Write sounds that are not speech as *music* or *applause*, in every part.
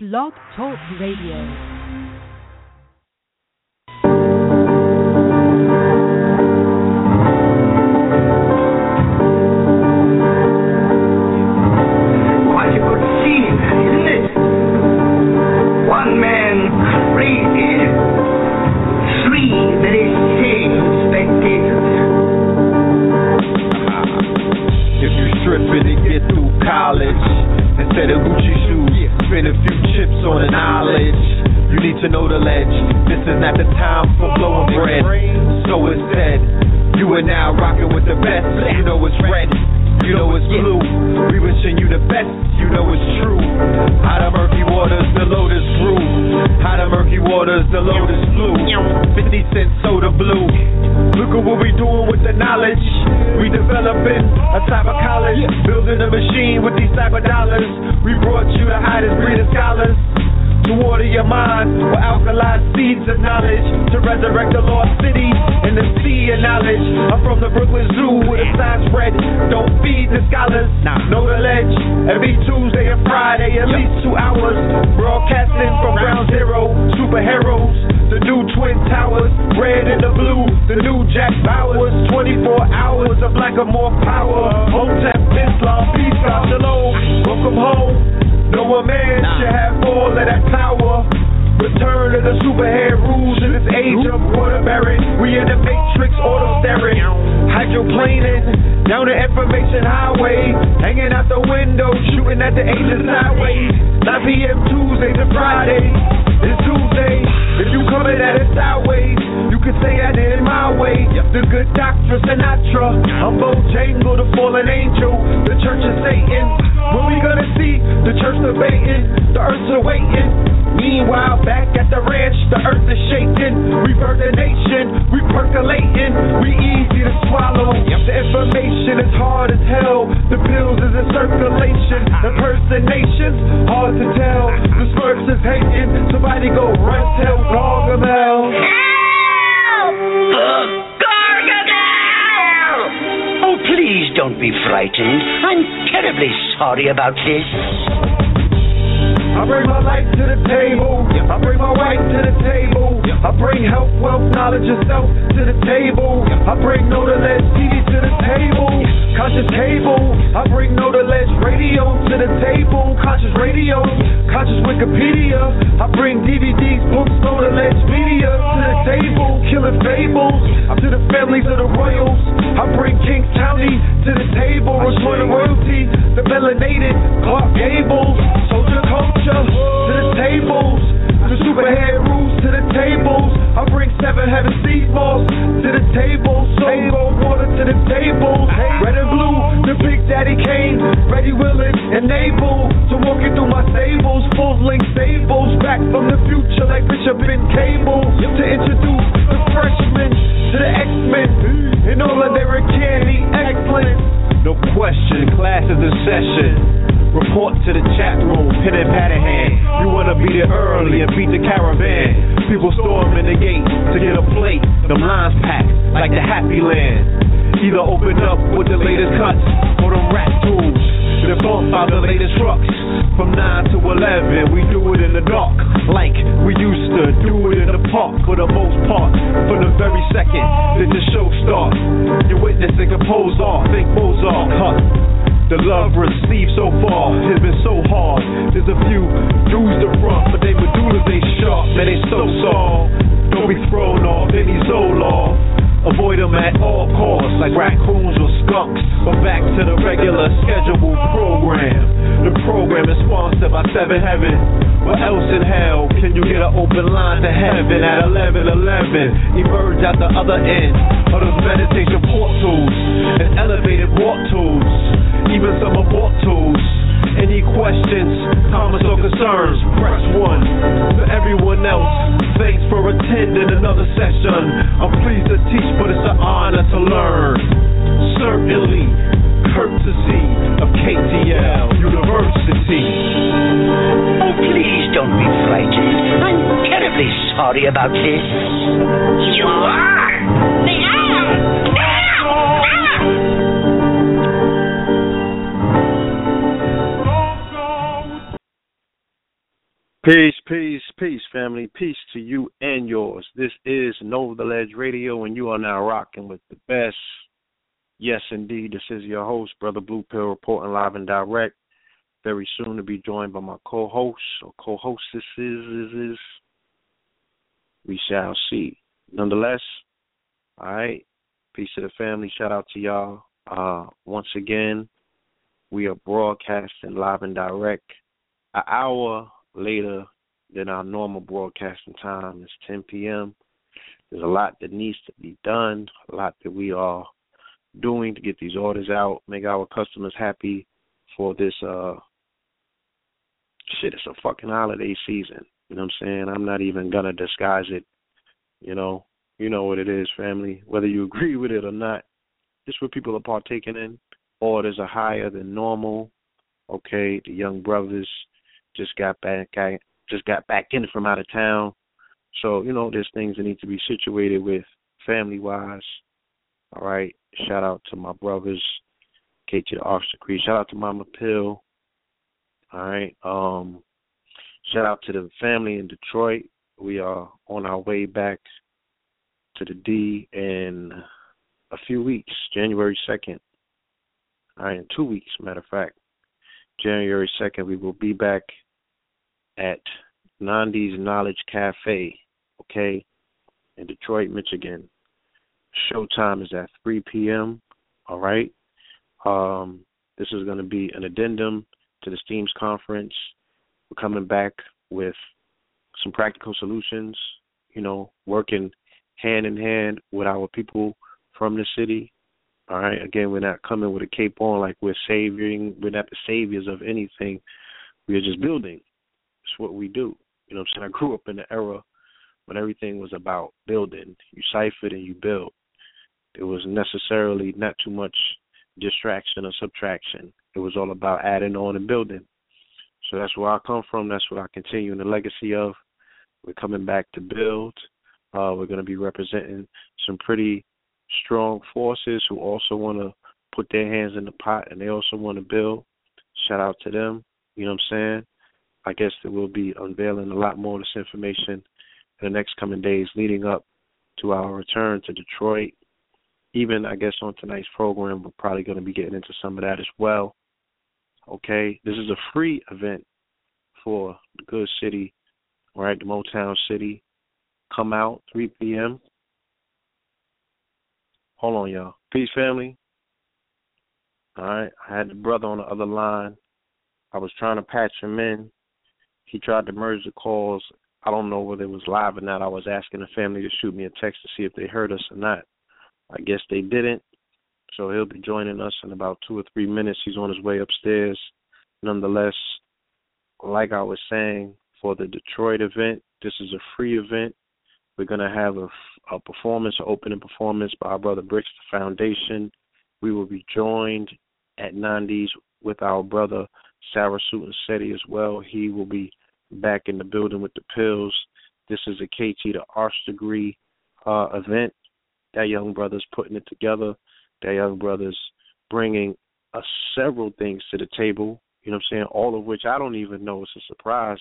Blog Talk Radio. About this. Direct. Very soon to be joined by my co-hosts or co-hostesses. We shall see. Nonetheless, all right. Peace to the family. Shout out to y'all. Uh, once again, we are broadcasting live and direct. An hour later than our normal broadcasting time. It's 10 p.m. There's a lot that needs to be done, a lot that we are doing to get these orders out, make our customers happy for this uh shit, it's a fucking holiday season. You know what I'm saying? I'm not even gonna disguise it. You know, you know what it is, family. Whether you *laughs* agree with it or not, just what people are partaking in. Orders are higher than normal. Okay, the young brothers just got back I just got back in from out of town. So, you know, there's things that need to be situated with family wise. All right. Shout out to my brothers, KT the Officer Creed. Shout out to Mama Pill. All right. Um shout out to the family in Detroit. We are on our way back to the D in a few weeks, January second. All right, in two weeks, matter of fact. January second we will be back at Nandi's Knowledge Cafe, okay, in Detroit, Michigan. Showtime is at 3 p.m. All right. Um, this is going to be an addendum to the Steams conference. We're coming back with some practical solutions. You know, working hand in hand with our people from the city. All right. Again, we're not coming with a cape on like we're saving. We're not the saviors of anything. We're just building. It's what we do. You know I'm saying? I grew up in the era when everything was about building. You ciphered and you built. It was necessarily not too much distraction or subtraction. It was all about adding on and building. So that's where I come from. That's what I continue in the legacy of. We're coming back to build. Uh, we're going to be representing some pretty strong forces who also want to put their hands in the pot and they also want to build. Shout out to them. You know what I'm saying? I guess that we'll be unveiling a lot more of this information in the next coming days leading up to our return to Detroit. Even, I guess, on tonight's program, we're probably going to be getting into some of that as well. Okay, this is a free event for good city, right? The Motown City. Come out 3 p.m. Hold on, y'all. Peace, family. All right, I had the brother on the other line. I was trying to patch him in. He tried to merge the calls. I don't know whether it was live or not. I was asking the family to shoot me a text to see if they heard us or not. I guess they didn't. So he'll be joining us in about two or three minutes. He's on his way upstairs. Nonetheless, like I was saying, for the Detroit event, this is a free event. We're going to have a, a performance, an opening performance by our brother Bricks the Foundation. We will be joined at Nandi's with our brother Sarah Suit and as well. He will be back in the building with the pills. This is a KT to Arch Degree uh, event. That young brother's putting it together. That young brother's bringing uh, several things to the table. You know what I'm saying? All of which I don't even know. It's a surprise.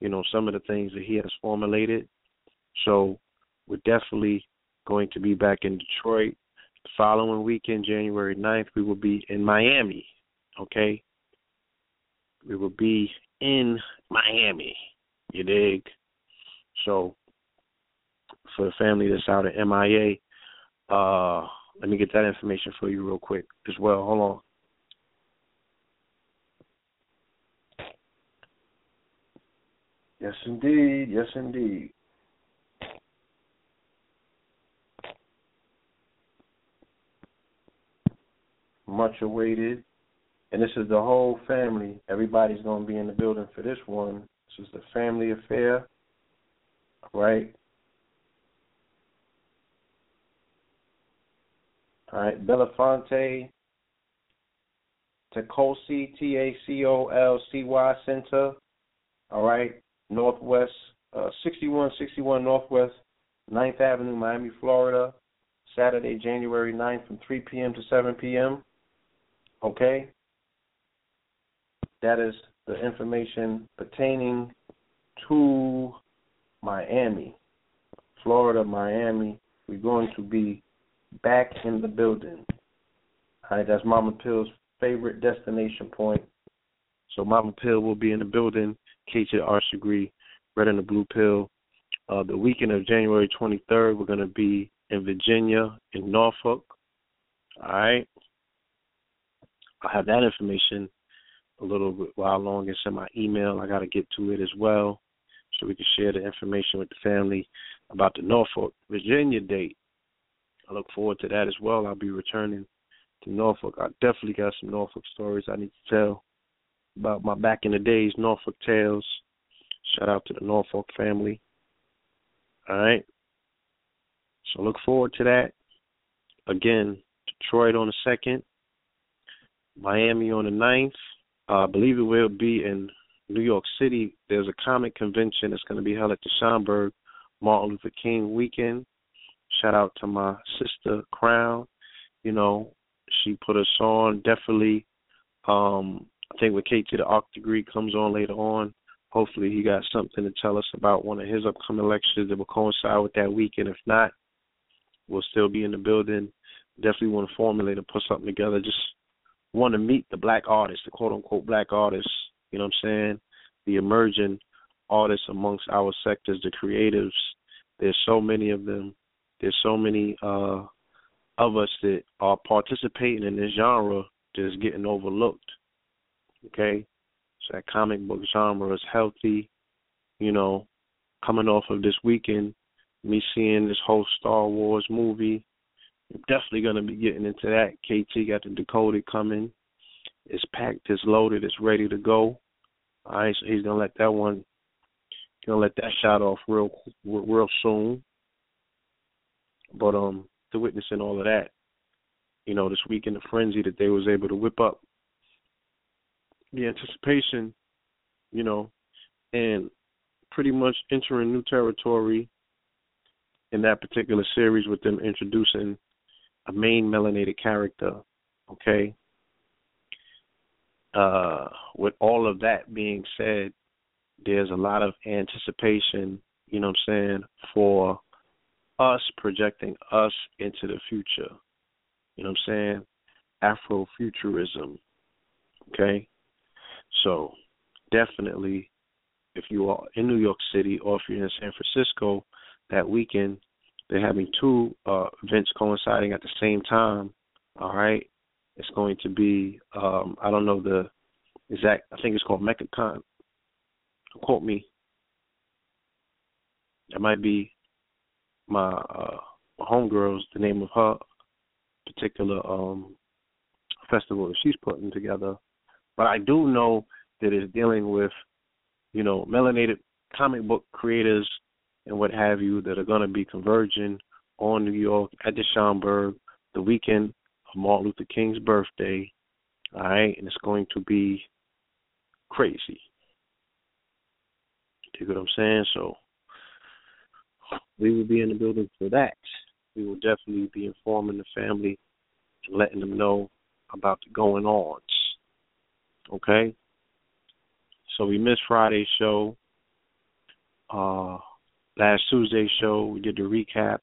You know some of the things that he has formulated. So we're definitely going to be back in Detroit. The following weekend, January 9th, we will be in Miami. Okay, we will be in Miami. You dig? So for the family that's out at MIA, uh, let me get that information for you real quick as well. Hold on. Yes, indeed. Yes, indeed. Much awaited and this is the whole family. Everybody's going to be in the building for this one. This is the family affair, right? All right, Belafonte, Tacolcy, T A C O L C Y Center. All right, Northwest, uh, 6161 Northwest 9th Avenue, Miami, Florida. Saturday, January 9th from 3 p.m. to 7 p.m. Okay? That is the information pertaining to Miami, Florida, Miami. We're going to be back in the building. All right, that's Mama Pill's favorite destination point. So Mama Pill will be in the building. The Arch Degree, Red and the Blue Pill. Uh, the weekend of January 23rd, we're going to be in Virginia, in Norfolk. All right. I'll have that information a little while long. It's in my email. I got to get to it as well so we can share the information with the family about the Norfolk, Virginia date. I look forward to that as well. I'll be returning to Norfolk. I definitely got some Norfolk stories I need to tell about my back in the days Norfolk tales. Shout out to the Norfolk family. All right. So look forward to that. Again, Detroit on the second, Miami on the ninth. Uh, I believe it will be in New York City. There's a comic convention that's going to be held at the Schomburg Martin Luther King weekend. Shout out to my sister Crown. You know, she put us on. Definitely, um, I think with KT the Arch Degree comes on later on. Hopefully, he got something to tell us about one of his upcoming lectures that will coincide with that weekend. If not, we'll still be in the building. Definitely want to formulate and put something together. Just want to meet the black artists, the quote unquote black artists. You know what I'm saying? The emerging artists amongst our sectors, the creatives. There's so many of them. There's so many uh, of us that are participating in this genre that's getting overlooked. Okay? So that comic book genre is healthy. You know, coming off of this weekend, me seeing this whole Star Wars movie, I'm definitely to be getting into that. KT got the Decoded coming. It's packed, it's loaded, it's ready to go. All right, so he's gonna let that one, gonna let that shot off real, real soon. But um, to witnessing all of that, you know, this weekend, the frenzy that they was able to whip up, the anticipation, you know, and pretty much entering new territory in that particular series with them introducing a main melanated character. Okay. Uh, with all of that being said, there's a lot of anticipation, you know what I'm saying, for us projecting us into the future. You know what I'm saying? Afrofuturism. Okay? So definitely if you are in New York City or if you're in San Francisco that weekend, they're having two uh, events coinciding at the same time. All right. It's going to be um, I don't know the exact I think it's called MechaCon. Quote me. That might be my uh my homegirls, the name of her particular um festival that she's putting together. But I do know that it's dealing with, you know, melanated comic book creators and what have you that are to be converging on New York at the Schomburg the weekend of Martin Luther King's birthday. All right, and it's going to be crazy. You get what I'm saying? So we will be in the building for that. We will definitely be informing the family and letting them know about the going ons. Okay? So we missed Friday's show. Uh last Tuesday's show we did the recap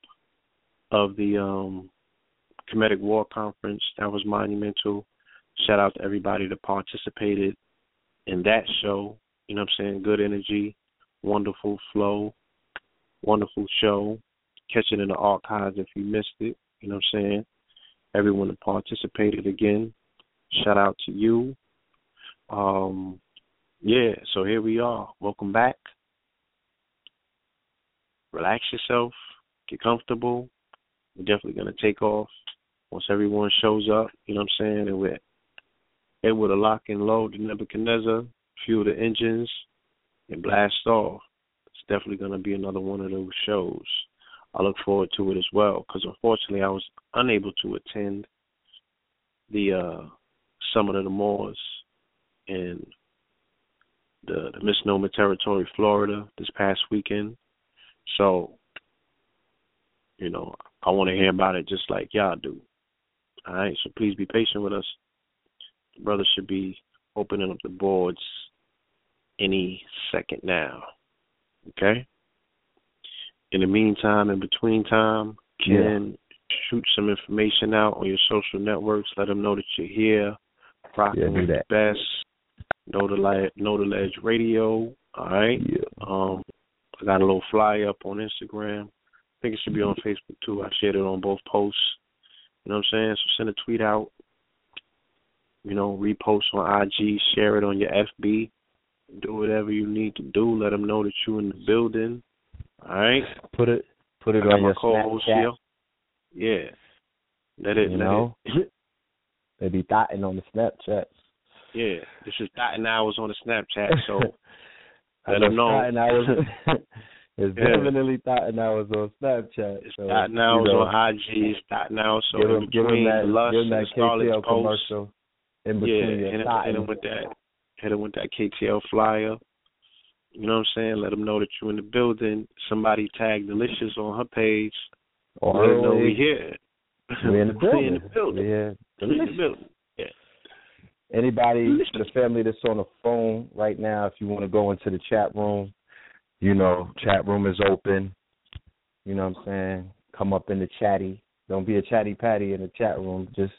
of the um Kemetic War Conference. That was monumental. Shout out to everybody that participated in that show. You know what I'm saying? Good energy, wonderful flow wonderful show. Catch it in the archives if you missed it. You know what I'm saying? Everyone that participated again, shout out to you. Um, yeah, so here we are. Welcome back. Relax yourself, get comfortable. We're definitely gonna take off once everyone shows up, you know what I'm saying, and we're able to lock and load the Nebuchadnezzar, fuel the engines, and blast off definitely going to be another one of those shows. I look forward to it as well because unfortunately I was unable to attend the uh, Summit of the Moors in the, the Misnomer Territory, Florida, this past weekend. So, you know, I want to hear about it just like y'all do. All right, so please be patient with us. The brother should be opening up the boards any second now. Okay. In the meantime, in between time, Ken, shoot some information out on your social networks. Let them know that you're here, rocking Yeah, with that. the best. Know the light, know the ledge radio. All right. Yeah. Um, I got a little fly up on Instagram. I think it should be on Facebook too. I shared it on both posts. You know what I'm saying? So send a tweet out. You know, repost on IG, share it on your FB. Do whatever you need to do. Let them know that you're in the building. All right. Put it put it I on my your co-host Snapchat. here. Yeah. Let it. You let know? it. *laughs* They be dotting on the Snapchat. Yeah. This is dotting hours on the Snapchat. So *laughs* I let 'em know. Dotting hours. *laughs* it's Yeah. definitely dotting hours on Snapchat. it's so, dotting you hours know, on IG. It's dotting hours. So give in him, give him between that, Lust give and that Scarlet's KTL posts, commercial in between yeah, your hit him, hit dotting. him with that. Hit him with that KTL flyer. You know what I'm saying? Let them know that you're in the building. Somebody tag Delicious on her page. Or Let them know we here. *laughs* We in the building. in the building. We here. We in the building. Anybody, Delicious. the family that's on the phone right now, if you want to go into the chat room, you know, chat room is open. You know what I'm saying? Come up in the chatty. Don't be a chatty patty in the chat room. Just,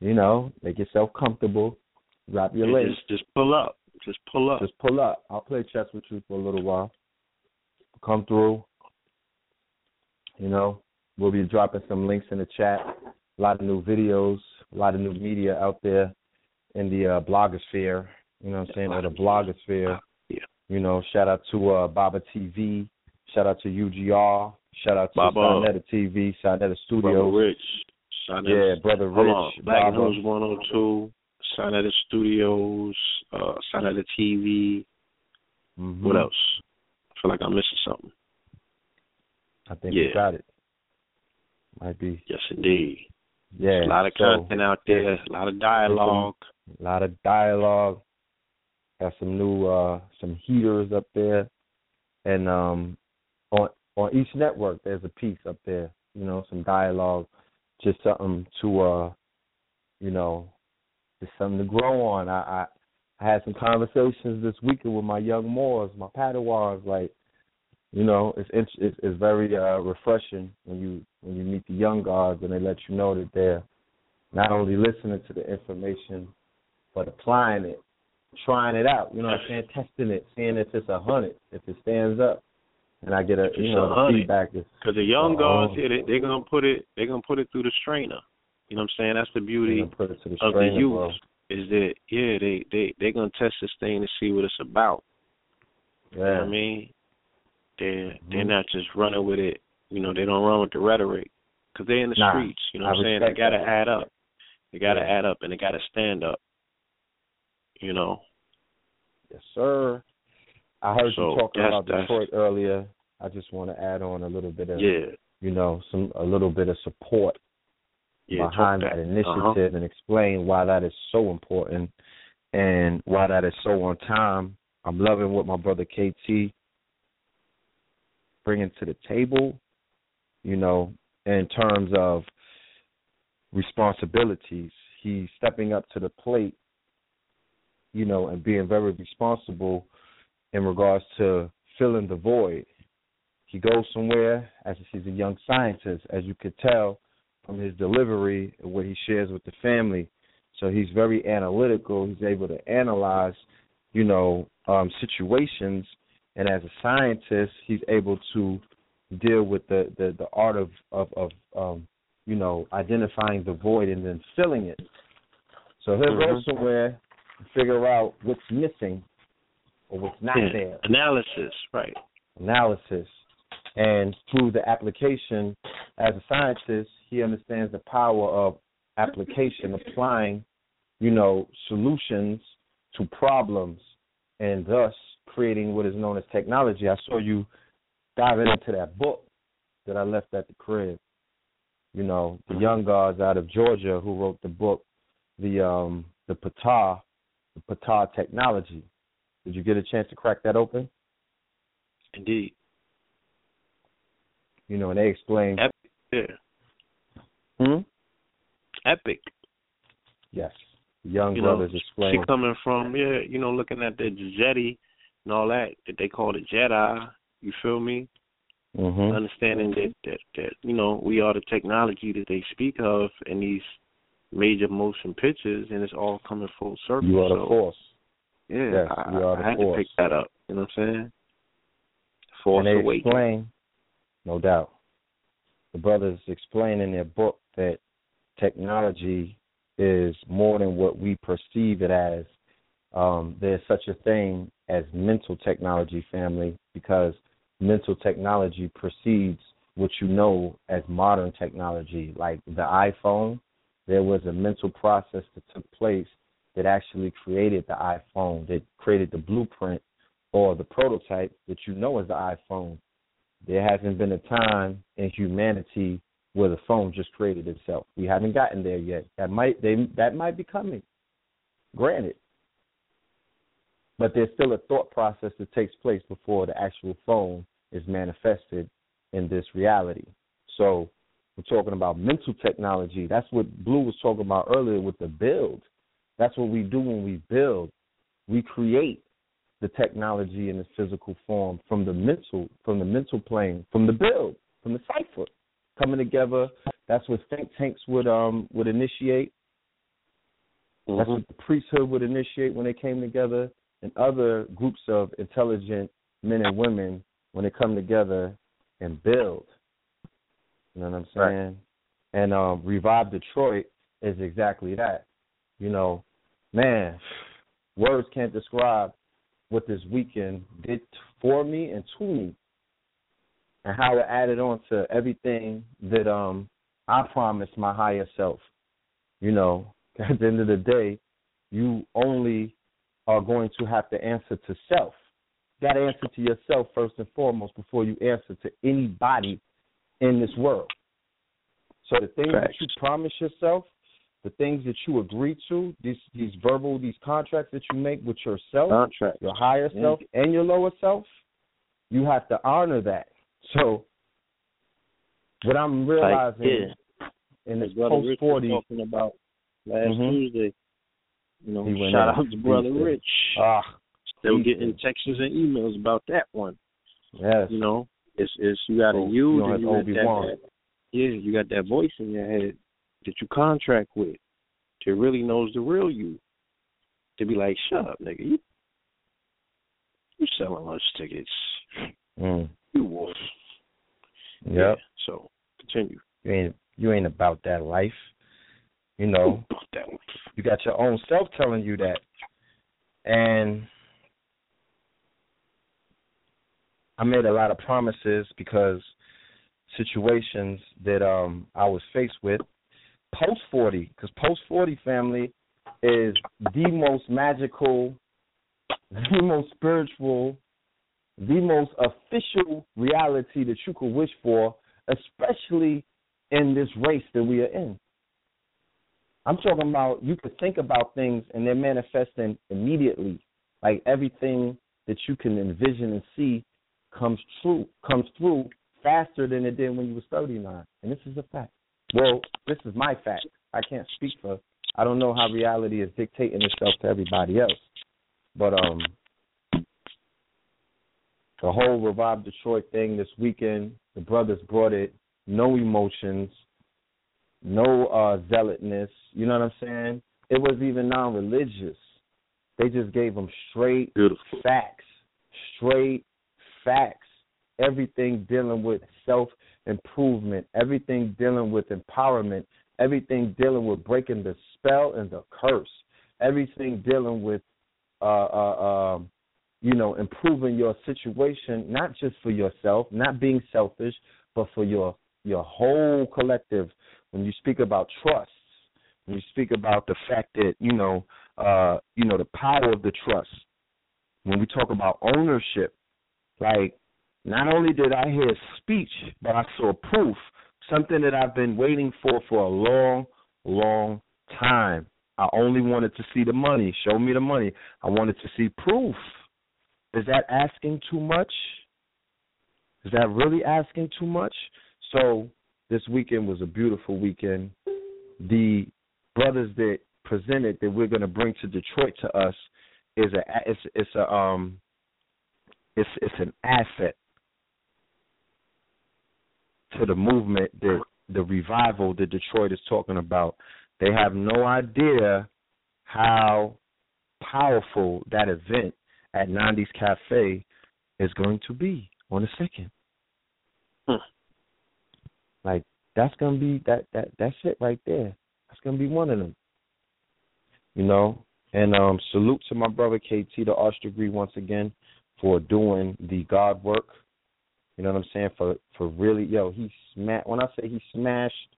you know, make yourself comfortable. Drop your legs. just just pull up. Just pull up. Just pull up. I'll play chess with you for a little while. Come through. You know, we'll be dropping some links in the chat. A lot of new videos, a lot of new media out there in the uh, blogosphere. You know what I'm saying? Or the blogosphere. Yeah. You know, shout out to uh, Baba TV. Shout out to UGR. Shout out to Baba. Sonetta TV, Brother Studios. Rich. Sign Yeah, Brother Rich. Hold on. Black Baba. News 102. Sign at the Studios. Uh, the TV. Mhm. What else? I feel like I'm missing something. I think Yeah. you got it. Might be. Yes, indeed. Yeah. a lot of so- content out there. A lot of dialogue. a lot of dialogue. Got some new uh some heaters up there. And um on on each network there's a piece up there, you know, some dialogue, just something to uh you know, just something to grow on. I I, I had some conversations this weekend with my young Moors, my Padawans, like you know, it's it's it's, it's very uh refreshing when you when you meet the young guards and they let you know that they're not only listening to the information but applying it, trying it out. You know what I'm saying? Testing it, seeing if it's a hundred, if it stands up. And I get a you know the feedback Because the young Oh. guards here, they, they're gonna put it. They're gonna put it through the strainer. You know what I'm saying? That's the beauty know, put it to the of the youth. bro. Is that yeah? They they they're gonna test this thing to see what it's about. You know Yeah. what I mean? They're they're Mhm. not just running with it. You know, they don't run with the rhetoric because they're in the Nah, streets. You know what I'm saying? They got to that. add up. They got to Yeah. add up and they got to stand up. You know. Yes, sir. I heard So, you talking about Detroit earlier. I just want to add on a little bit of Yeah. you know, some a little bit of support Yeah. behind that that. initiative Uh-huh. and explain why that is so important and why that is so on time. I'm loving what my brother KT bringing to the table, you know, in terms of responsibilities. He's stepping up to the plate, you know, and being very responsible in regards to filling the void. He goes somewhere as he's a young scientist, as you could tell from his delivery and what he shares with the family. So he's very analytical. He's able to analyze, you know, um, situations, and as a scientist, he's able to deal with the the, the art of of, of um, you know identifying the void and then filling it. So he'll go Mhm. somewhere and figure out what's missing or what's not Yeah. there Analysis, right? analysis. And through the application, as a scientist, he understands the power of application, applying, you know, solutions to problems, and thus creating what is known as technology. I saw you diving into that book that I left at the crib. You know, the young guys out of Georgia who wrote the book, the um the Patah, the Patah technology. Did you get a chance to crack that open? Indeed. You know, and they explain. Yeah. Hmm? Epic. Yes. Young you know, brothers she coming from yeah, you know, looking at the Jedi and all that that they call the Jedi. You feel me? Mhm. Understanding that, that that you know we are the technology that they speak of in these major motion pictures, and it's all coming full circle. You are the so, force. Yeah, Yes, I, you are the I had force. to pick that up. You know what I'm saying? Force and they explain, no doubt. The brothers explain in their book that technology is more than what we perceive it as. Um, there's such a thing as mental technology, family, because mental technology precedes what you know as modern technology. Like the iPhone, there was a mental process that took place that actually created the iPhone, that created the blueprint or the prototype that you know as the iPhone. There hasn't been a time in humanity where the phone just created itself. We haven't gotten there yet. That might they that might be coming. Granted. But there's still a thought process that takes place before the actual phone is manifested in this reality. So we're talking about mental technology. That's what Blue was talking about earlier with the build. That's what we do when we build. We create the technology in the physical form from the mental from the mental plane, from the build, from the cipher coming together. That's what think tanks would um would initiate. That's Mhm. what the priesthood would initiate when they came together, and other groups of intelligent men and women when they come together and build. You know what I'm saying? And um, Revive Detroit is exactly that. You know, man, words can't describe what this weekend did for me and to me, and how it added on to everything that um I promised my higher self. You know, *laughs* at the end of the day, you only are going to have to answer to self. You got to answer to yourself first and foremost before you answer to anybody in this world. So the things Facts. that you promise yourself, the things that you agree to, these these verbal, these contracts that you make with yourself, Contract. your higher Yeah. self and your lower self, you have to honor that. So what I'm realizing yeah. in this post forty talking about last Mhm. Tuesday. You know, shout in. out to Brother He Rich. ah Still getting texts and emails about that one. yes. You know, it's it's you got a Oh, you, you you that, that yeah, you got that voice in your head that you contract with that really knows the real you. To be like, shut up, nigga, you you selling lunch tickets, Mm. you wolf. Yep. Yeah, so continue. You ain't you ain't about that life. You know, Fuck that one. you got your own self telling you that. And I made a lot of promises because situations that um I was faced with post 40 cuz post 40 family is the most magical *laughs* the most spiritual the most official reality that you could wish for especially in this race that we are in I'm talking about you could think about things and they're manifesting immediately. Like everything that you can envision and see comes true comes through faster than it did when you was thirty nine. And this is a fact. Well, this is my fact. I can't speak for I don't know how reality is dictating itself to everybody else. But um the whole Revive Detroit thing this weekend, the brothers brought it, no emotions, no uh zealotness. You know what I'm saying? It was even non-religious. They just gave them straight Beautiful. facts, straight facts. Everything dealing with self improvement, everything dealing with empowerment, everything dealing with breaking the spell and the curse, everything dealing with, uh, uh, um, you know, improving your situation, not just for yourself, not being selfish, but for your your whole collective. When you speak about trust, when you speak about the fact that you know, uh, you know, the power of the trust. When we talk about ownership, like not only did I hear speech, but I saw proof. Something that I've been waiting for for a long, long time. I only wanted to see the money. Show me the money. I wanted to see proof. Is that asking too much? Is that really asking too much? So this weekend was a beautiful weekend. The brothers that presented that we're going to bring to Detroit to us is a it's it's a um it's it's an asset to the movement that the revival that Detroit is talking about. They have no idea how powerful that event at Nandi's Cafe is going to be on the second. Hmm. Like that's gonna be that that that's it right there. That's gonna be one of them. You know, and um salute to my brother KT the arch degree once again for doing the God work. You know what I'm saying? For for really yo, he smashed when I say he smashed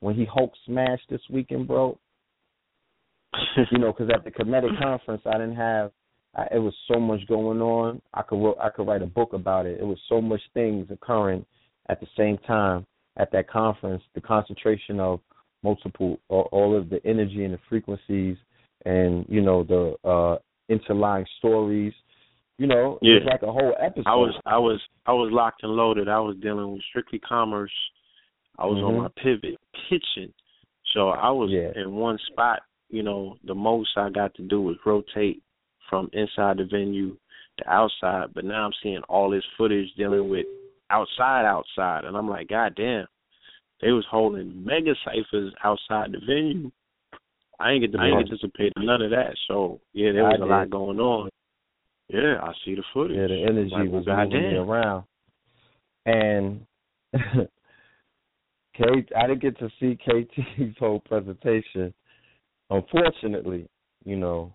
when he Hulk smashed this weekend, bro. *laughs* you know, because at the Kemetic conference I didn't have I, it was so much going on. I could I could write a book about it. It was so much things occurring at the same time at that conference. The concentration of multiple all, of the energy and the frequencies and you know the uh interlying stories. You know, Yeah. it's like a whole episode. I was I was I was locked and loaded. I was dealing with strictly commerce. I was on Mhm. my pivot pitching. So I was Yeah. in one spot, you know, the most I got to do was rotate from inside the venue to outside, but now I'm seeing all this footage dealing with outside outside and I'm like, God damn. They was holding mega ciphers outside the venue. I ain't get to I ain't get to participate in none of that. So yeah, there I was a lot going on. Yeah, I see the footage. Yeah, the energy Like, was moving me around. And *laughs* Kate, I didn't get to see KT's *laughs* whole presentation. Unfortunately, you know,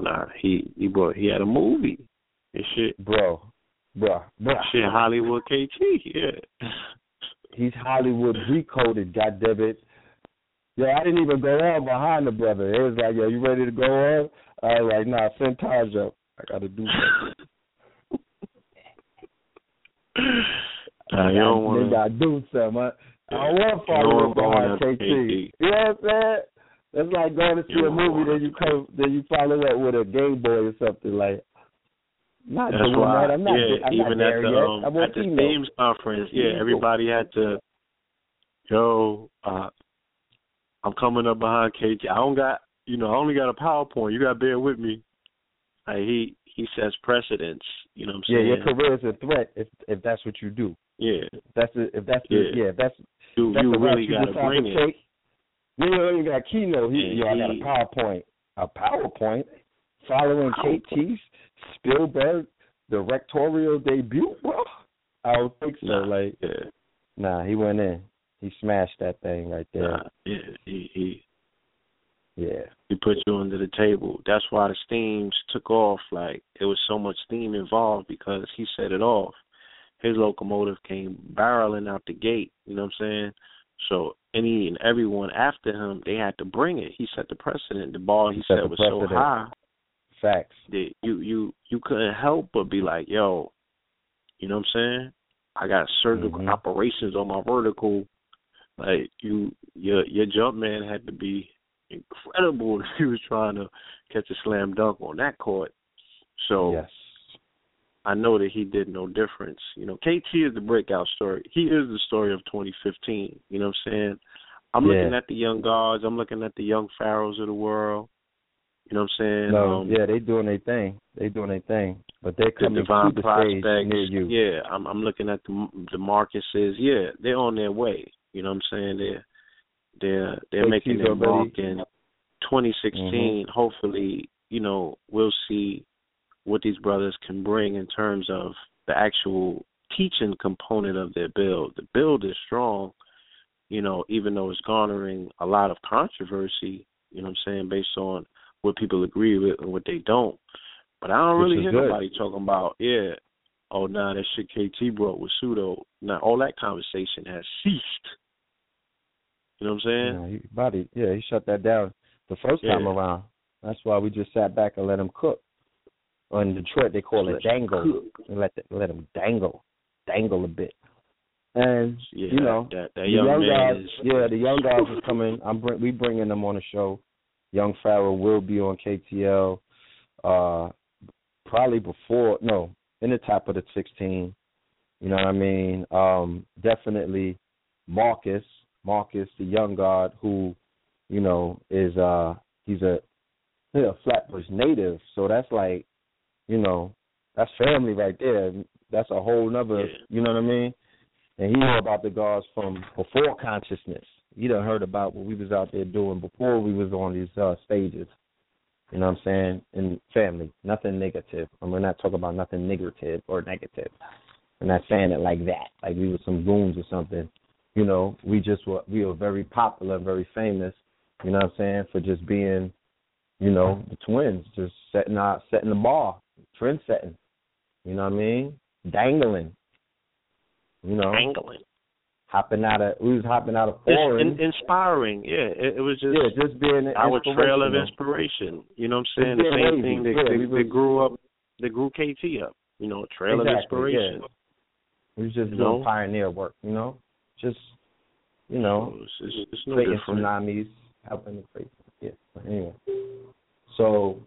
nah, he he brought he had a movie. And shit, bro, bro, bro. shit, Hollywood KT. Yeah, He's Hollywood recoded, goddammit. Yo, I didn't even go on behind the brother. It was like, yo, you ready to go on? I was like, nah, send Taj up. I gotta do something. *laughs* Nah, you don't want to. do something. I, I want to follow up on KT. KT. You know what I'm saying? It's like going to see You a movie, then you come, then you follow up with a Game Boy or something like. Not That's doing why. that. I'm not. yeah, I'm even not at the yet. um at the themes conference, yeah, everybody had to. Yo, uh, I'm coming up behind KT. I don't got, you know, I only got a PowerPoint. You got to bear with me. Like he he sets precedence. You know what I'm saying? Yeah, your career is a threat if if that's what you do. Yeah, If that's the, if that's the, Yeah. yeah, if that's you that's you really you got to decide bring it. take. You don't even got keynote. He, yo, I got a PowerPoint. A PowerPoint following KT's Spielberg directorial debut, bro. I don't think so. Nah, Like, yeah, nah, he went in. He smashed that thing right there. nah, yeah, he he Yeah. he put you under the table. That's why the steams took off. Like it was so much steam involved because he set it off. His locomotive came barreling out the gate. You know what I'm saying? So any and everyone after him, they had to bring it. He set the precedent. The ball he, He set the was so high Facts. that you you you couldn't help but be like, yo, you know what I'm saying? I got surgical Mhm. operations on my vertical. Like you, your your jump man had to be incredible *laughs* if he was trying to catch a slam dunk on that court. So yes. I know that he did no difference. You know, KT is the breakout story. He is the story of 2015. You know what I'm saying? I'm Yeah. looking at the young guards. I'm looking at the young pharaohs of the world. You know what I'm saying? No, um, yeah, they doing their thing. They doing their thing, but they're the coming divine to the stage prospects. near you. Yeah, I'm I'm looking at the the Marcuses. Yeah, they're on their way. You know what I'm saying? They're they're they're making their mark in 2016. Hopefully, you know, we'll see what these brothers can bring in terms of the actual teaching component of their build. The build is strong, you know, even though it's garnering a lot of controversy, you know what I'm saying, based on what people agree with and what they don't. But I don't Which really hear good. nobody talking about, yeah, oh nah, that shit KT brought was pseudo. Now all that conversation has ceased. You know what I'm saying? Yeah, he, body, yeah, he shut that down the first time around. That's why we just sat back and let him cook. Or in Detroit, they call it dangle. cook. Let the, let him dangle, dangle a bit. And Yeah, you know, that that the young, young guys, is yeah, the young guys is coming. I'm bring, we bringing them on the show. Young Pharaoh will be on KTL, uh, probably before no, in the top of the 16. You know what I mean? Um, definitely Marcus, Marcus, the young guard who, you know, is uh, he's a he's a Flatbush native, so that's like, you know, that's family right there. That's a whole nother, Yeah. you know what I mean? and he knew about the guards from before consciousness. He done heard about what we was out there doing before we was on these uh, stages. You know what I'm saying? And family, nothing negative. And we're not talking about nothing negative or negative. I'm not saying it like that, like we were some goons or something. You know, we just were we were very popular, very famous. You know what I'm saying? For just being, you know, the twins, just setting out, setting the bar, trend setting. You know what I mean? Dangling. You know, Angling. hopping out of we was hopping out of foreign. in, inspiring. Yeah, it, it was just yeah, just being our trail of inspiration. You know what I'm saying? Just The same thing that, Yeah, that, we that grew up, that grew KT up. You know, trail of inspiration. yeah. We was just You doing know? pioneer work. You know, just you know, it's, it's, it's no creating different. tsunamis, helping to create. Yeah. But anyway, so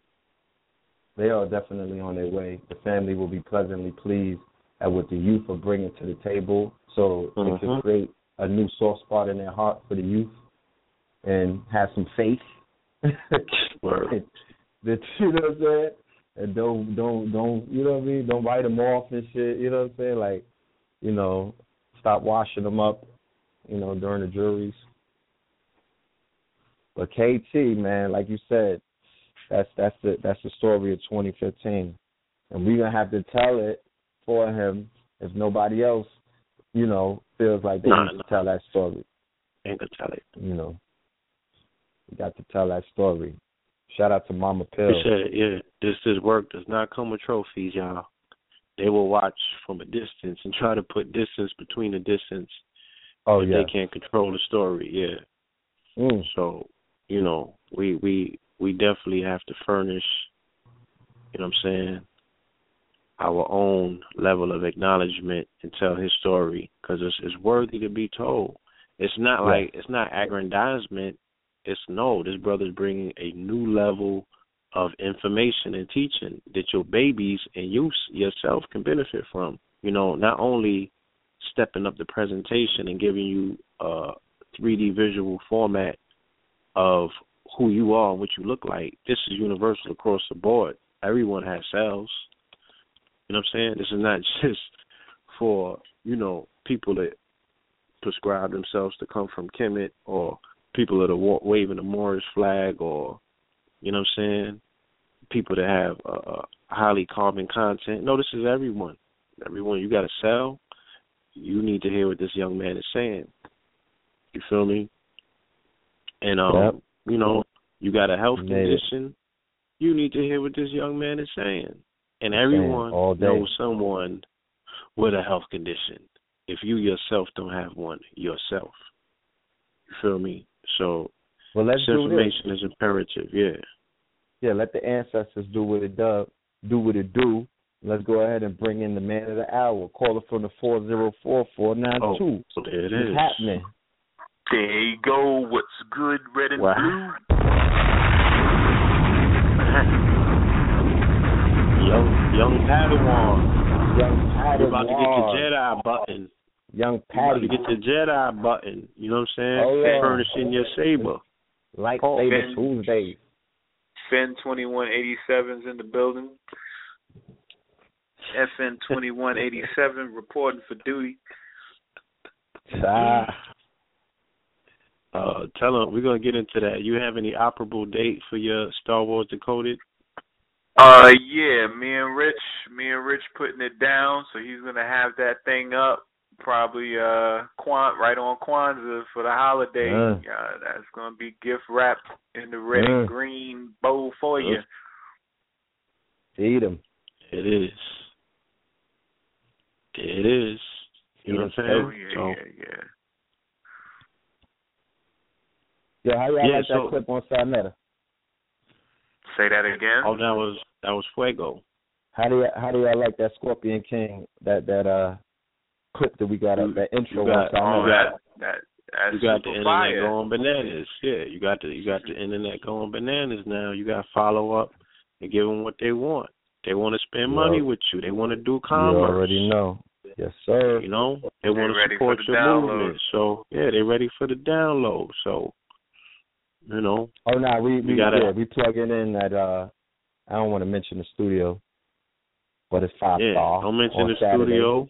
they are definitely on their way. The family will be pleasantly pleased at what the youth are bringing to the table, so it Mhm. can create a new soft spot in their heart for the youth and have some faith. *laughs* *laughs* That you know what I'm saying? And don't don't don't you know what I mean? Don't write them off and shit. You know what I'm saying? Like, you know, stop washing them up. You know, during the juries. But KT, man, like you said, that's that's the that's the story of 2015, and we're gonna have to tell it for him if nobody else, you know, feels like they Nah, need to nah. tell that story. Ain't gonna tell it. You know, we got to tell that story. Shout out to Mama Pill. He said, yeah, this this work does not come with trophies, y'all. They will watch from a distance and try to put distance between the distance Oh yeah. they can't control the story. Yeah. Mm. So, you know, we we we definitely have to furnish, you know what I'm saying, our own level of acknowledgement and tell his story because it's it's worthy to be told. It's not like it's not aggrandizement. It's no, this brother's bringing a new level of information and teaching that your babies and you yourself can benefit from. You know, not only stepping up the presentation and giving you a 3D visual format of who you are and what you look like. This is universal across the board. Everyone has cells. You know what I'm saying? This is not *laughs* just for, you know, people that prescribe themselves to come from Kemet or people that are wa- waving the Moorish flag or, you know what I'm saying, people that have uh, highly carbon content. No, this is everyone. Everyone, you got a cell. You need to hear what this young man is saying. You feel me? And um, Yep. You know, you got a health condition. You need to hear what this young man is saying. And everyone knows someone with a health condition. If you yourself don't have one yourself. You feel me? So Well, let's this do this. information is imperative, yeah. Yeah, let the ancestors do what it does, do what it do. Let's go ahead and bring in the man of the hour. Caller from the four zero four four nine Oh, two. so there it is. happening? There you go. What's good, red and Wow. blue? Young young Padawan. Young You're about to get your Jedi button. Young You're about Patty. to get your Jedi button. You know what I'm saying? Oh, yeah. Furnishing your saber. Like Lightsaber Ben. Tuesdays. FN twenty one eighty seven's in the building. FN twenty one eighty seven reporting for duty. Ah, Uh, tell them we're gonna get into that. You have any operable date for your Star Wars Decoded? Uh yeah, me and Rich me and Rich putting it down, so he's gonna have that thing up probably uh Kwan right on Kwanzaa for the holiday. Yeah, that's gonna be gift wrapped in the red and green bowl for you. Eat him. It is. It is. You know what I'm Oh saying? yeah, So yeah, yeah. Yeah, how y'all Yeah, like so- that clip on Sarnetta? Say that again. oh that was that was Fuego. How do you how do y'all like that Scorpion King that that uh clip that we got up that intro you got- on Oh, that that that's You got the super internet fire. going bananas. Yeah, you got the you got the internet going bananas now. You got to follow up and give them what they want. They want to spend You money al- with you. They want to do commerce. You commerce. already know. Yes, sir. You know, they They want to support the your download. movement. So yeah, they're ready for the download. So you know, Oh no, we we We gotta- yeah, we plugging in at uh I don't want to mention the studio, but it's five yeah. star. Don't mention the Saturday. studio.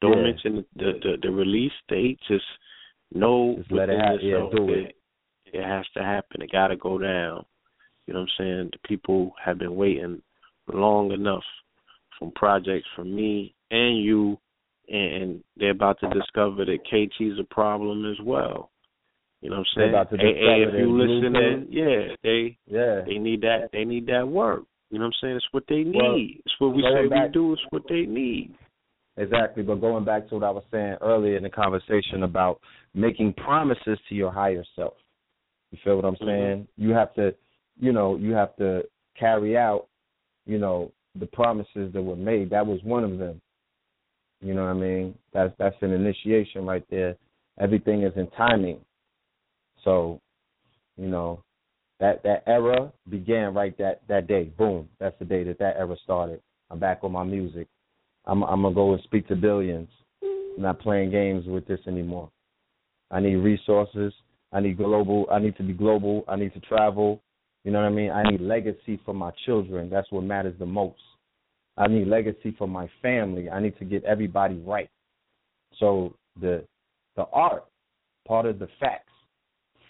Don't Yeah. mention the, the the the release date. Just know Just let it within hap- yeah, do that it. It has to happen. It got to go down. You know what I'm saying? The people have been waiting long enough from projects from me and you, and they're about to discover that KT's a problem as well. You know what I'm saying? about to Hey, hey, if you listening, yeah, they Yeah. they need that they need that work. You know what I'm saying? It's what they need. Well, it's what we say we do. It's what they need. Exactly, but going back to what I was saying earlier in the conversation about making promises to your higher self. You feel what I'm Mhm. saying? You have to, you know, you have to carry out, you know, the promises that were made. That was one of them. You know what I mean? That's that's an initiation right there. Everything is in timing. So, you know, that that era began right that that day. Boom. That's the day that that era started. I'm back on my music. I'm I'm gonna go and speak to billions. I'm not playing games with this anymore. I need resources. I need global. I need to be global. I need to travel. You know what I mean? I need legacy for my children. That's what matters the most. I need legacy for my family. I need to get everybody right. So the the art, part of the facts,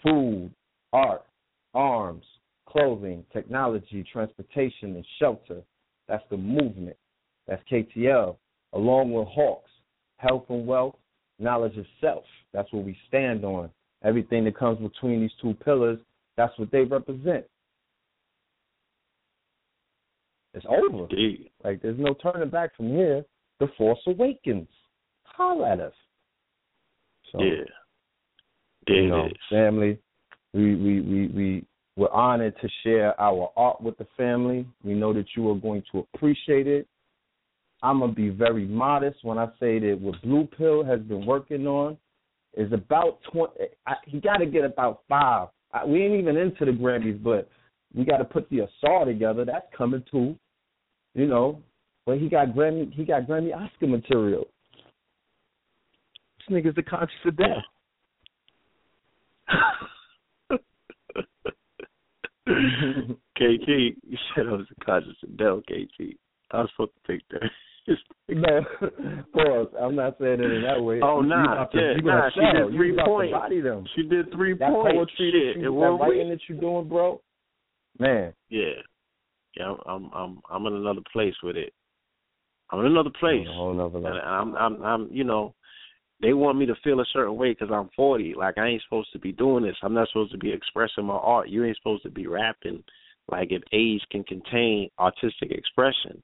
food, art, arms, clothing, technology, transportation, and shelter. That's the movement. That's KTL, along with Hawks, health and wealth, knowledge of self. That's what we stand on. Everything that comes between these two pillars, that's what they represent. It's over. Indeed. Like there's no turning back from here. The Force Awakens. Holler at us. So Yeah. There you know, is. family. We we we we we're honored to share our art with the family. We know that you are going to appreciate it. I'm gonna be very modest when I say that what Blue Pill has been working on is about twenty. I, he got to get about five. I, we ain't even into the Grammys, but we got to put the assault together. That's coming too. You know, but he got Grammy. He got Grammy Oscar material. This nigga's the conscious of death. *laughs* KT, you said I was a conscious Dell, KT. I was supposed to take that. *laughs* No, pause. I'm not saying it in that way. Oh, no, nah, to- yeah, nah, she did three points. She did three That points. that, you, that writing that you're doing, bro. Man, Yeah, yeah. I'm, I'm, I'm in another place with it. I'm in another place. A whole nother And. I'm, I'm, I'm, you know, they want me to feel a certain way because I'm 40. Like I ain't supposed to be doing this. I'm not supposed to be expressing my art. You ain't supposed to be rapping. Like if age can contain artistic expression.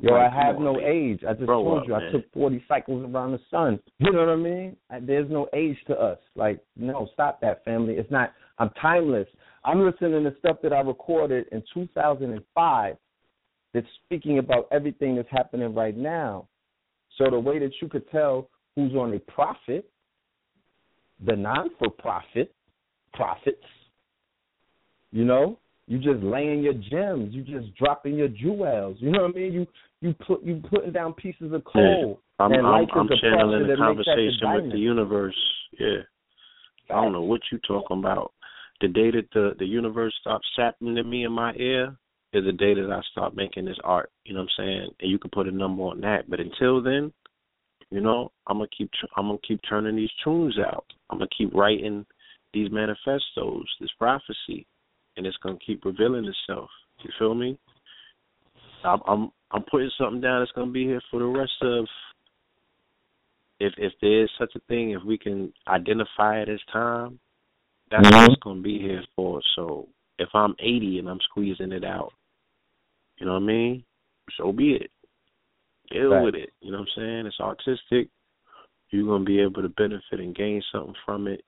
Yo, Like, I have no man. age. I just Grow told up, you I man. took 40 cycles around the sun. You know what I mean? I, there's no age to us. Like, no, stop that, family. It's not. I'm timeless. I'm listening to stuff that I recorded in 2005 that's speaking about everything that's happening right now. So the way that you could tell who's on a profit, the non-for-profit profits, you know, you just laying your gems, you just dropping your jewels. You know what I mean? You you put you putting down pieces of coal. I'm, and I'm, life I'm channeling pressure the that makes that the conversation with the universe. Yeah. I don't know what you talking about. The day that the the universe stops sapping to me in my ear is the day that I start making this art. You know what I'm saying? And you can put a number on that. But until then, you know, I'm gonna keep tr- I'm gonna keep turning these tunes out. I'm gonna keep writing these manifestos, this prophecy, and it's gonna keep revealing itself. You feel me? I'm I'm, I'm putting something down that's gonna be here for the rest of if if there is such a thing, if we can identify it as time, that's Mhm. what it's gonna be here for. So if I'm 80 and I'm squeezing it out, you know what I mean? So be it. Deal Right. with it. You know what I'm saying? It's artistic. You're gonna be able to benefit and gain something from it,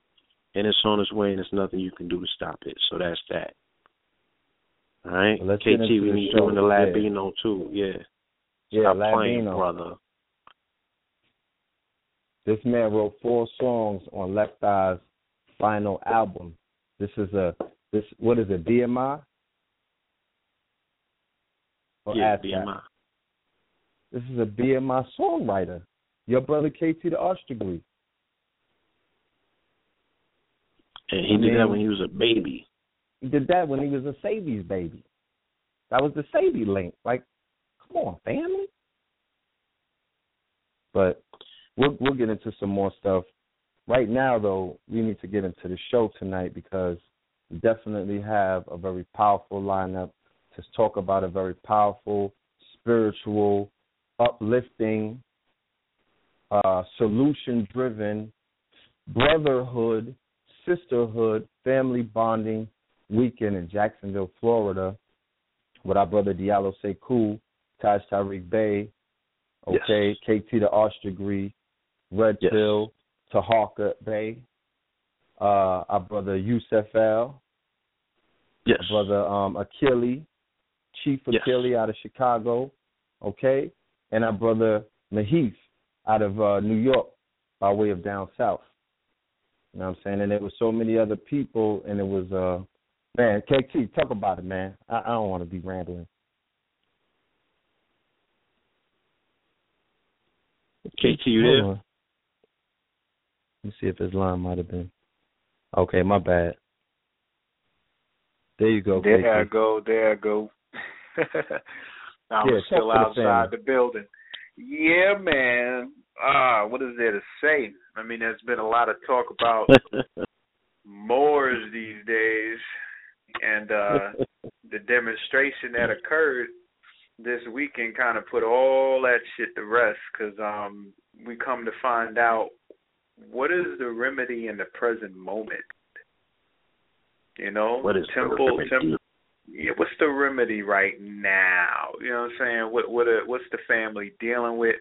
and it's on its way, and there's nothing you can do to stop it. So that's that. All right, Well, let's KT, we need you in the Yeah. Latino too. Yeah. Yeah, Stop playing, brother. This man wrote four songs on Left Eye's final album. This is a this what is it, BMI? Or yeah? BMI. This is a BMI songwriter. Your brother KT the Arch degree. And he I did that when he was a baby. He did that when he was a Sabi's baby. That was the Sabi link. Like, come on, family. But we'll we'll get into some more stuff. Right now, though, we need to get into the show tonight because we definitely have a very powerful lineup to talk about a very powerful, spiritual, uplifting, uh, solution-driven, brotherhood, sisterhood, family bonding weekend in Jacksonville, Florida, with our brother Diallo Sekou, Taj Tarik Bey, okay, Yes. KT the Arch Degree, Red Yes. Pill, Tahaka Bey, uh, our brother Yusef L, Yes. brother um, Achille, Chief Yes. Out of Chicago, okay, and our brother Mahif out of uh, New York by way of down south. You know what I'm saying? And there was so many other people, and it was uh, man, KT, talk about it, man. I, I don't want to be rambling. KT, you there? Let me see if his line might have been. Okay, my bad. There you go, There I go. There I go. *laughs* I'm Yeah, still to the outside the building. Yeah, man. Ah, what is there to say? I mean, there's been a lot of talk about *laughs* Moors these days, and uh *laughs* the demonstration that occurred this weekend kind of put all that shit to rest because um we come to find out what is the remedy in the present moment. You know, what is temple, temple yeah, what's the remedy right now? You know what I'm saying? What what are, what's the family dealing with?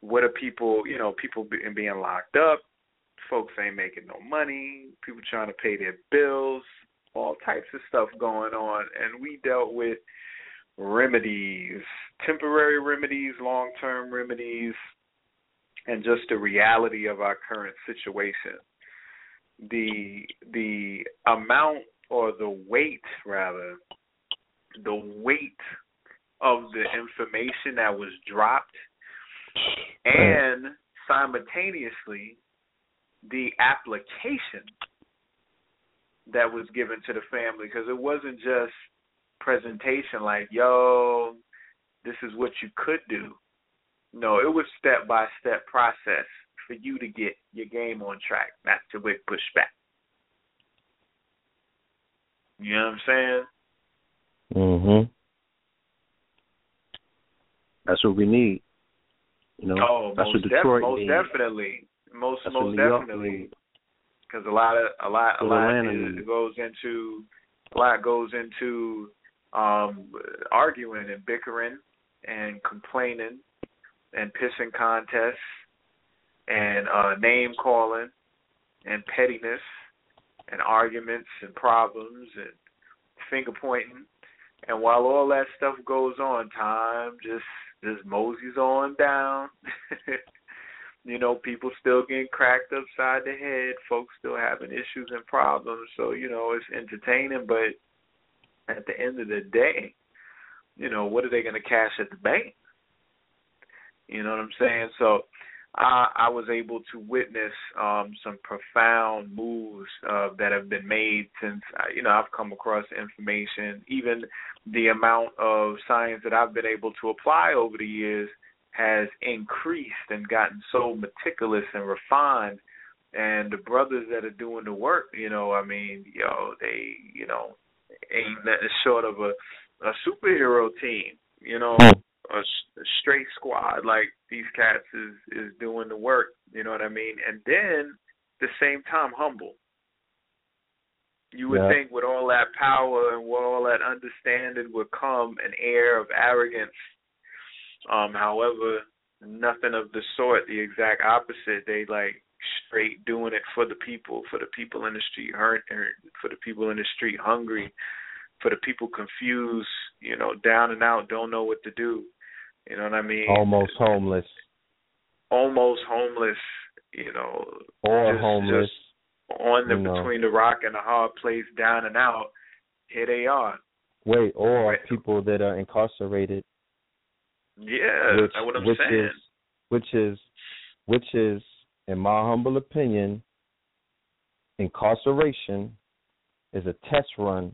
What are people, you know, people be, being locked up? Folks ain't making no money. People trying to pay their bills. All types of stuff going on, and we dealt with remedies, temporary remedies, long-term remedies, and just the reality of our current situation. The the amount or the weight rather the weight of the information that was dropped and simultaneously the application that was given to the family. Because it wasn't just presentation like yo this is what you could do. No it was step by step process for you to get your game on track not to get pushed back you know what I'm saying? Mhm. That's what we need. You know, Oh, that's most, what def- Detroit most needs. definitely, most That's most definitely, because a lot of a lot a What lot is, goes into a lot goes into um arguing and bickering and complaining and pissing contests and uh name calling and pettiness and arguments and problems and finger pointing. And while all that stuff goes on time just just moseys on down. *laughs* You know people still getting cracked upside the head. Folks still having issues and problems. So you know it's entertaining but at the end of the day you know what are they going to cash at the bank? You know what i'm saying? So I, I was able to witness um, some profound moves uh, that have been made since uh, you know I've come across information. Even the amount of science that I've been able to apply over the years has increased and gotten so meticulous and refined. And the brothers that are doing the work, you know, I mean, yo, they, you know, ain't nothing short of a a superhero team, you know a, a straight squad like these cats is is doing the work you know what i mean and then the same time humble you would Yeah. think with all that power and with all that understanding would come an air of arrogance um however nothing of the sort the exact opposite they like straight doing it for the people for the people in the street hurt for the people in the street hungry for the people confused, you know, down and out, don't know what to do. You know what I mean? Almost homeless Almost homeless, you know, or just- homeless. just on the you know. between the rock and the hard place, down and out. Here they are. Wait, or Right. people that are incarcerated, Yeah, which that's what I'm which saying. is which is which is, in my humble opinion, incarceration is a test run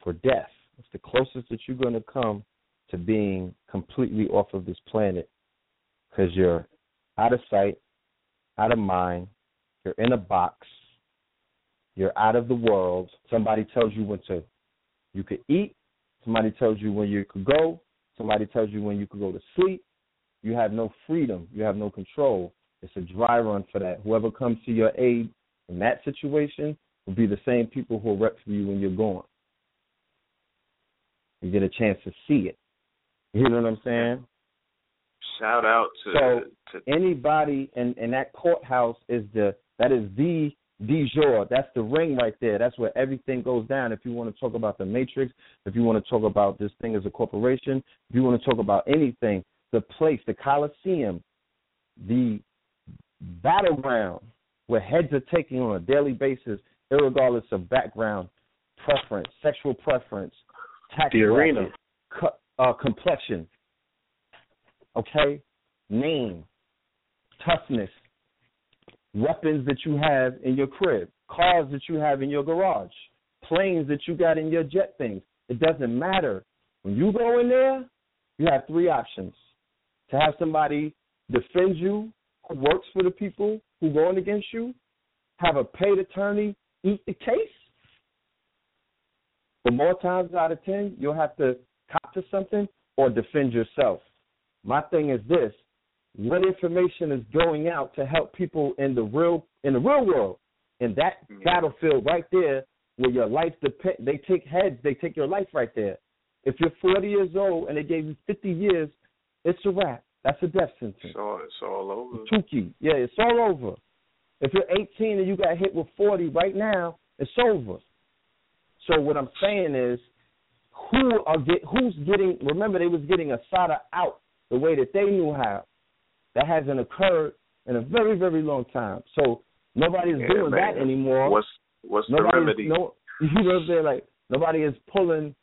for death. It's the closest that you're going to come to being completely off of this planet because you're out of sight, out of mind. You're in a box. You're out of the world. Somebody tells you when to you could eat. Somebody tells you when you could go. Somebody tells you when you could go to sleep. You have no freedom. You have no control. It's a dry run for that. Whoever comes to your aid in that situation will be the same people who will rep for you when you're gone. You get a chance to see it. You know what I'm saying? Shout out to So to anybody in in that courthouse is the that is the de jour. That's the ring right there. That's where everything goes down. If you want to talk about the matrix, if you want to talk about this thing as a corporation, if you want to talk about anything, the place, the Coliseum, the battleground where heads are taken on a daily basis, regardless of background, preference, sexual preference, tax The arena. bracket, co- uh, complexion, okay, name, toughness, weapons that you have in your crib, cars that you have in your garage, planes that you got in your jet things. It doesn't matter. When you go in there, you have three options. To have somebody defend you who works for the people who are going against you, have a paid attorney eat the case. But more times out of ten, you'll have to to something or defend yourself. My thing is this: what information is going out to help people in the real in the real world, in that Yeah. battlefield right there, where your life depend. They take heads. They take your life right there. If you're 40 years old and they gave you 50 years, it's a wrap. That's a death sentence. it's all it's all over. Tuki. Yeah, it's all over. If you're 18 and you got hit with 40 right now, it's over. So what I'm saying is, who are get who's getting? Remember, they was getting a Asada out the way that they knew how. That hasn't occurred in a very very long time. So nobody's Yeah, doing man. that anymore. What's what's the Nobody remedy? No, *laughs* you know what I'm saying? Like nobody is pulling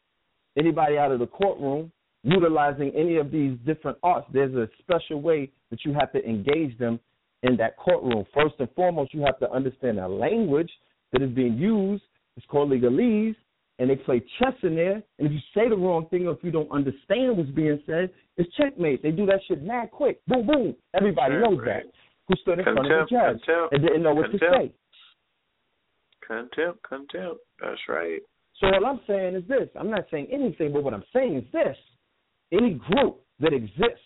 anybody out of the courtroom, utilizing any of these different arts. There's a special way that you have to engage them in that courtroom. First and foremost, you have to understand the language that is being used. It's called legalese, and they play chess in there. And if you say the wrong thing or if you don't understand what's being said, it's checkmate. They do that shit mad quick. Boom, boom. Everybody knows that. Who stood in front of the judge contempt, and didn't know what to say. contempt, contempt. That's right. So what I'm saying is this. I'm not saying anything, but what I'm saying is this. Any group that exists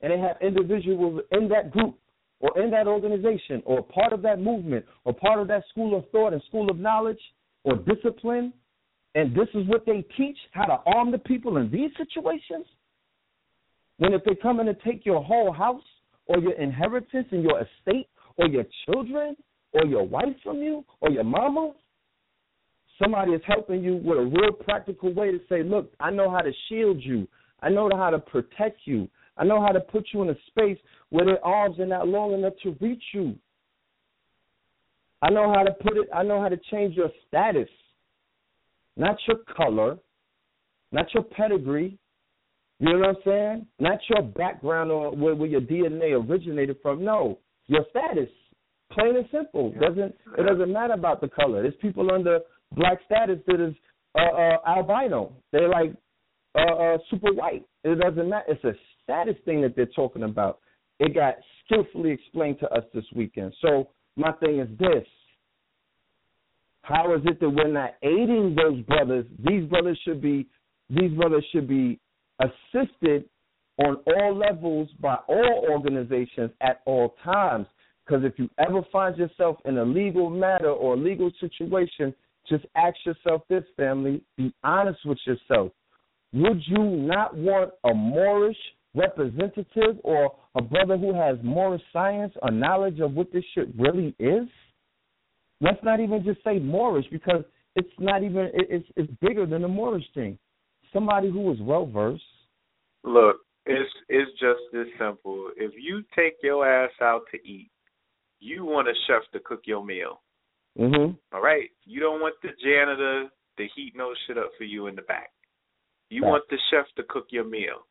and they have individuals in that group or in that organization or part of that movement or part of that school of thought and school of knowledge or discipline, and this is what they teach, how to arm the people in these situations, When if they come in and take your whole house or your inheritance and your estate or your children or your wife from you or your mama, somebody is helping you with a real practical way to say, look, I know how to shield you. I know how to protect you. I know how to put you in a space where their arms are not long enough to reach you. I know how to put it, I know how to change your status, not your color, not your pedigree. You know what I'm saying? Not your background or where, where your DNA originated from. No, your status. Plain and simple. Yeah. Doesn't it doesn't matter about the color. There's people under black status that is uh, uh, albino. They're like uh, uh, super white. It doesn't matter. It's a status thing that they're talking about. It got skillfully explained to us this weekend. So my thing is this: How is it that we're not aiding those brothers? These brothers should be. These brothers should be assisted on all levels by all organizations at all times. Because if you ever find yourself in a legal matter or a legal situation, just ask yourself this, family. Be honest with yourself. Would you not want a Moorish representative or a brother who has Moorish science or knowledge of what this shit really is? Let's not even just say Moorish because it's not even it's it's bigger than the Moorish thing. Somebody who is well versed. Look, it's it's just this simple. If you take your ass out to eat, you want a chef to cook your meal. Mhm. All right. You don't want the janitor to heat no shit up for you in the back. You Right. want the chef to cook your meal.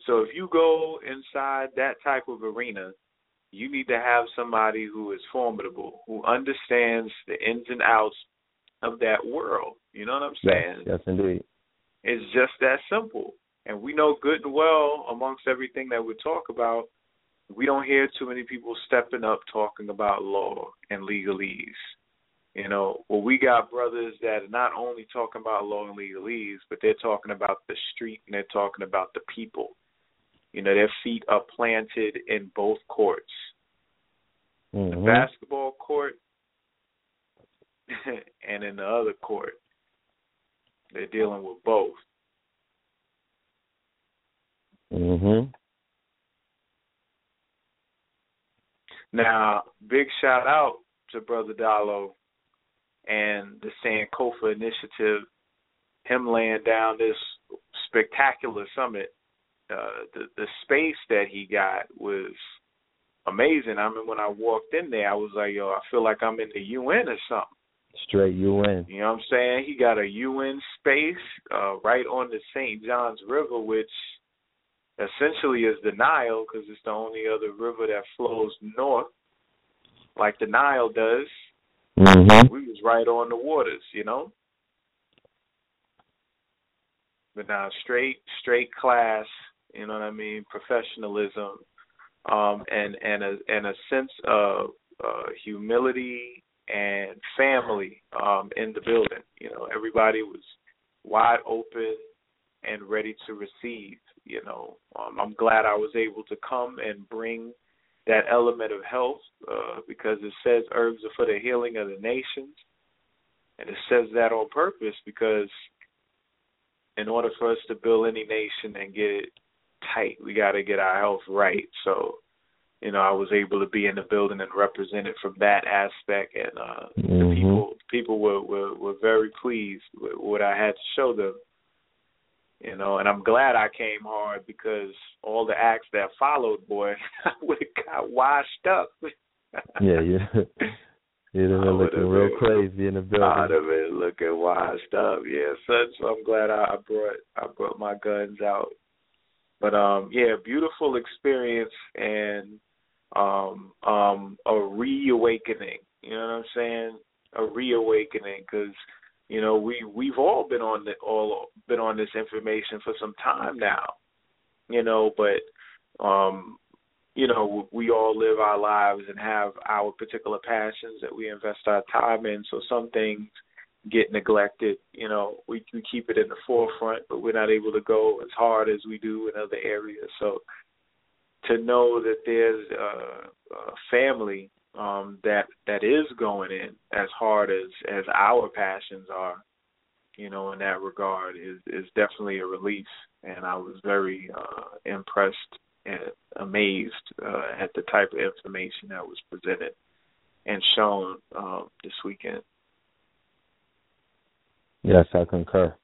So if you go inside that type of arena, you need to have somebody who is formidable, who understands the ins and outs of that world. You know what I'm saying? Yes, yes, indeed. It's just that simple. And we know good and well amongst everything that we talk about, we don't hear too many people stepping up talking about law and legalese. You know, well, we got brothers that are not only talking about law and legalese, but they're talking about the street and they're talking about the people. You know, their feet are planted in both courts. Mm-hmm. The basketball court *laughs* and in the other court. They're dealing with both. Mhm. Now, big shout out to Brother Diallo and the Sankofa Initiative, him laying down this spectacular summit. Uh, the the space that he got was amazing. I mean, when I walked in there, I was like, "Yo, I feel like I'm in the UN or something." Straight UN. You know what I'm saying? He got a UN space uh, right on the St. Johns River, which essentially is the Nile because it's the only other river that flows north, like the Nile does. Mhm. We was right on the waters, you know. But now, straight, straight class, you know what I mean? Professionalism, um, and and a and a sense of uh, humility and family um, in the building. You know, everybody was wide open and ready to receive. You know, um, I'm glad I was able to come and bring that element of health uh, because it says herbs are for the healing of the nations, and it says that on purpose because in order for us to build any nation and get it tight, we got to get our health right. So, you know, I was able to be in the building and represent it from that aspect, and uh, the Mhm. people people were, were were very pleased with what I had to show them. You know, and I'm glad I came hard because all the acts that followed, boy, *laughs* I would have got washed up. *laughs* Yeah, yeah. Have I been looking real been- crazy in the building. I'd have been looking washed up. Yeah, son. So I'm glad I brought I brought my guns out. But um, yeah, beautiful experience and um um a reawakening. You know what I'm saying? A reawakening because you know we we've all been on the all been on this information for some time now. You know, but um you know, we all live our lives and have our particular passions that we invest our time in. So some things get neglected. You know, we we keep it in the forefront, but we're not able to go as hard as we do in other areas. So to know that there's a, a family um, that that is going in as hard as as our passions are, you know, in that regard is is definitely a release. And I was very uh, impressed and amazed uh, at the type of information that was presented and shown um, this weekend. Yes, I concur.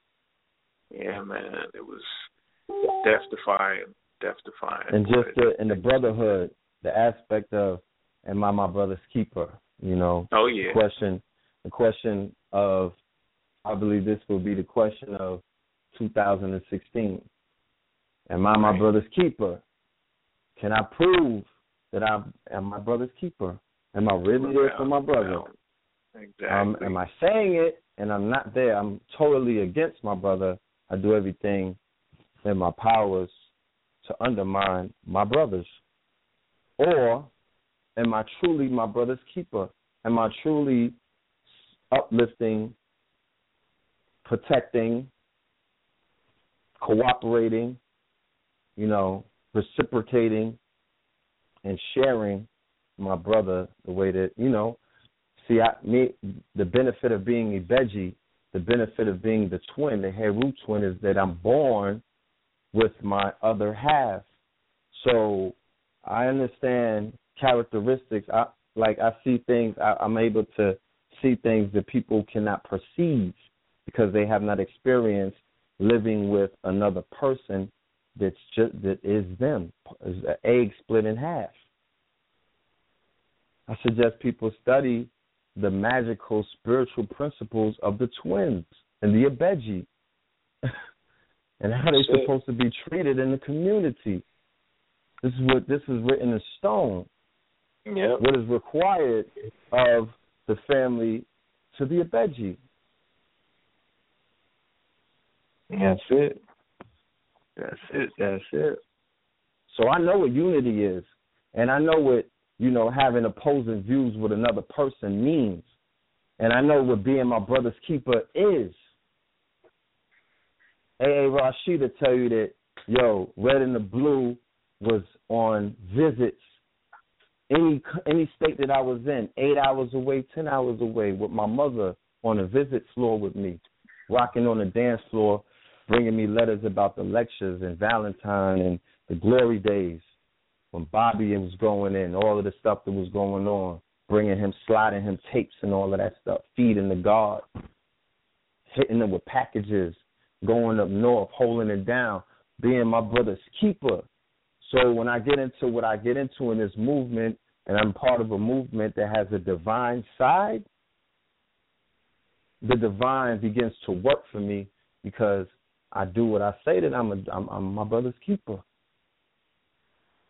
Yeah, man, it was death defying, death defying. And just the in the brotherhood, the aspect of am I my brother's keeper? You know, oh yeah, the question the question of I believe this will be the question of 2016. Am I my Right. brother's keeper? Can I prove that I am my brother's keeper? Am I really there for my brother? Exactly. Um, am I saying it and I'm not there? I'm totally against my brother. I do everything in my powers to undermine my brothers. Or am I truly my brother's keeper? Am I truly uplifting, protecting, cooperating, you know, reciprocating, and sharing my brother the way that you know See, I, me, the benefit of being Abeji, the benefit of being the twin, the Heru twin, is that I'm born with my other half. So I understand characteristics. I like I see things. I, I'm able to see things that people cannot perceive because they have not experienced living with another person that's just that is them, is an egg split in half. I suggest people study the magical spiritual principles of the twins and the Abeji *laughs* and how they're Shit. supposed to be treated in the community. This is what this is written in stone. yeah. What is required of the family to the Abeji. That's it. That's it. That's it. So I know what unity is. and I know what you know having opposing views with another person means, and I know what being my brother's keeper is. AA Rashida tell you that yo, red and the blue was on visits. Any any state that I was in, eight hours away, ten hours away, with my mother on a visit floor with me, rocking on the dance floor, bringing me letters about the lectures and Valentine and the glory days when Bobby was going in, all of the stuff that was going on, bringing him, sliding him tapes and all of that stuff, feeding the guard, hitting them with packages, going up north, holding it down, being my brother's keeper. So when I get into what I get into in this movement, and I'm part of a movement that has a divine side, the divine begins to work for me because I do what I say that I'm, a, I'm, I'm my brother's keeper.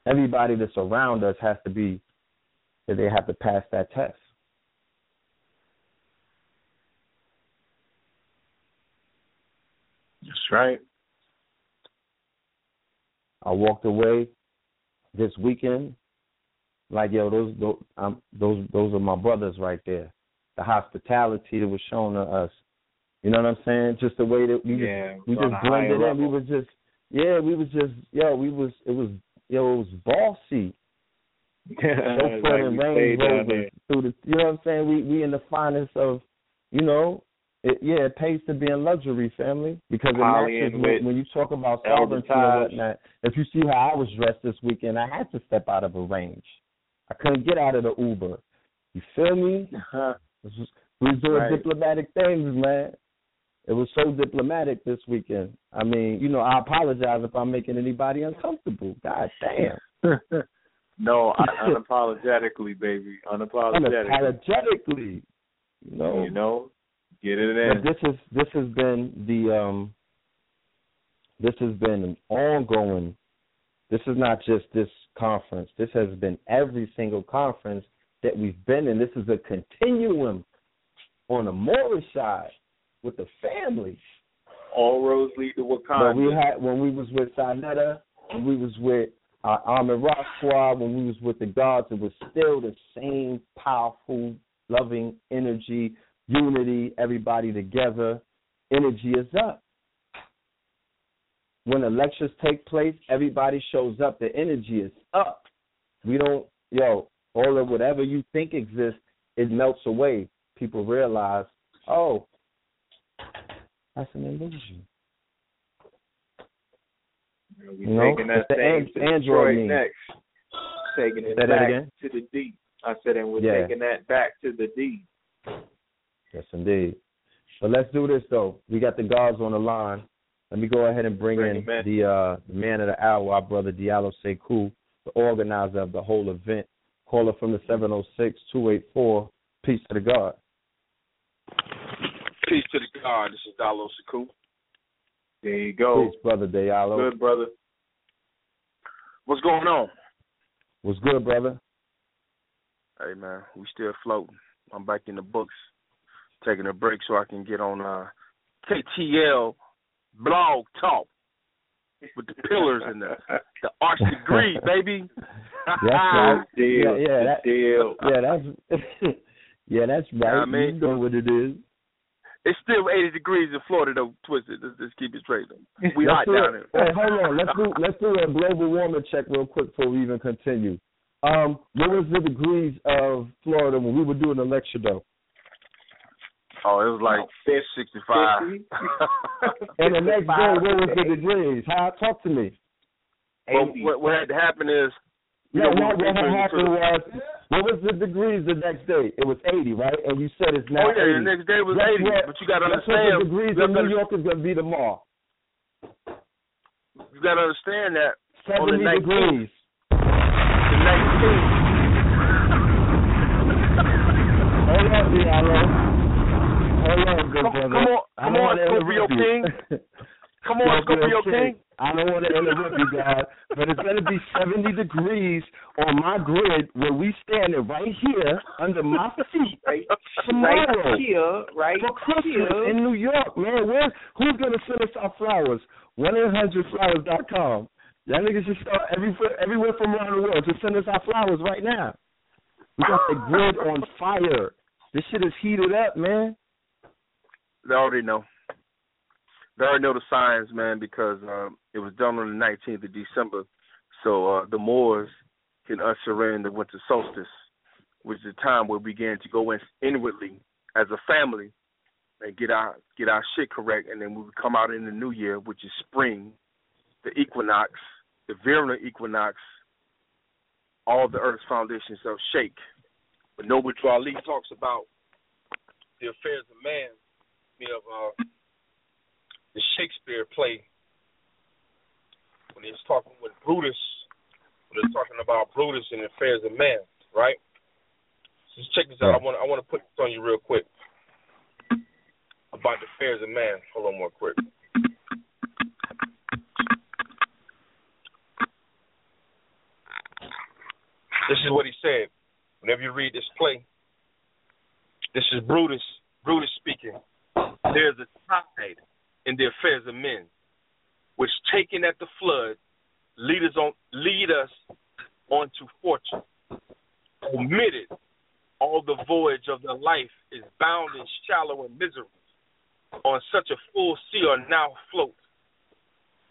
Everybody that's around us has to be that they have to pass that test. That's right. I walked away this weekend like yo, those those, um, those those are my brothers right there. The hospitality that was shown to us. You know what I'm saying? Just the way that we yeah, just we just blended in. We was just yeah, we was just yo, we was it was yo, it was bossy. Yeah, *laughs* like Range Rover through the you know what I'm saying? We we in the finest of you know, it, yeah, it pays to be in luxury, family, because it matches when, when you talk about sovereignty and whatnot. If you see how I was dressed this weekend, I had to step out of a range. I couldn't get out of the Uber. You feel me? Uh-huh. Was doing right. diplomatic things, man. It was so diplomatic this weekend. I mean, you know, I apologize if I'm making anybody uncomfortable. God damn. *laughs* no, unapologetically, baby. Unapologetically. Unapologetically. You know. You know. Get it in. But this is this has been the um this has been an ongoing this is not just this conference. This has been every single conference that we've been in. This is a continuum on the Moorish side with the family. All roads lead to Wakanda. When we had when we was with Sinetta, when we was with uh, Armin Rock Squad, when we was with the gods, it was still the same powerful, loving energy, unity, everybody together. Energy is up when the lectures take place, everybody shows up. The energy is up. We don't, yo, all of whatever you think exists, it melts away. People realize, oh, that's an illusion. We you know, taking that thing to Android next. Taking it Say back to the D. I said, and we're yeah. taking that back to the D. Yes, indeed. But let's do this though. We got the guards on the line. Let me go ahead and bring, bring in the uh, the man of the hour, our brother Diallo Sekou, the organizer of the whole event. Caller from the 706-284. Peace to the God. Peace to the God. This is Diallo Sekou. There you go. Peace, brother Diallo. Good, brother. What's going on? What's good, brother? Hey, man. We still floating. I'm back in the books, taking a break so I can get on uh, KTL blog talk with the pillars and the the arch degree, *laughs* baby. That's right. *laughs* Deal. Yeah, yeah, that, deal. yeah, that's *laughs* yeah, that's right. I mean, you know what it is. It's still 80 degrees in Florida, though. Twisted. Let's just keep it straight. Though. *laughs* We hot down here. Hey, hold on. Let's do let's do a global warming check real quick before we even continue. Um, what was the degrees of Florida when we were doing the lecture, though? Oh, it was like sixty five. *laughs* and the next day, what was the degrees? How talk to me? Well, what, what had to happen is yeah, know, what, what had happened was what was the degrees the next day? It was eighty, right? And you said it's oh, now. Oh yeah, 80. the next day was eighty. What, but you got to understand. What the degrees in New York is going to be tomorrow. You got to understand that. Seventy on the degrees. The nineteenth. Hold on, Diallo. Hold on, good come, brother. Come on, come on, Scorpio King. *laughs* Come on, Scorpio King. I don't want to interrupt you guys, but it's going to be 70 degrees on my grid where we standing right here under my feet *laughs* right, tomorrow. Right here, right for Christmas here. in New York, man. Where, who's going to send us our flowers? 1-800-Flowers.com. Y'all niggas should start every, everywhere from around the world to send us our flowers right now. We got the grid on fire. This shit is heated up, man. They already know. They already know the signs, man, because um, it was done on the 19th of December. So uh, the Moors can usher in the winter solstice, which is the time where we begin to go in inwardly as a family and get our get our shit correct, and then we come out in the new year, which is spring, the equinox, the vernal equinox. All the Earth's foundations shall shake. But Noble Ali talks about the affairs of man, me of uh, the Shakespeare play when he's talking with Brutus, when he was talking about Brutus and the affairs of man, right? So just check this out. I want I want to put this on you real quick about the affairs of man. Hold on, more quick. This is what he said. Whenever you read this play, this is Brutus, Brutus speaking. There's a tide in the affairs of men, which taken at the flood, lead us on lead us onto fortune. Omitted, all the voyage of the life is bound in shallow and misery. On such a full sea are now afloat,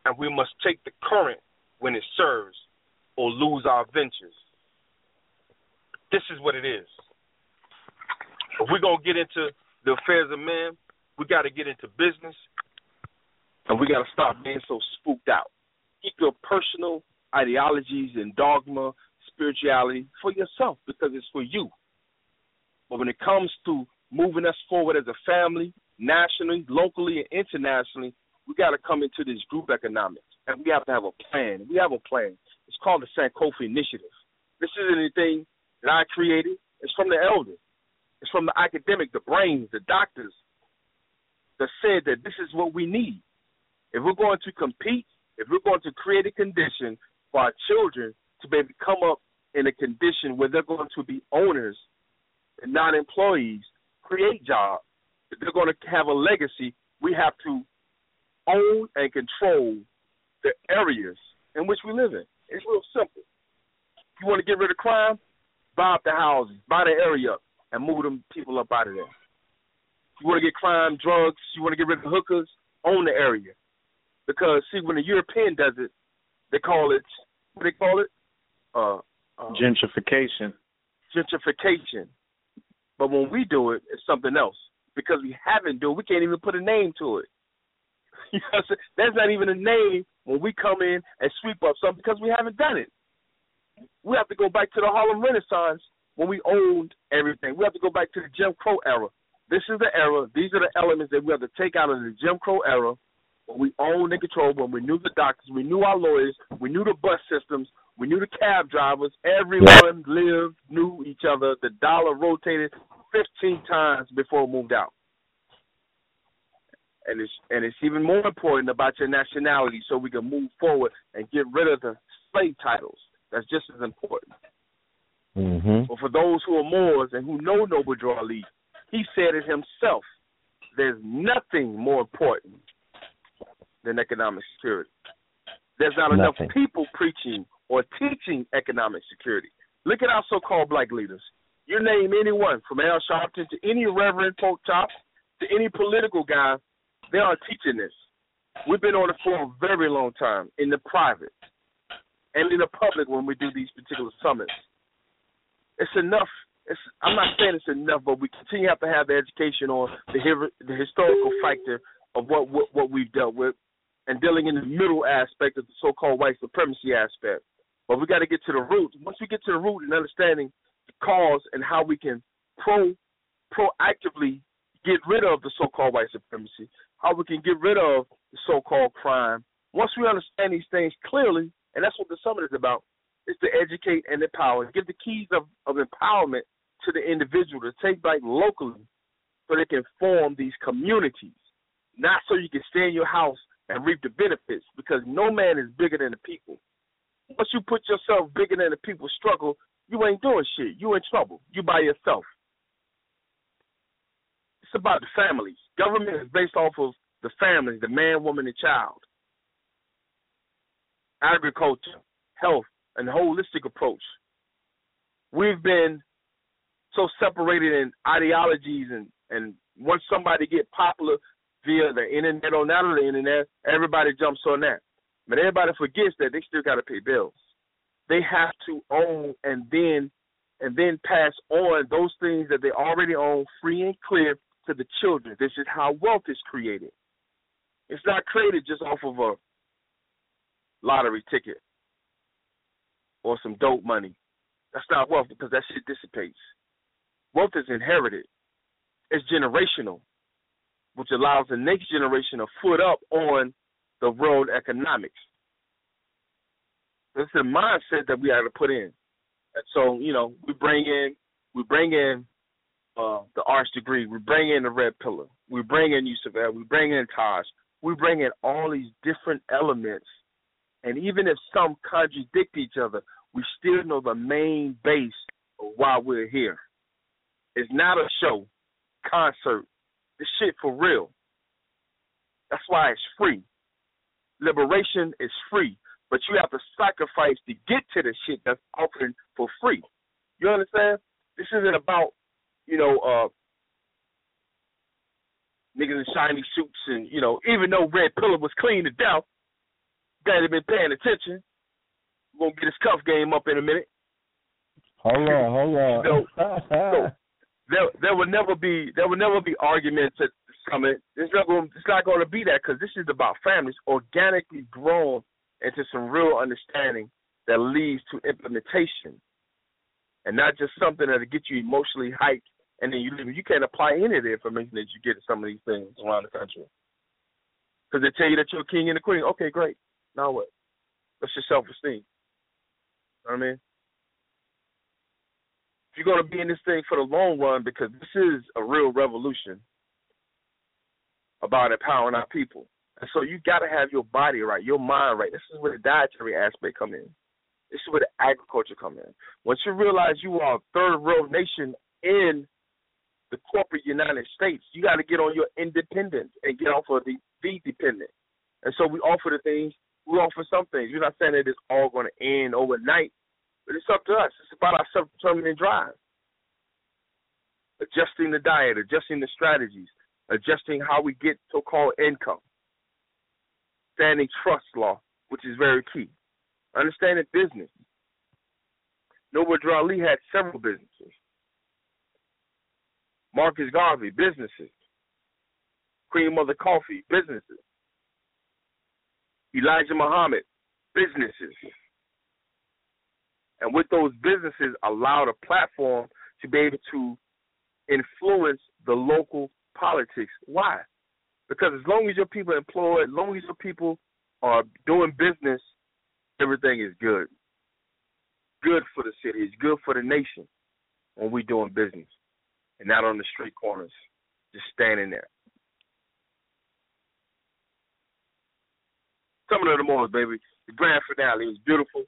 and we must take the current when it serves, or lose our ventures. This is what it is. If we're gonna get into the affairs of men, we got to get into business, and we got to stop being so spooked out. Keep your personal ideologies and dogma, spirituality for yourself because it's for you. But when it comes to moving us forward as a family, nationally, locally, and internationally, we got to come into this group economics, and we have to have a plan. We have a plan. It's called the Sankofa Initiative. This isn't anything that I created. It's from the elders. It's from the academic, the brains, the doctors that said that this is what we need. If we're going to compete, if we're going to create a condition for our children to be able to come up in a condition where they're going to be owners and not employees, create jobs, if they're going to have a legacy, we have to own and control the areas in which we live in. It's real simple. If you want to get rid of crime, buy up the houses, buy the area up, and move them people up out of there. If you want to get crime, drugs, you want to get rid of hookers, own the area. Because see, when the European does it, they call it what they call it? Uh, uh, Gentrification. gentrification. But when we do it, it's something else. Because we haven't do it, we can't even put a name to it. *laughs* You know what I'm saying? There's not even a name when we come in and sweep up something because we haven't done it. We have to go back to the Harlem Renaissance when we owned everything. We have to go back to the Jim Crow era. This is the era. These are the elements that we have to take out of the Jim Crow era when we owned and controlled, when we knew the doctors, we knew our lawyers, we knew the bus systems, we knew the cab drivers. Everyone lived, knew each other. The dollar rotated 15 times before it moved out. And it's and it's even more important about your nationality, so we can move forward and get rid of the slave titles. That's just as important. Mm-hmm. But for those who are Moors and who know Noble Ali, he said it himself. There's nothing more important than economic security. There's not enough people preaching or teaching economic security. Look at our so-called black leaders. You name anyone from Al Sharpton to any Reverend Pork Chop to any political guy, they are teaching this. We've been on it for a very long time in the private and in the public when we do these particular summits. It's enough. It's, I'm not saying it's enough, but we continue to have to have the education on the the historical factor of what, what what we've dealt with, and dealing in the middle aspect of the so-called white supremacy aspect. But we got to get to the root. Once we get to the root and understanding the cause and how we can pro proactively get rid of the so-called white supremacy, how we can get rid of the so-called crime. Once we understand these things clearly, and that's what the summit is about, is to educate and empower, give the keys of, of empowerment to the individual to take back locally so they can form these communities. Not so you can stay in your house and reap the benefits, because no man is bigger than the people. Once you put yourself bigger than the people's struggle, you ain't doing shit. You in trouble. You by yourself. It's about the families. Government is based off of the family, the man, woman, and child. agriculture, health, and holistic approach. We've been so separated in ideologies and and once somebody get popular via the internet or not on the internet, everybody jumps on that. But everybody forgets that they still got to pay bills. They have to own and then and then pass on those things that they already own free and clear to the children. This is how wealth is created. It's not created just off of a lottery ticket or some dope money. That's not wealth because that shit dissipates. Wealth is inherited. It's generational, which allows the next generation to foot up on the world economics. It's a mindset that we have to put in. And so, you know, we bring in we bring in uh, the Arch Degree, we bring in the red pillar, we bring in Yusuf we bring in Taj, we bring in all these different elements and even if some contradict each other, we still know the main base of why we're here. It's not a show, concert. This shit for real. That's why it's free. Liberation is free, but you have to sacrifice to get to the shit that's offered for free. You understand? This isn't about, you know, uh niggas in shiny suits and, you know, even though Red Pillar was clean to death, guys have been paying attention. We're gonna get his cuff game up in a minute. Hold on, hold on. *laughs* so, so there, there will never be there will never be arguments at summit. It's not going it's not going to be that because this is about families organically grown into some real understanding that leads to implementation, and not just something that'll get you emotionally hyped and then you leave. You can't apply any of the information that you get in some of these things around the country because they tell you that you're a king and a queen. Okay, great. Now what? What's your self esteem? You know what I mean? You're gonna be in this thing for the long run, because this is a real revolution about empowering our people. And so you gotta have your body right, your mind right. This is where the dietary aspect come in. This is where the agriculture come in. Once you realize you are a third world nation in the corporate United States, you got to get on your independence and get off of the, the dependent. And so we offer the things we offer some things. We're not saying that it's all going to end overnight, but it's up to us. It's about our self-determined drive. Adjusting the diet, adjusting the strategies, adjusting how we get so-called income. Standing trust law, which is very key. Understanding business. Noble Drew Ali had several businesses. Marcus Garvey, businesses. Queen Mother Coffee, businesses. Elijah Muhammad, businesses. And with those businesses, allowed a platform to be able to influence the local politics. Why? Because as long as your people are employed, as long as your people are doing business, everything is good. Good for the city. It's good for the nation when we're doing business and not on the street corners, just standing there. Coming to the malls, baby. The grand finale was beautiful.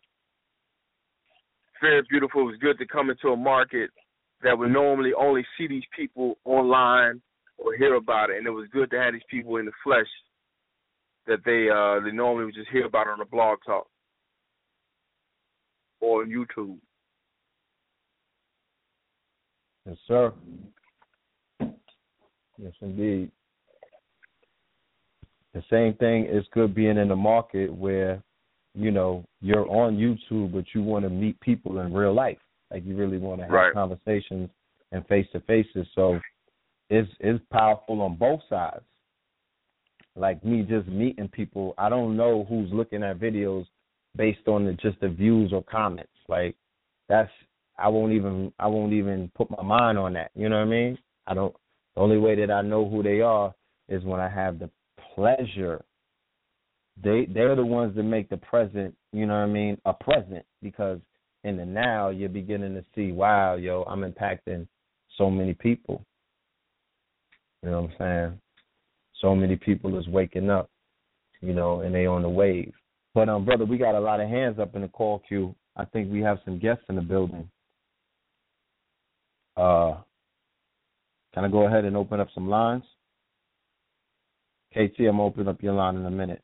Very beautiful. It was good to come into a market that would normally only see these people online or hear about it, and it was good to have these people in the flesh that they uh they normally would just hear about on a blog talk or on YouTube. Yes, sir. Yes, indeed the same thing is good being in the market where you know you're on YouTube, but you want to meet people in real life. Like you really want to have right. conversations and face to faces. So it's it's powerful on both sides. Like me just meeting people, I don't know who's looking at videos based on the, just the views or comments. Like that's I won't even I won't even put my mind on that. You know what I mean? I don't. The only way that I know who they are is when I have the pleasure. They they're the ones that make the present, you know what I mean, a present because in the now you're beginning to see, wow, yo, I'm impacting so many people. You know what I'm saying? So many people is waking up, you know, and they on the wave. But um, brother, we got a lot of hands up in the call queue. I think we have some guests in the building. Uh, can I go ahead and open up some lines? KT, I'm opening up your line in a minute.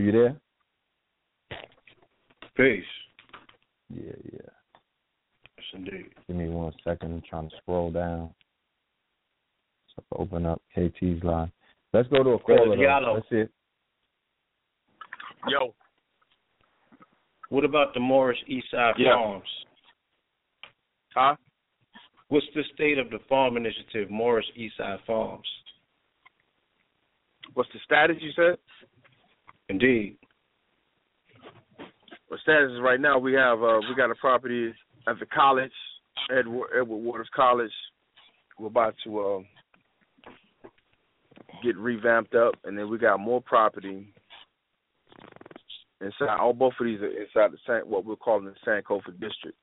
You there? Peace. Yeah, yeah. Yes, indeed. Give me one second. I'm trying to scroll down. So open up KT's line. Let's go to a Brother caller. though. Diallo. Yo, What about the Morris Eastside Yeah. Farms? huh? What's the state of the farm initiative, Morris Eastside Farms? What's the status you said? Indeed. The status is right now we have uh we got a property at the college, Edward Edward Waters College. We're about to uh, get revamped up, and then we got more property inside. All both of these are inside the San, what we're calling the San Sankofa district.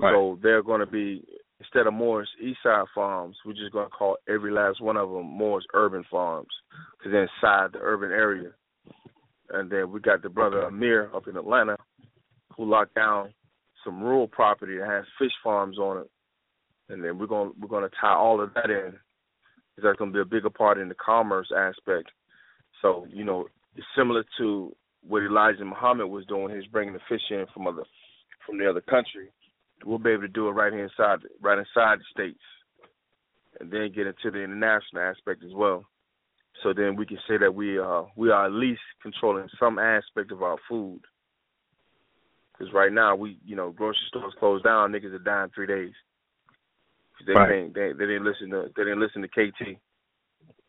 Right. So they're going to be instead of Morris Eastside Farms, we're just going to call every last one of them Morris Urban Farms because they're inside the urban area. And then we got the brother Amir up in Atlanta who locked down some rural property that has fish farms on it. And then we're gonna we're going to tie all of that in because that's going to be a bigger part in the commerce aspect. So you know, it's similar to what Elijah Muhammad was doing. He's bringing the fish in from other from the other country. We'll be able to do it right here inside right inside the states, and then get into the international aspect as well. So then we can say that we uh we are at least controlling some aspect of our food. Because right now we you know grocery stores closed down, niggas are dying three days. They, Right. ain't they they didn't listen to they didn't listen to KT.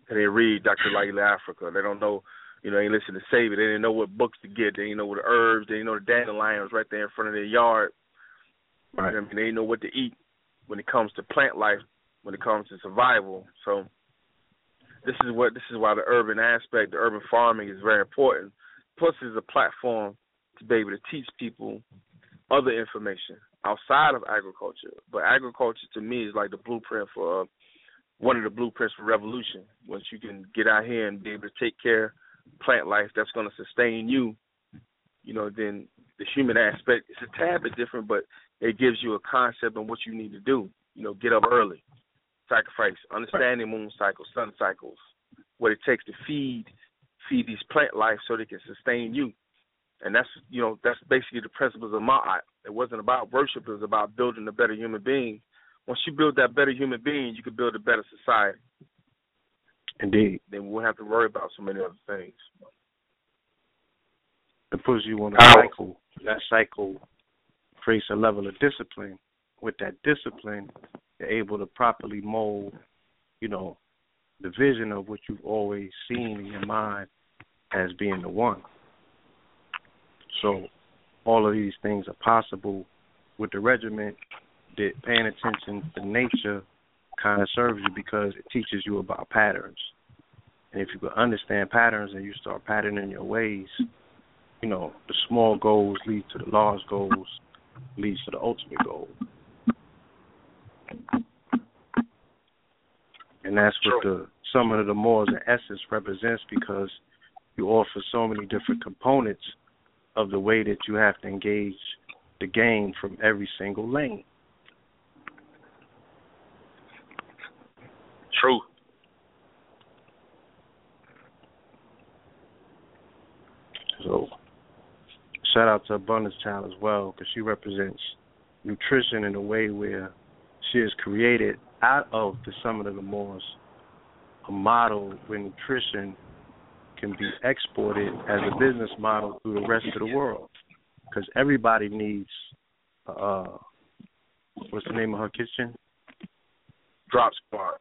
They didn't read Dr. Llaila Afrika. They don't know you know, they didn't listen to Save It. They didn't know what books to get. They didn't know what the herbs. They didn't know the dandelion was right there in front of their yard. Right. You know I mean, they didn't know what to eat when it comes to plant life, when it comes to survival. So this is what this is why the urban aspect, the urban farming is very important. Plus it's a platform to be able to teach people other information outside of agriculture. But agriculture to me is like the blueprint for uh, one of the blueprints for revolution. Once you can get out here and be able to take care plant life that's going to sustain you, you know, then the human aspect is a tad bit different, but it gives you a concept on what you need to do. You know, get up early, sacrifice, understanding moon cycles, sun cycles, what it takes to feed feed these plant life so they can sustain you. And that's you know that's basically the principles of Ma'at. It wasn't about worship; it was about building a better human being. Once you build that better human being, you can build a better society. Indeed. Then we won't have to worry about so many other things. It puts you on a Ow. cycle. That cycle creates a level of discipline. With that discipline, you're able to properly mold, you know, the vision of what you've always seen in your mind as being the one. So all of these things are possible with the regiment that paying attention to nature kind of serves you because it teaches you about patterns. And if you can understand patterns and you start patterning your ways, you know, the small goals lead to the large goals, leads to the ultimate goal. And that's what the Summit of the Moors in essence represents because you offer so many different components of the way that you have to engage the game from every single lane. True. So, shout out to Abundance Child as well because she represents nutrition in a way where she has created out of the Summit of the Moors a model where nutrition can be exported as a business model through the rest of the world because everybody needs uh what's the name of her kitchen Drop squad.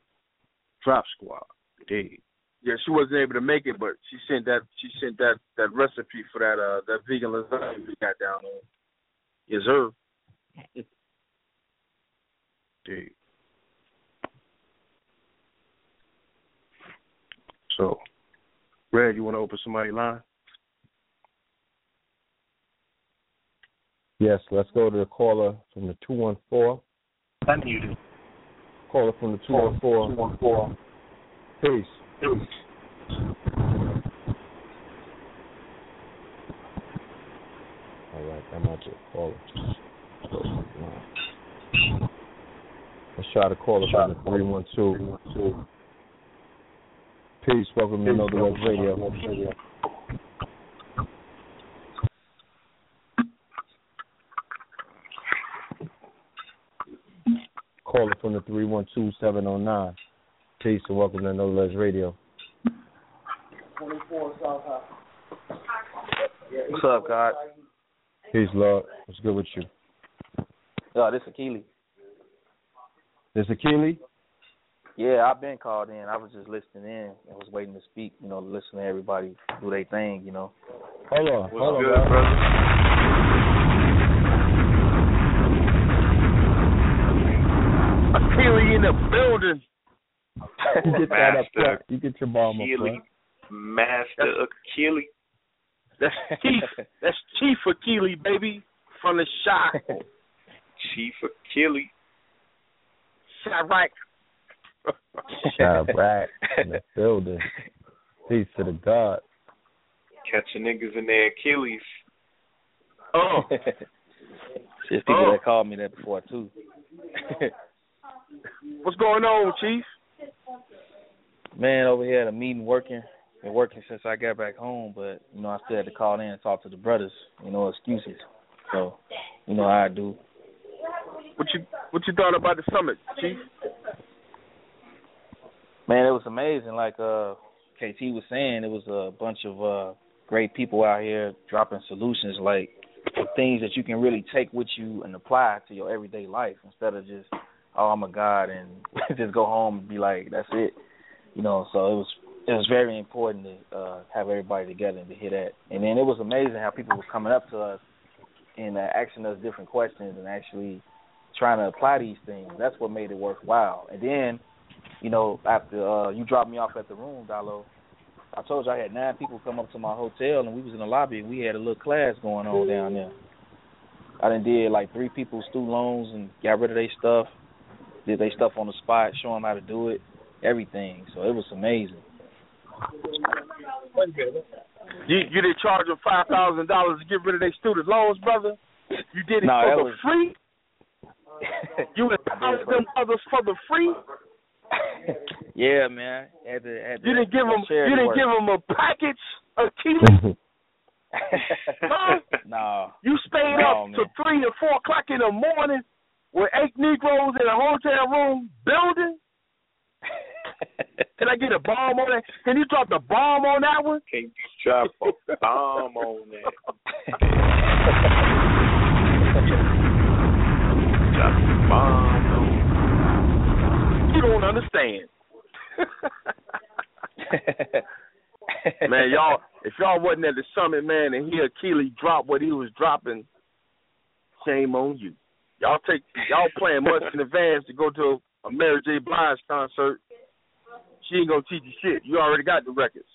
drop squad indeed Yeah, she wasn't able to make it, but she sent that she sent that that recipe for that uh that vegan lasagna we got down there. Yes, sir. Indeed so red you want to open somebody's line Yes, let's go to the caller from the 214. unmuted Caller from the 214. 214. Peace. All right, I'm out to caller. Let's try to call us on the 312. Peace. Welcome to Another Web Radio. Call Caller from the 312 709. Peace and welcome to No Less Radio. What's up, God? Peace, Lord. What's good with you? Yo, this is Keely. This Akili? Yeah, I've been called in. I was just listening in and was waiting to speak. You know, listen to everybody do their thing. You know. Hold on, What's hold on, good, bro. brother? Achille in the building. You get that up Master front. You get your bomb up Achille, front. Master Achille. That's Chief. That's Chief Achille, baby, from the shot. *laughs* Chief Achille. Chirac. Shout out in the building. Peace to the God. Catching niggas in their Achilles. Oh, *laughs* There's people Oh. that called me that before too. *laughs* what's going on, Chief? Man, over here at a meeting working. Been working since I got back home, but you know I still had to call in and talk to the brothers. You know excuses. So, you know how I do. What you what you thought about the summit, Chief? Man, it was amazing. Like uh KT was saying, it was a bunch of uh great people out here dropping solutions like things that you can really take with you and apply to your everyday life instead of just, oh I'm a god and *laughs* just go home and be like, That's it. You know, so it was it was very important to uh have everybody together and to hear that. And then it was amazing how people were coming up to us and uh, asking us different questions and actually trying to apply these things. That's what made it worthwhile. And then you know, after uh you dropped me off at the room, Diallo, I told you I had nine people come up to my hotel and we was in the lobby and we had a little class going on down there. I done did like three people's student loans and got rid of their stuff, did their stuff on the spot, show them how to do it, everything. So it was amazing. You you did charge them five thousand dollars to get rid of their student loans, brother. You did it No, for was- free. *laughs* You empowered them others for the free. *laughs* yeah, man. Had to, had to, You didn't give them. charity You didn't work. give them a package of Keely. no. You stayed No, up man. to three or four o'clock in the morning with eight Negroes in a hotel room building. Can I get a bomb on that? Can you drop the bomb on that one? Can you drop a bomb on that? *laughs* Drop a You don't understand. *laughs* man, y'all, if y'all wasn't at the summit, man, and hear Keely drop what he was dropping, shame on you. Y'all take y'all playing months in advance to go to a Mary J. Blige concert. She ain't gonna teach you shit. You already got the records.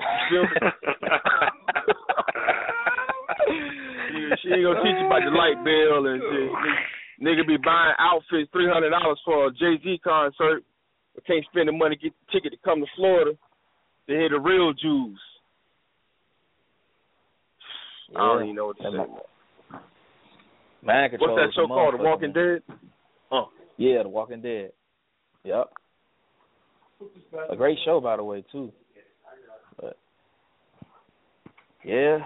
*laughs* You feel me? she, ain't gonna teach you about the light bill and shit. Nigga be buying outfits three hundred dollars for a Jay Z concert, but can't spend the money to get the ticket to come to Florida to hear the real Jews. I don't even know what to say. control. What's that show called? The Walking man. Dead? Yeah, The Walking Dead. Yep. A great show, by the way, too. But yeah,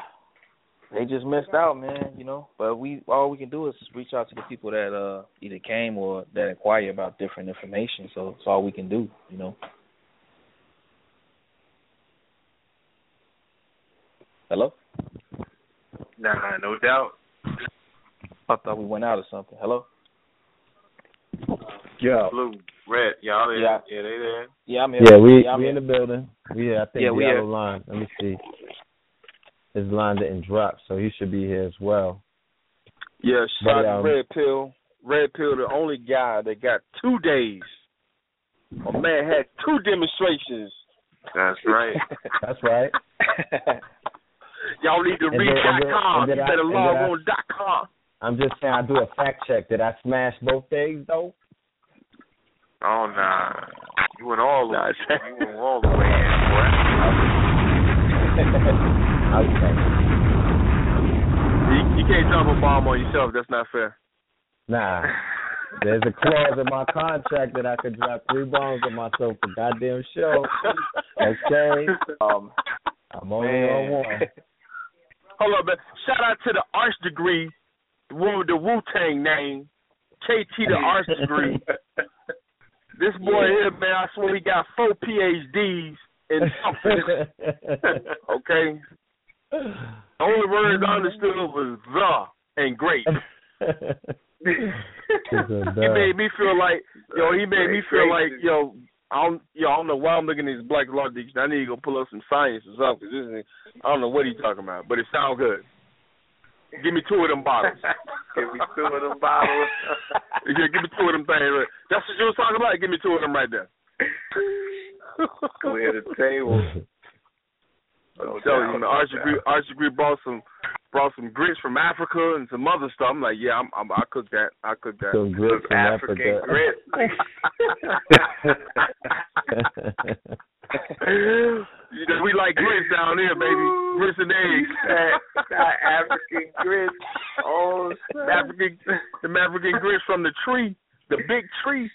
they just missed out, man. You know, but we all we can do is reach out to the people that uh either came or that inquire about different information. So it's all we can do. You know. Hello. Nah, no doubt. I thought we went out or something. Hello. Yeah. Blue, red, y'all there? Yeah. yeah they there. Yeah, I'm here. Yeah, we I'm we here. in the building. Yeah, I think Yeah, we the here. other line. Let me see. His line didn't drop, so he should be here as well. Yeah, But, shout out um, to Red Pill. Red Pill, the only guy that got two days. A man had two demonstrations. That's right. *laughs* That's right. *laughs* Y'all need to And read then- dot com. and You then I- better and log then I- on dot com. I'm just saying I do a fact check. Did I smash both days though? Oh nah, you went all the Nah, way. You went all the way in, boy. *laughs* okay. You, you can't drop a bomb on yourself. That's not fair. Nah. There's a clause in my contract that I could drop three bombs on myself for goddamn show. Okay. um, I'm only man. on one. Hold on, man. Shout out to the Arch Degree, the one with the Wu Tang name, KT the Arch Degree. This boy here, man, I swear he got four PhDs in something. *laughs* okay. The only words I understood was the and great. *laughs* he made me feel like yo. He made me feel like yo. I don't yo. I don't know why I'm looking at this black law dictionary. I need to go pull up some science or something. Cause this is, I don't know what he's talking about, but it sounds good. Give me two of them bottles. *laughs* give me two of them bottles. *laughs* yeah, give me two of them things. Right. That's what you was talking about. Give me two of them right there. Clear the table. Oh, I'm telling you, man, Arch Degree, Arch Degree brought some brought some grits from Africa and some other stuff. I'm like, yeah, I'm, I'm I cook that. I cook that. Some grits from African Africa. grits. *laughs* *laughs* you know, we like grits down here, baby. Grits and eggs. *laughs* That, that African grits. Oh, snap. African, the African grits from the tree, the big tree.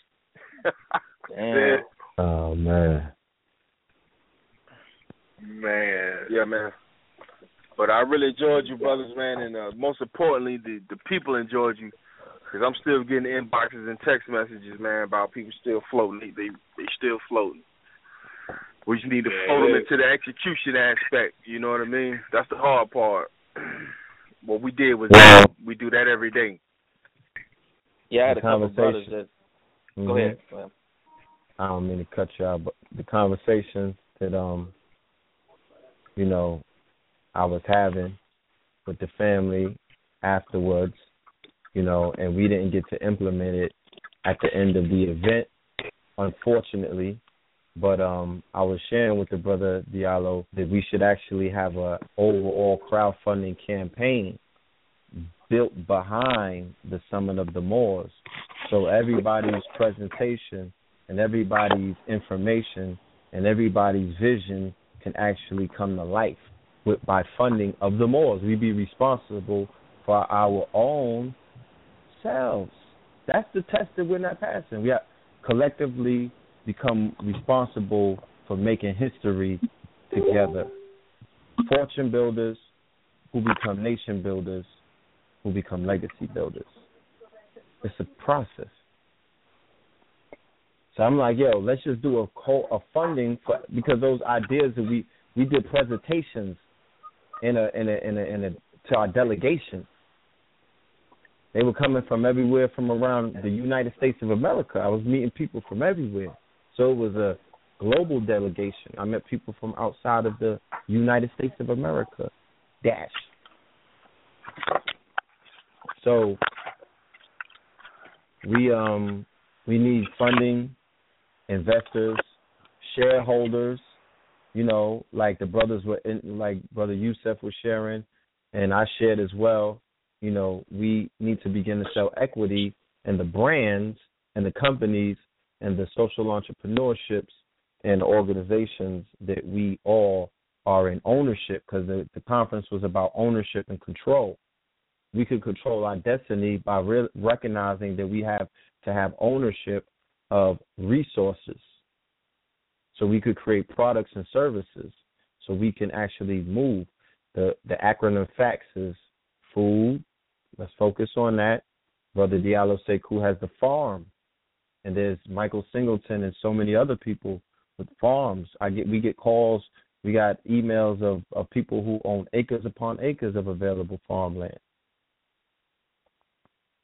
Damn. oh man. Man. Yeah, man. But I really enjoyed you, brothers, man, and uh, most importantly, the the people enjoyed you, because I'm still getting inboxes and text messages, man, about people still floating. They they, they still floating. We just need to Yeah, float them into the execution aspect. You know what I mean? That's the hard part. *clears throat* what we did was Well- we do that every day. Yeah, I had The a couple brothers conversation. that. Mhm. Go ahead. Go ahead. I don't mean to cut you out, but the conversations that um, you know, I was having with the family afterwards, you know, and we didn't get to implement it at the end of the event, unfortunately. But um, I was sharing with the brother Diallo that we should actually have a overall crowdfunding campaign built behind the summit of the Moors, so everybody's presentation and everybody's information and everybody's vision can actually come to life with by funding of the Moors. We be responsible for our own selves. That's the test that we're not passing. We have collectively become responsible for making history together. Fortune builders who become nation builders, who become legacy builders. It's a process. So I'm like, yo, let's just do a co- a funding for because those ideas that we we did presentations in a in a in a in a to our delegation. They were coming from everywhere from around the United States of America. I was meeting people from everywhere. So it was a global delegation. I met people from outside of the United States of America. Dash. So we um we need funding, investors, shareholders, you know, like the brothers were in, like brother Youssef was sharing and I shared as well, you know, we need to begin to sell equity in the brands and the companies and the social entrepreneurships and organizations that we all are in ownership because the, the conference was about ownership and control. We could control our destiny by re- recognizing that we have to have ownership of resources. So we could create products and services so we can actually move. The the acronym FACTS is food. Let's focus on that. Brother Diallo Sekou has the farm. And there's Michael Singleton and so many other people with farms. I get we get calls, we got emails of, of people who own acres upon acres of available farmland.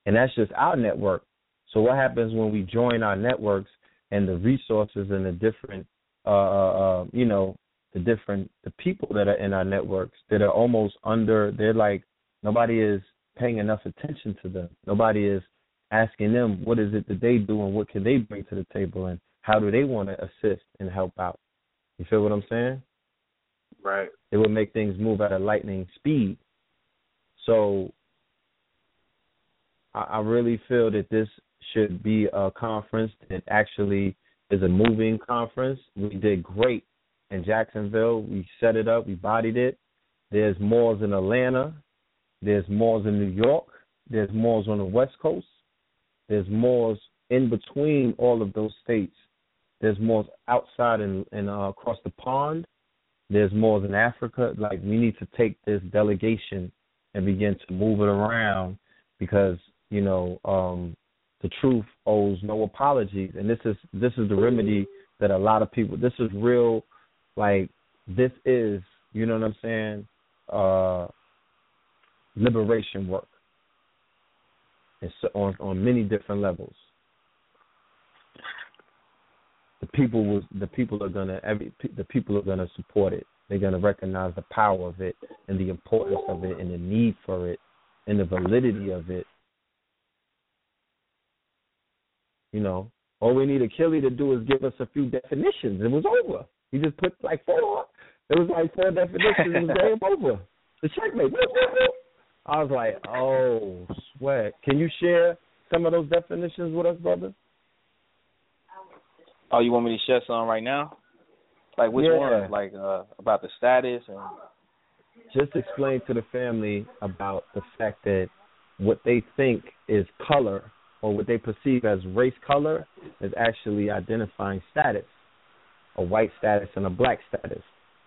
And that's just our network. So what happens when we join our networks and the resources and the different uh, uh uh, you know, the different the people that are in our networks that are almost under they're like nobody is paying enough attention to them. Nobody is asking them what is it that they do and what can they bring to the table and how do they want to assist and help out. You feel what I'm saying? Right. It would make things move at a lightning speed. So I, I really feel that this should be a conference that actually is a moving conference. We did great in Jacksonville. We set it up, we bodied it. There's malls in Atlanta. There's malls in New York. There's malls on the West Coast. There's malls in between all of those states. There's malls outside and, and uh, across the pond. There's malls in Africa. Like we need to take this delegation and begin to move it around because you know um, the truth owes no apologies, and this is this is the remedy that a lot of people. This is real, like this is you know what I'm saying, uh, liberation work. It's on on many different levels. The people was the people are gonna every the people are gonna support it. They're gonna recognize the power of it and the importance of it and the need for it and the validity of it. You know, all we need Achilles to do is give us a few definitions. It was over. He just put like four. It was like four definitions. It was *laughs* game over. The checkmate. I was like, oh, sweat. Can you share some of those definitions with us, brother? Oh, you want me to share some right now? Like which yeah. one? Like uh, about the status and just explain to the family about the fact that what they think is color or what they perceive as race color is actually identifying status, a white status and a black status,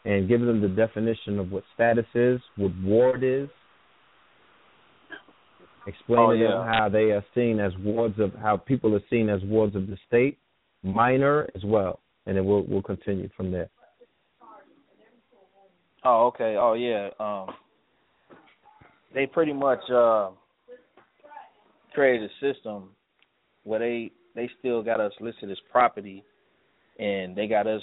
and giving them the definition of what status is, what ward is, explaining oh, yeah. them how they are seen as wards of how people are seen as wards of the state, minor as well, and then we'll we'll continue from there. Oh, okay. Oh, yeah. Um, they pretty much uh, created a system where they they still got us listed as property, and they got us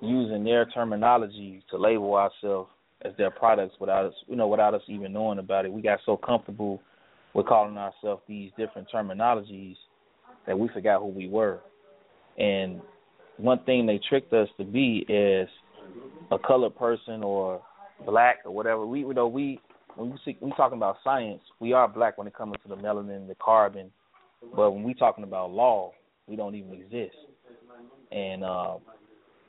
using their terminology to label ourselves as their products without us, you know, without us even knowing about it. We got so comfortable with calling ourselves these different terminologies that we forgot who we were. And one thing they tricked us to be is a colored person or black or whatever. We you know we when we see, we talking about science, we are black when it comes to the melanin, the carbon, but when we talking about law, we don't even exist. And uh,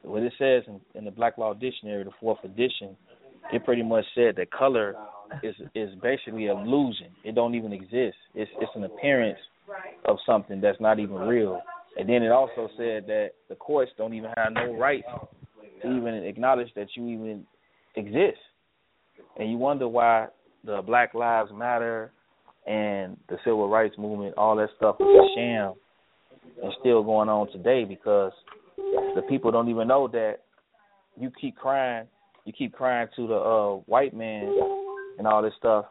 what it says in, in the Black Law Dictionary, the fourth edition, it pretty much said that color is is basically an illusion. It don't even exist. It's it's an appearance of something that's not even real. And then it also said that the courts don't even have no right to even acknowledge that you even exist. And you wonder why the Black Lives Matter and the civil rights movement, all that stuff is a sham and still going on today because the people don't even know that you keep crying, you keep crying to the uh white man and all this stuff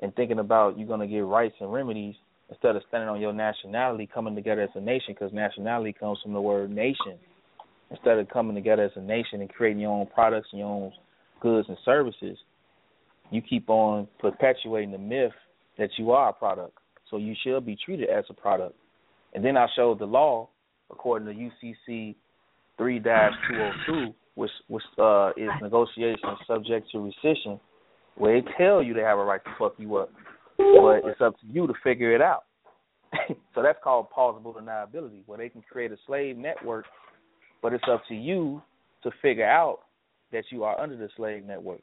and thinking about you're going to get rights and remedies instead of standing on your nationality, coming together as a nation because nationality comes from the word nation. Instead of coming together as a nation and creating your own products and your own goods and services, you keep on perpetuating the myth that you are a product. So you should be treated as a product. And then I showed the law, according to UCC 3-202, which which uh, is negotiation subject to rescission, where they tell you they have a right to fuck you up, but it's up to you to figure it out. *laughs* so that's called plausible deniability, where they can create a slave network, but it's up to you to figure out that you are under the slave network,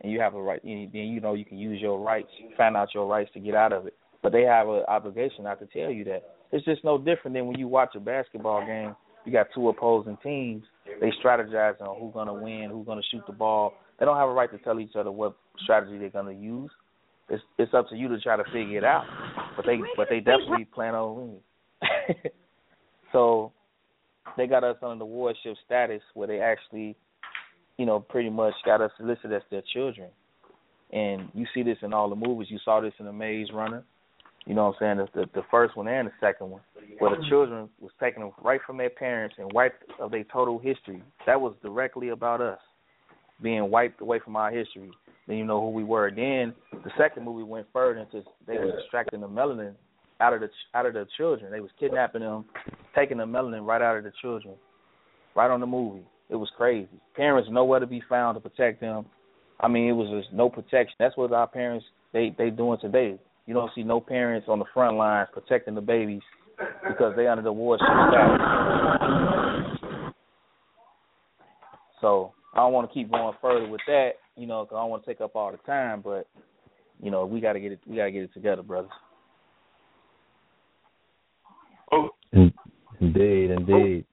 and you have a right. Then you know you can use your rights, find out your rights to get out of it. But they have an obligation not to tell you that. It's just no different than when you watch a basketball game. You got two opposing teams. They strategize on who's gonna win, who's gonna shoot the ball. They don't have a right to tell each other what strategy they're gonna use. It's it's up to you to try to figure it out. But they but they definitely plan on winning. *laughs* so they got us under the wardship status where they actually, you know, pretty much got us listed as their children. And you see this in all the movies. You saw this in the Maze Runner. You know what I'm saying? The, the, first one and the second one, where the children was taken right from their parents and wiped of their total history. That was directly about us being wiped away from our history. Then you know who we were. Then the second movie went further into they were extracting the melanin out of the out of the children. They was kidnapping them, taking the melanin right out of the children, right on the movie. It was crazy. Parents nowhere to be found to protect them. I mean, it was just no protection. That's what our parents they they doing today. You don't see no parents on the front lines protecting the babies because they under the wardship status. So I don't want to keep going further with that, you know, because I don't want to take up all the time. But you know, we got to get it. We got to get it together, brothers. Oh, indeed, indeed. Want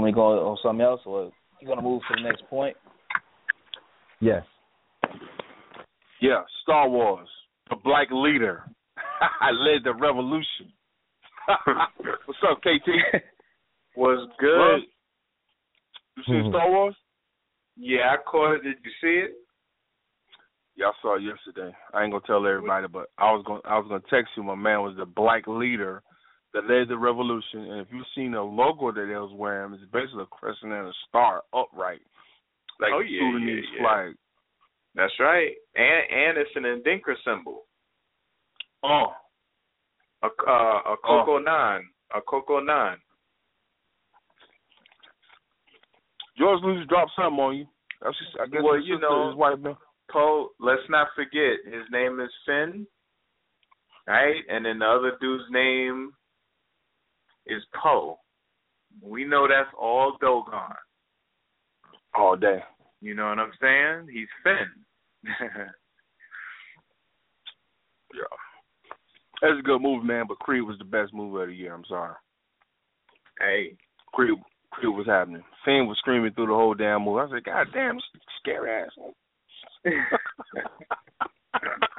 me to go on something else, or you want to move to the next point? Yes. Yeah, Star Wars. the black leader. *laughs* I led the revolution. *laughs* What's up, KT? Was good. You seen mm-hmm. Star Wars? Yeah, I caught it. Did you see it? Yeah, I saw it yesterday. I ain't gonna tell everybody, but I was gonna I was gonna text you. My man was the black leader that led the revolution, and if you've seen the logo that they was wearing, it's basically a crescent and a star upright, like Oh, a yeah, Sudanese yeah, yeah. flag. That's right. And and it's an Adinkra symbol. Oh, A uh, a Coco nine. A Coco nine. George Lucas dropped something on you. That's just, I guess Well, you know- his wife. man. Poe, let's not forget his name is Finn. Right? And then the other dude's name is Poe. We know that's all Dogon. all day. You know what I'm saying? He's Finn. *laughs* Yeah, that's a good movie, man. But Creed was the best movie of the year. I'm sorry. hey. Creed, Creed was happening. Finn was screaming through the whole damn movie. I said, God damn, scary ass. *laughs* *laughs*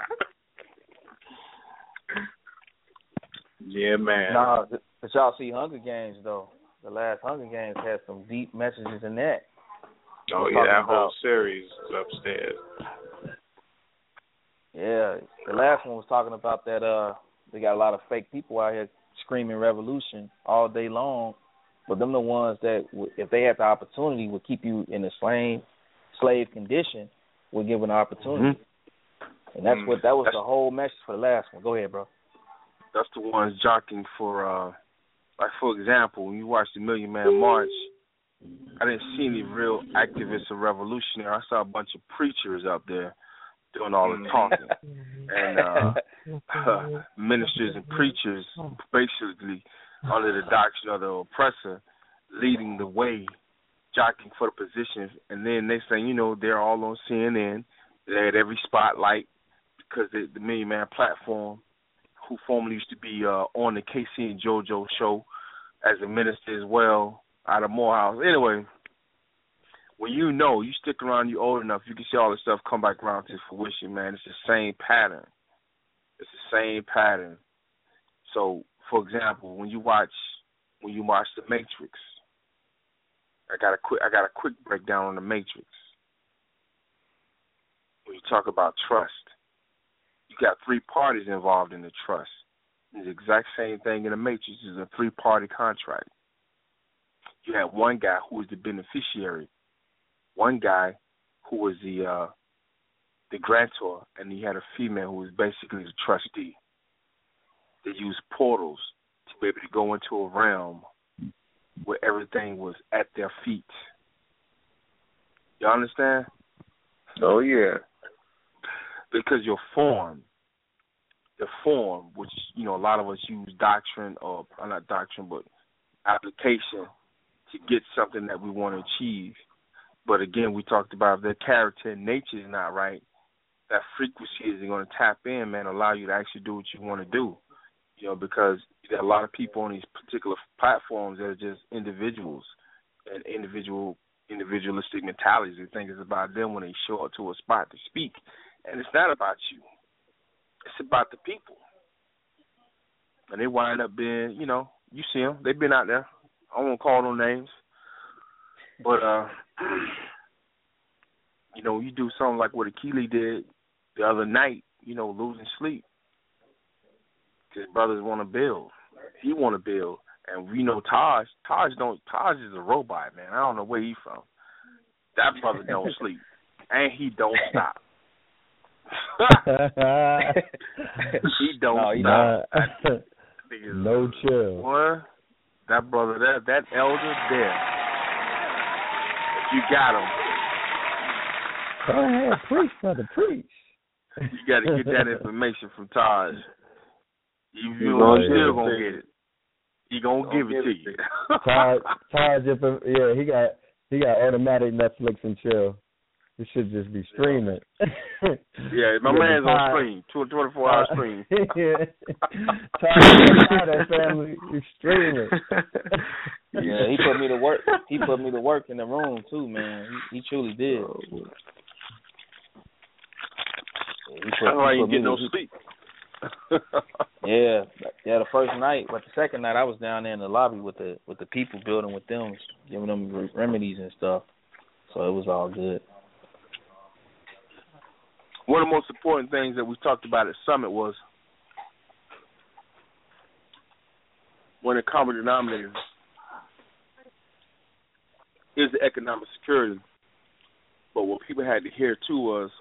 yeah, man. Nah, but y'all see Hunger Games though. The last Hunger Games had some deep messages in that. oh yeah, that talking whole about- series is upstairs. Yeah, the last one was talking about that. Uh, they got a lot of fake people out here screaming revolution all day long, but them the ones that, w- if they had the opportunity, would keep you in the slave slave condition. Would give an opportunity, and that's Mm. what that was That's- the whole message for the last one. Go ahead, bro. That's the ones jockeying for, uh like for example, when you watch the Million Man March, I didn't see any real activists or revolutionary. I saw a bunch of preachers out there doing all the talking. *laughs* and uh, *laughs* ministers and preachers basically under the doctrine of the oppressor leading the way, jockeying for the positions, and then they say, you know, they're all on CNN. They're at every spotlight because the, the Million Man platform, who formerly used to be uh, on the KC and JoJo show as a minister as well out of Morehouse. Anyway, when you know, you stick around, you old enough, you can see all this stuff come back around to fruition, man. It's the same pattern. It's the same pattern. So, for example, when you watch when you watch The Matrix, I got a quick I got a quick breakdown on The Matrix. When you talk about trust, you got three parties involved in the trust. It's the exact same thing in The Matrix. It's a three party contract. You had one guy who was the beneficiary, one guy who was the uh the grantor, and you had a female who was basically the trustee. They used portals to be able to go into a realm where everything was at their feet. You understand? Oh yeah. Because your form, the form, which you know a lot of us use doctrine or uh, not doctrine, but application to get something that we want to achieve. But again, we talked about their character and nature is not right, that frequency isn't going to tap in, man, allow you to actually do what you want to do. You know, because there are a lot of people on these particular platforms that are just individuals and individual individualistic mentalities. They think it's about them when they show up to a spot to speak. And it's not about you. It's about the people. And they wind up being, you know, you see them. They've been out there. I won't call no names. But, uh, *clears throat* you know, you do something like what Akili did the other night, you know, losing sleep. His brothers want to build. He want to build. And we know Taj. Taj don't. Taj is a robot, man. I don't know where he from. That brother don't *laughs* sleep, and he don't stop. *laughs* he don't No, he stop. Nah, That *laughs* nigga no chill. Boy, that brother, that that elder there. You got him, Go ahead, preach, brother, preach. you got to get that information from Taj. You, He you gonna still gonna get it. He gonna Gonna give it give to it you. Todd, Todd just yeah, he got he got automatic Netflix and chill. It should just be streaming. *laughs* Yeah, my *laughs* man's on Todd- stream, two twenty four hour stream. yeah. Todd, Todd that family is streaming. *laughs* Yeah, he put me to work. He put me to work in the room too, man. He, he truly did. Oh, he put, That's why you get no sleep. yeah, yeah. The first night, but the second night, I was down there in the lobby with the with the people, building with them, giving them remedies and stuff. So it was all good. One of the most important things that we talked about at Summit was of the common denominators is the economic security. But what people had to hear too was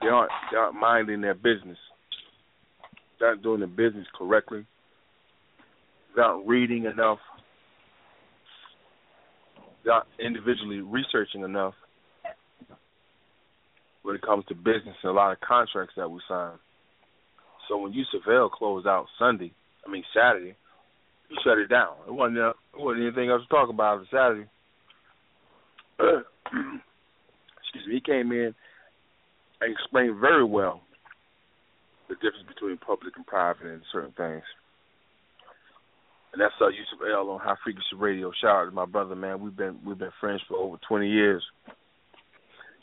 they aren't they aren't minding their business. They're not doing the business correctly. They're not reading enough. Not individually researching enough when it comes to business and a lot of contracts that we sign. So when USAVL closed out Sunday, I mean Saturday, you shut it down. It wasn't it wasn't anything else to talk about on Saturday. *clears throat* Excuse me. He came in and explained very well the difference between public and private and certain things. And that's uh, Yusuf L on High Frequency Radio. Shout out to my brother, man. We've been we've been friends for over twenty years.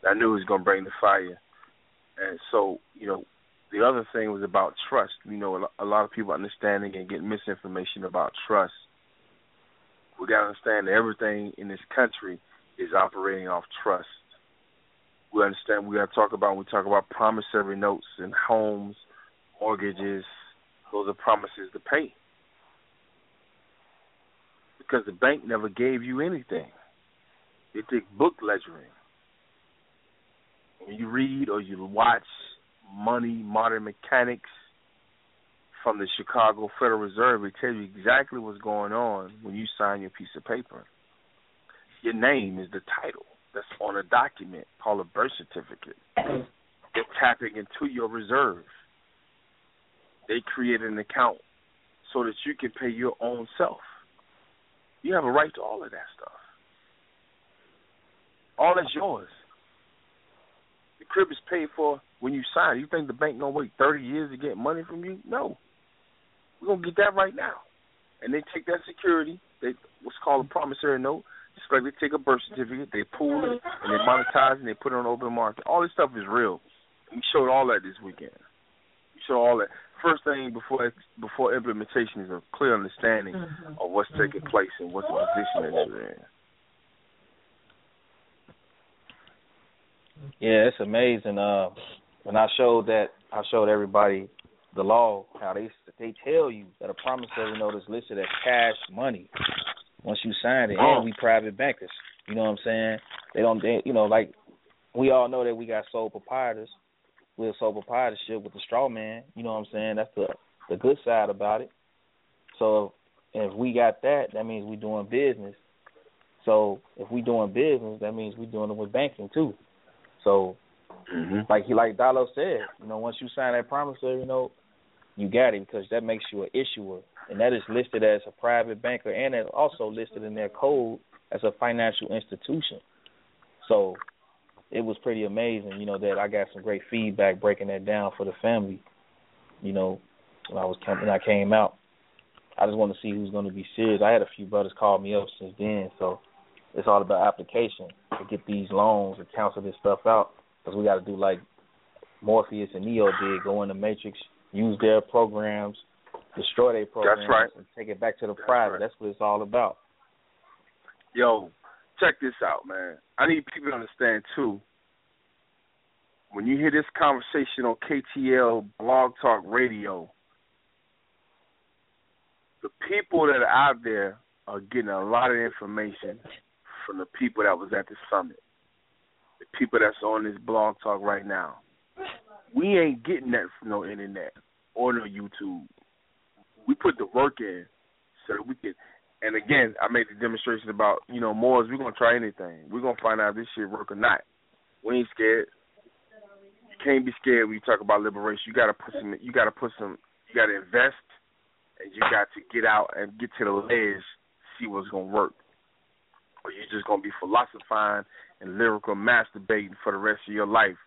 I knew he was gonna bring the fire, and so you know, the other thing was about trust. You know, a lot of people understanding and getting misinformation about trust. We gotta understand that everything in this country is operating off trust. We understand we gotta talk about we talk about promissory notes and homes, mortgages. Those are promises to pay because the bank never gave you anything. They take book ledgering when you read or you watch Money, Modern Mechanics from the Chicago Federal Reserve, it tells you exactly what's going on when you sign your piece of paper. Your name is the title that's on a document called a birth certificate. They're tapping into your reserve. They create an account so that you can pay your own self. You have a right to all of that stuff. All that's yours. The crib is paid for when you sign. You think the bank gonna wait thirty years to get money from you? No. We're gonna get that right now. And they take that security, they what's called a promissory note, just like they take a birth certificate, they pool it and they monetize it and they put it on the open market. All this stuff is real. We showed all that this weekend. We showed all that. First thing before before implementation is a clear understanding mm-hmm. of what's taking place and what's the position that you're in. Yeah, it's amazing. Uh, when I showed that, I showed everybody the law how they they tell you that a promissory note is listed as cash money once you sign it, and we private bankers. You know what I'm saying? They don't, they, you know, like we all know that we got sole proprietors. We're sole proprietorship with the straw man. You know what I'm saying? That's the the good side about it. So if we got that, that means we're doing business. So if we're doing business, that means we're doing it with banking too. So, mm-hmm. like he like Diallo said, you know, once you sign that promissory note, you got it because that makes you an issuer, and that is listed as a private banker, and it's also listed in their code as a financial institution. So, it was pretty amazing, you know, that I got some great feedback breaking that down for the family. You know, when I was when I came out, I just want to see who's going to be serious. I had a few brothers call me up since then, so it's all about application to get these loans and cancel this stuff out because we got to do like Morpheus and Neo did, go in the Matrix, use their programs, destroy their programs, That's right. and take it back to the That's private. Right. That's what it's all about. Yo, check this out, man. I need people to understand too. When you hear this conversation on KTL Blog Talk Radio, the people that are out there are getting a lot of information from the people that was at the summit, the people that's on this blog talk right now. We ain't getting that from no internet or no YouTube. We put the work in so that we can. And again, I made the demonstration about you know Moors. We're gonna try anything. We're gonna find out if this shit work or not. We ain't scared. You can't be scared when you talk about liberation. You gotta put some. You gotta put some. You gotta invest, and you got to get out and get to the ledge, see what's gonna work or you're just gonna be philosophizing and lyrical masturbating for the rest of your life,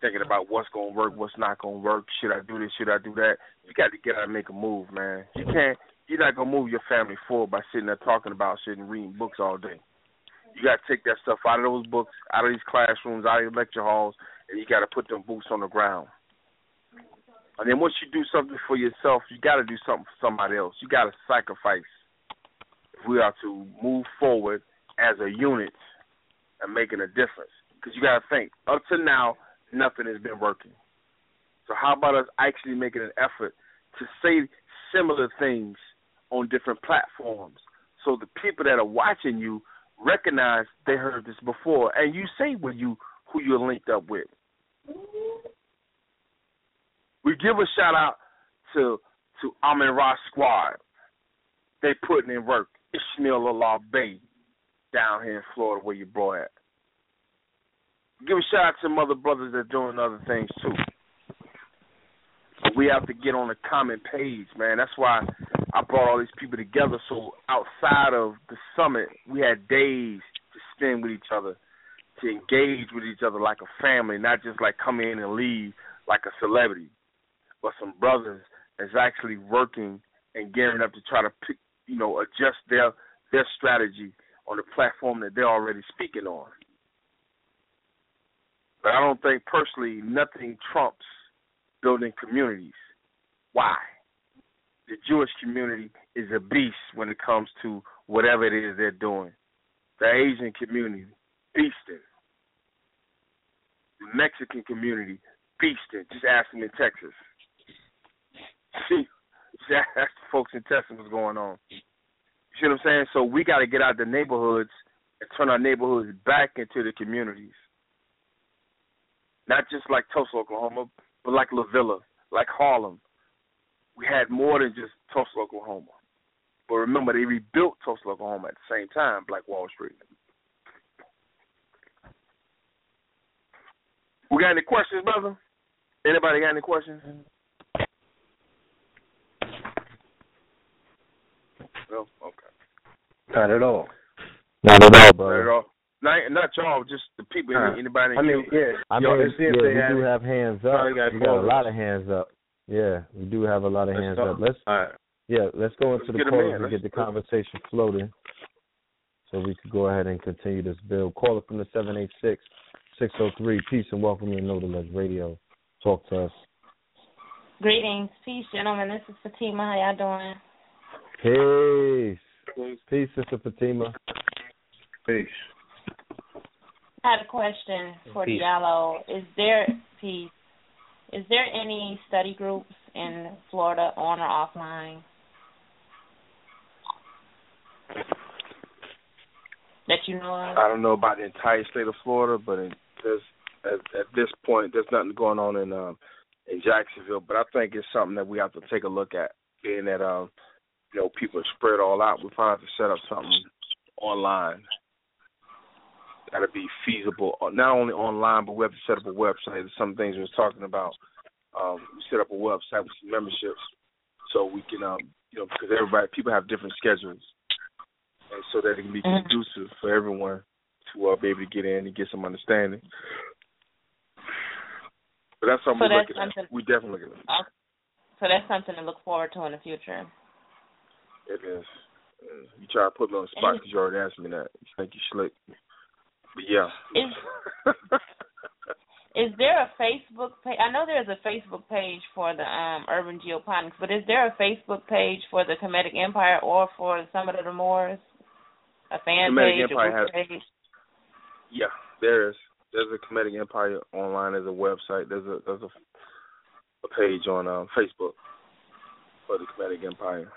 thinking about what's gonna work, what's not gonna work. Should I do this? Should I do that? You got to get out and make a move, man. You can't. You're not gonna move your family forward by sitting there talking about shit and reading books all day. You got to take that stuff out of those books, out of these classrooms, out of your lecture halls, and you got to put them boots on the ground. And then once you do something for yourself, you got to do something for somebody else. You got to sacrifice if we are to move forward as a unit and making a difference. Because you got to think, up to now, nothing has been working. So how about us actually making an effort to say similar things on different platforms so the people that are watching you recognize they heard this before and you say what you who you're linked up with. We give a shout out to to Amin Ra Squad. They putting in work. Ishmael Allah Bey down here in Florida where you boy at. Give a shout out to some other brothers that are doing other things too. We have to get on a common page, man. That's why I brought all these people together. So outside of the summit, we had days to spend with each other, to engage with each other like a family, not just like come in and leave like a celebrity, but some brothers that's actually working and gearing up to try to pick, you know, adjust their their strategy on the platform that they're already speaking on. But I don't think personally nothing trumps building communities. Why? The Jewish community is a beast when it comes to whatever it is they're doing. The Asian community, beasting. The Mexican community, beasting. Just ask them in Texas. *laughs* See, *laughs* ask the folks in Texas what's going on. You see what I'm saying? So we got to get out the neighborhoods and turn our neighborhoods back into the communities. Not just like Tulsa, Oklahoma, but like La Villa, like Harlem. We had more than just Tulsa, Oklahoma. But remember, they rebuilt Tulsa, Oklahoma at the same time, Black Wall Street. We got any questions, brother? Anybody got any questions? No? Okay. Not at all. Not at all, brother. Not at all. Not, not y'all, just the people. Uh, anybody? I mean, yeah. I mean, can see if yeah, we have do it. have hands up. Probably got we got a lot of hands up. Yeah, we do have a lot of Let's hands talk. up. Let's All right. yeah, let's go into Let's the get 'em calls and get the conversation floating, so we can go ahead and continue this build. Call it from the seven eight six six zero three. Peace and welcome to Know the Ledge Radio. Talk to us. Greetings, peace, gentlemen. This is Fatima. How y'all doing? Peace. Peace, Sister Fatima. Peace. I had a question for Peace. Diallo. Is there peace? Is there any study groups in Florida on or offline that you know of? I don't know about the entire state of Florida, but it, there's at, at this point there's nothing going on in um in Jacksonville. But I think it's something that we have to take a look at. Being that um you know people are spread all out, we probably have to set up something online. To be feasible, uh, not only online, but we have to set up a website. There's some things we was talking about. Um, we set up a website with some memberships, so we can, um, you know, because everybody, people have different schedules, and so that it can be Mhm. conducive for everyone to uh, be able to get in and get some understanding. But that's something So we're that's looking at. We definitely looking at. So that's something to look forward to in the future. It is. You try to put me on the spot because you already asked me that. You think you slick. But yeah. Is is there a Facebook page? I know there's a Facebook page for the um Urban Geoponics, but is there a Facebook page for the Kemetic Empire or for Summit of the Moors? A fan Kemetic page, Empire a has- page? Yeah, there is. There's a Kemetic Empire online. There's a website. There's a there's a, a page on uh, Facebook for the Kemetic Empire.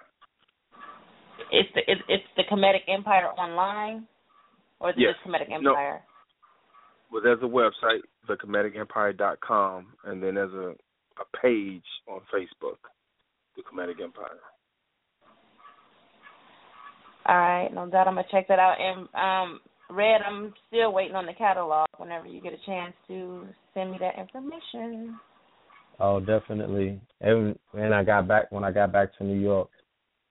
It's the it's, it's the Kemetic Empire online, or is it Yes. just Kemetic No. Empire? Well, there's a website, thekemeticempire.com, and then there's a a page on Facebook, the Kemetic Empire. All right, no doubt. I'm gonna check that out. And um, Red, I'm still waiting on the catalog. Whenever you get a chance to send me that information. Oh, definitely. And and I got back when I got back to New York.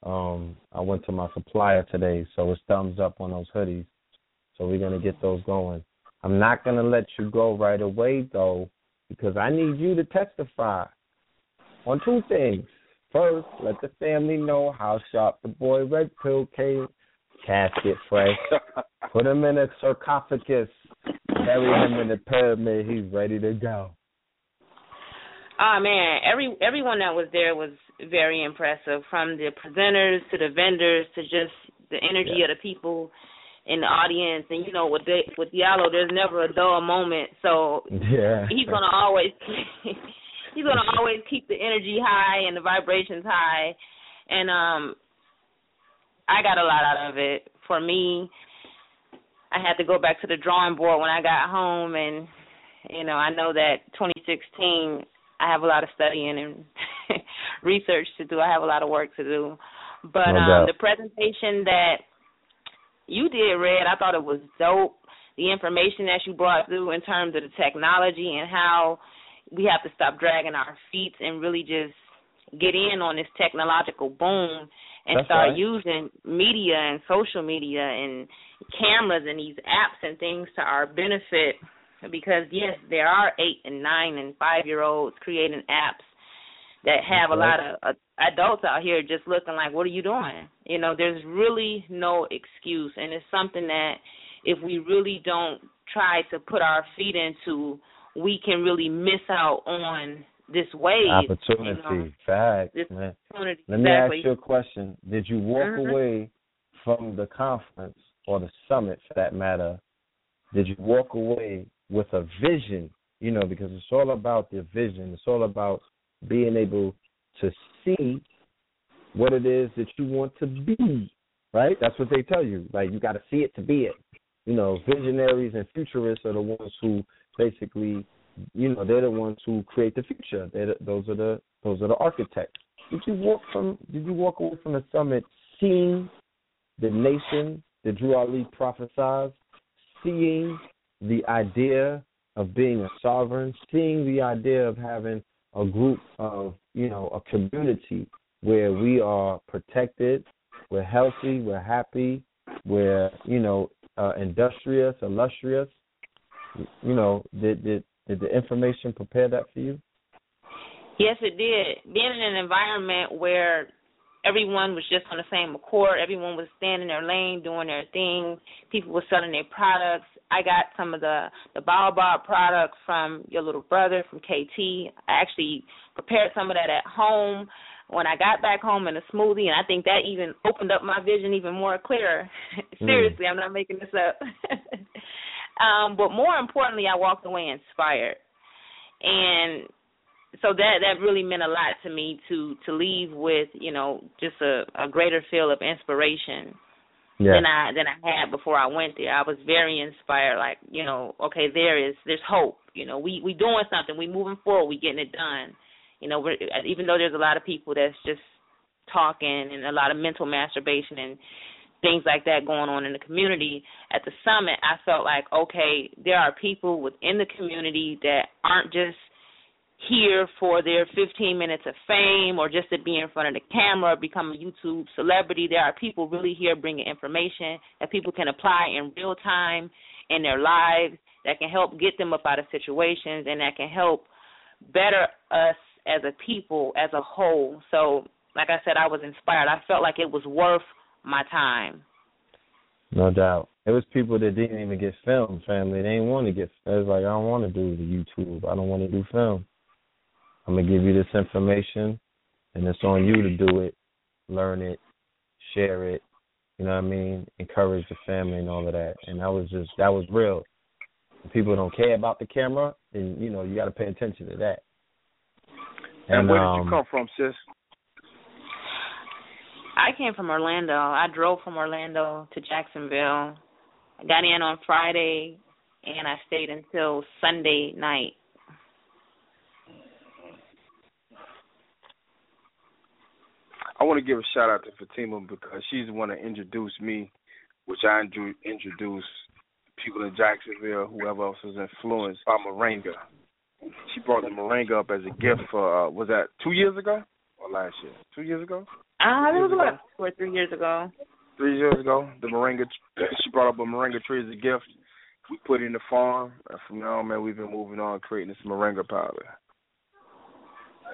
Um, I went to my supplier today, so it's thumbs up on those hoodies. So we're gonna get those going. I'm not gonna let you go right away though, because I need you to testify on two things. First, let the family know how sharp the boy Red Pill came. Casket fresh. *laughs* Put him in a sarcophagus. bury him in the pyramid. He's ready to go. Oh man, every everyone that was there was very impressive, from the presenters to the vendors to just the energy Yeah. of the people in the audience. And you know, with the, with Diallo, there's never a dull moment. So Yeah. he's gonna always *laughs* he's gonna always keep the energy high and the vibrations high. And um, I got a lot out of it. For me, I had to go back to the drawing board when I got home, and you know, I know that 2016 I have a lot of studying and *laughs* research to do. I have a lot of work to do. But No um the presentation that you did, Red, I thought it was dope. The information that you brought through in terms of the technology and how we have to stop dragging our feet and really just get in on this technological boom and That's start right. using media and social media and cameras and these apps and things to our benefit because yes, there are eight and nine and five year olds creating apps that have a lot of uh, adults out here just looking like, "What are you doing?" You know, there's really no excuse, and it's something that if we really don't try to put our feet into, we can really miss out on this wave. Opportunity. You know, Facts, this man. opportunity. Let me exactly. ask you a question. Did you walk Mhm. away from the conference or the summit for that matter? Did you walk away with a vision? You know, because it's all about the vision. It's all about being able to see what it is that you want to be. Right? That's what they tell you. Like you got to see it to be it. You know, visionaries and futurists are the ones who basically, you know, they're the ones who create the future. They're the, those are the those are the architects. Did you walk from? Did you walk away from the summit seeing the nation that Drew Ali prophesied, seeing the idea of being a sovereign, seeing the idea of having a group of, you know, a community where we are protected, we're healthy, we're happy, we're, you know, uh, industrious, illustrious. You know, did did did the information prepare that for you? Yes, it did. Being in an environment where everyone was just on the same accord, everyone was standing in their lane, doing their thing, people were selling their products. I got some of the the Baobab products from your little brother from KT. I actually prepared some of that at home when I got back home in a smoothie, and I think that even opened up my vision even more clearer. *laughs* Seriously, I'm not making this up. *laughs* um, but more importantly, I walked away inspired, and so that that really meant a lot to me to to leave with you know just a a greater feel of inspiration Yeah. than I than I had before I went there. I was very inspired. Like you know, okay, there is there's hope. You know, we we doing something. We moving forward. We getting it done. You know, we're, even though there's a lot of people that's just talking and a lot of mental masturbation and things like that going on in the community. At the summit, I felt like okay, there are people within the community that aren't just here for their 15 minutes of fame or just to be in front of the camera become a YouTube celebrity. There are people really here bringing information that people can apply in real time in their lives that can help get them up out of situations and that can help better us as a people as a whole. So, like I said, I was inspired. I felt like it was worth my time. No doubt. It was people that didn't even get filmed, family. They didn't want to get. It was like, I don't want to do the YouTube. I don't want to do film. I'm gonna give you this information, and it's on you to do it, learn it, share it. You know what I mean? Encourage the family and all of that. And that was just that was real. If people don't care about the camera, then you know you got to pay attention to that. And, where did um, you come from, sis? I came from Orlando. I drove from Orlando to Jacksonville. I got in on Friday and I stayed until Sunday night. I want to give a shout out to Fatima because she's the one that introduced me, which I introduced people in Jacksonville, whoever else was influenced by Moringa. She brought the Moringa up as a gift for uh, was that two years ago or last year? Two years ago? Uh, it was about two or three years ago. Three years ago, the Moringa *clears throat* she brought up a Moringa tree as a gift. We put it in the farm, and from now on, man, we've been moving on creating this Moringa powder.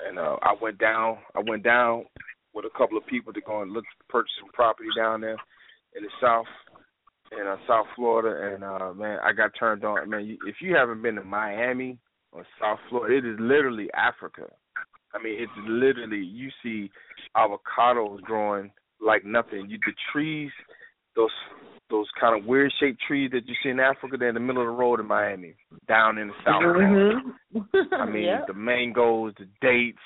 And uh, I went down. I went down with a couple of people to go and look purchase some property down there in the south. in uh, South Florida, and uh man, I got turned on. Man, you, if you haven't been to Miami or South Florida, it is literally Africa. I mean, it's literally you see avocados growing like nothing. You the trees, those those kind of weird shaped trees that you see in Africa, they're in the middle of the road in Miami, down in the South. Mm-hmm. *laughs* I mean, Yep. the mangoes, the dates,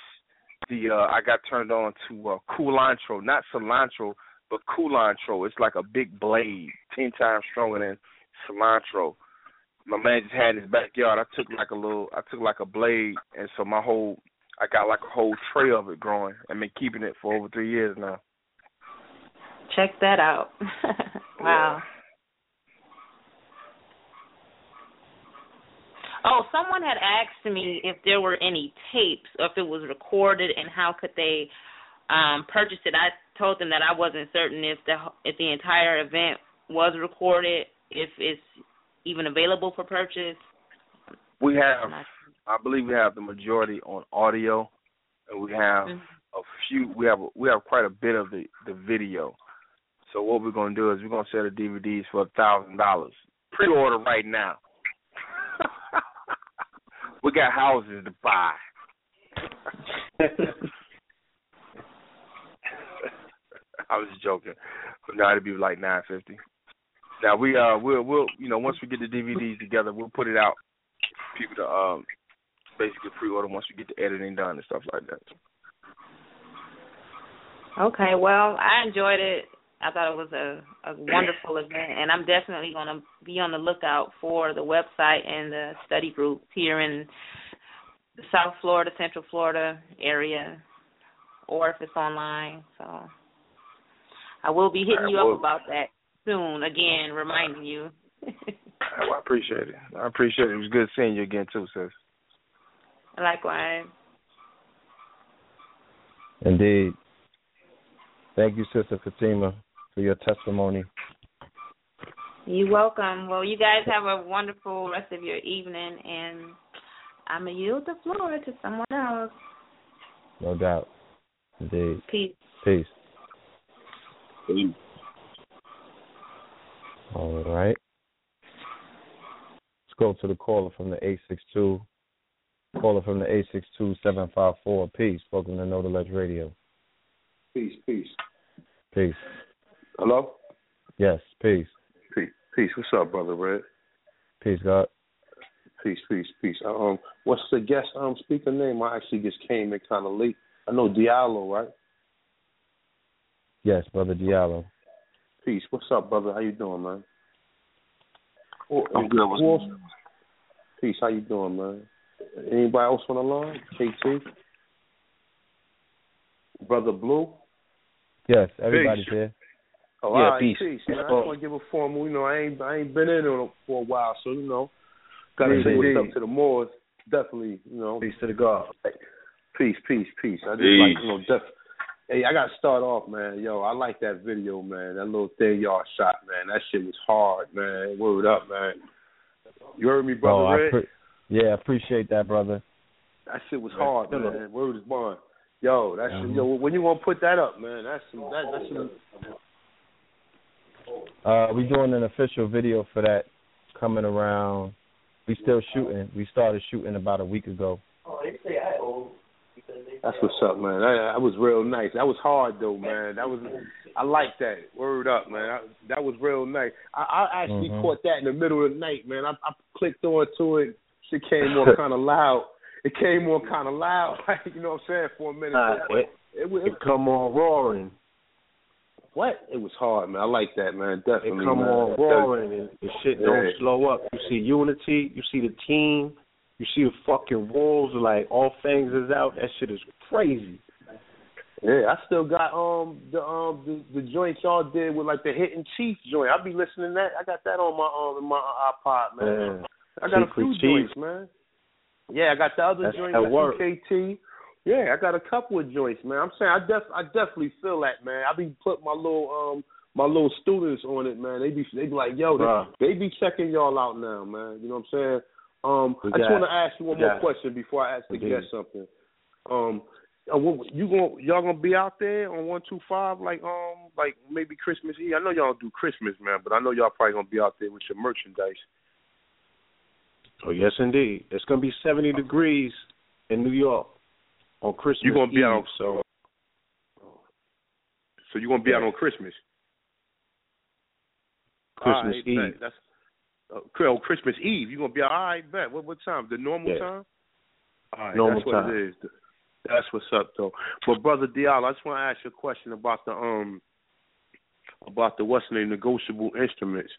the uh I got turned on to uh culantro, not cilantro, but culantro. It's like a big blade, ten times stronger than cilantro. My man just had in his backyard. I took like a little I took like a blade and so my whole I got like a whole tray of it growing. I've been keeping it for over three years now. Check that out. *laughs* wow. Oh, someone had asked me if there were any tapes, or if it was recorded, and how could they um purchase it. I told them that I wasn't certain if the if the entire event was recorded, if it's even available for purchase. We have I believe we have the majority on audio and we have Mhm. a few we have we have quite a bit of the the video. So what we're gonna do is we're gonna sell the DVDs for a thousand dollars. Pre order right now. We got houses to buy. I was joking. But now it'd be like nine fifty. Now we uh we'll we'll you know, once we get the DVDs together we'll put it out for people to um basically pre order once we get the editing done and stuff like that. Okay, well, I enjoyed it. I thought it was a, a wonderful event, and I'm definitely going to be on the lookout for the website and the study groups here in the South Florida, Central Florida area, or if it's online. So I will be hitting you Well- up about that soon. Again, reminding you. Well, *laughs* oh, I appreciate it. I appreciate it. It was good seeing you again too, sis. Likewise. Indeed. Thank you, Sister Fatima, for your testimony. You're welcome. Well, you guys have a wonderful rest of your evening, and I'm going to yield the floor to someone else. No doubt. Indeed. Peace. Peace. All right. Let's go to the caller from the 862. Caller from the 862-754. Peace. Welcome to Know the Ledge Radio. Peace, peace. Peace. Hello? Yes, peace. Peace. Peace. What's up, brother Red? Peace, God. Peace, peace, peace. Uh, Um, what's the guest um speaker name? I actually just came in kind of late. I know Diallo, right? Yes, Brother Diallo. Peace. What's up, brother? How you doing, man? Who- I'm good. What's who else- Peace. How you doing, man? Anybody else on the line? KT? Brother Blue? Yes, everybody's here. Oh, Yeah, all right, peace. peace. Man, I just want to give a formal. You know, I ain't I ain't been in it for a while, so you know, gotta say what's up to the Moors. Definitely, you know. Peace to the God. Peace, peace, peace. I just Peace. like you know, def- hey, I got to start off, man. Yo, I like that video, man. That little third yard shot, man. That shit was hard, man. Word up, man. You heard me, brother oh, I pre- yeah, I appreciate that, brother. that shit was hard, Still man. Word is born. Yo, that shit, Mhm. yo, when you gonna put that up, man? That's some, that, that's some, Uh, we doing an official video for that coming around. We still shooting. We started shooting about a week ago. That's what's up, man. That, that was real nice. That was hard though, man. That was I like that. Word up, man. I, that was real nice. I, I actually Mhm. caught that in the middle of the night, man. I, I clicked on to it. Shit came on *laughs* kind of loud. It came on kind of loud, *laughs* you know what I'm saying, for a minute. Uh, it, it, was it come on roaring. What? It was hard, man. I like that, man. Definitely. It come man. on roaring and the shit don't Yeah. slow up. You see unity, you see the team, you see the fucking walls like all things is out. That shit is crazy. Yeah, I still got um the um the, the joints y'all did with like the Hidden Chief joint. I be listening to that. I got that on my um in my iPod, man. Man, I got a Chief few with joints, man. Yeah, I got the other That's joint with. KT. Yeah, I got a couple of joints, man. I'm saying I def I definitely feel that, man. I be putting my little um my little students on it, man. They be they be like, yo, Bruh. they, they be checking y'all out now, man. You know what I'm saying? Um, We I just want to ask you one more question before I ask the guest something. Um, uh, you going y'all gonna be out there on one two five like um like maybe Christmas Eve? I know y'all don't do Christmas, man, but I know y'all probably gonna be out there with your merchandise. Oh yes, indeed. It's gonna be seventy degrees in New York on Christmas. You gonna be Eve, out on so so you gonna be out Yeah. on Christmas? Christmas Alright, Eve. That's uh, oh, Christmas Eve. You're gonna be all right? Bet. What what time? The normal Yeah. time. All right, Normal that's what it is. That's what's up, though. But brother Diallo, I just want to ask you a question about the um about the what's the name negotiable instruments.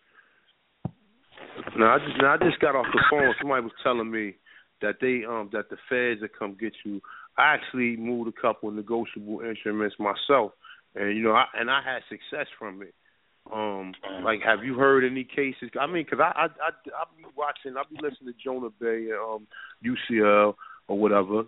Now I just now I just got off the phone. Somebody was telling me that they um that the feds will come get you. I actually moved a couple of negotiable instruments myself, and you know I and I had success from it. Um, like, have you heard any cases? I mean, because I I I I be watching, I be listening to Jonah Bey and um UCL or whatever,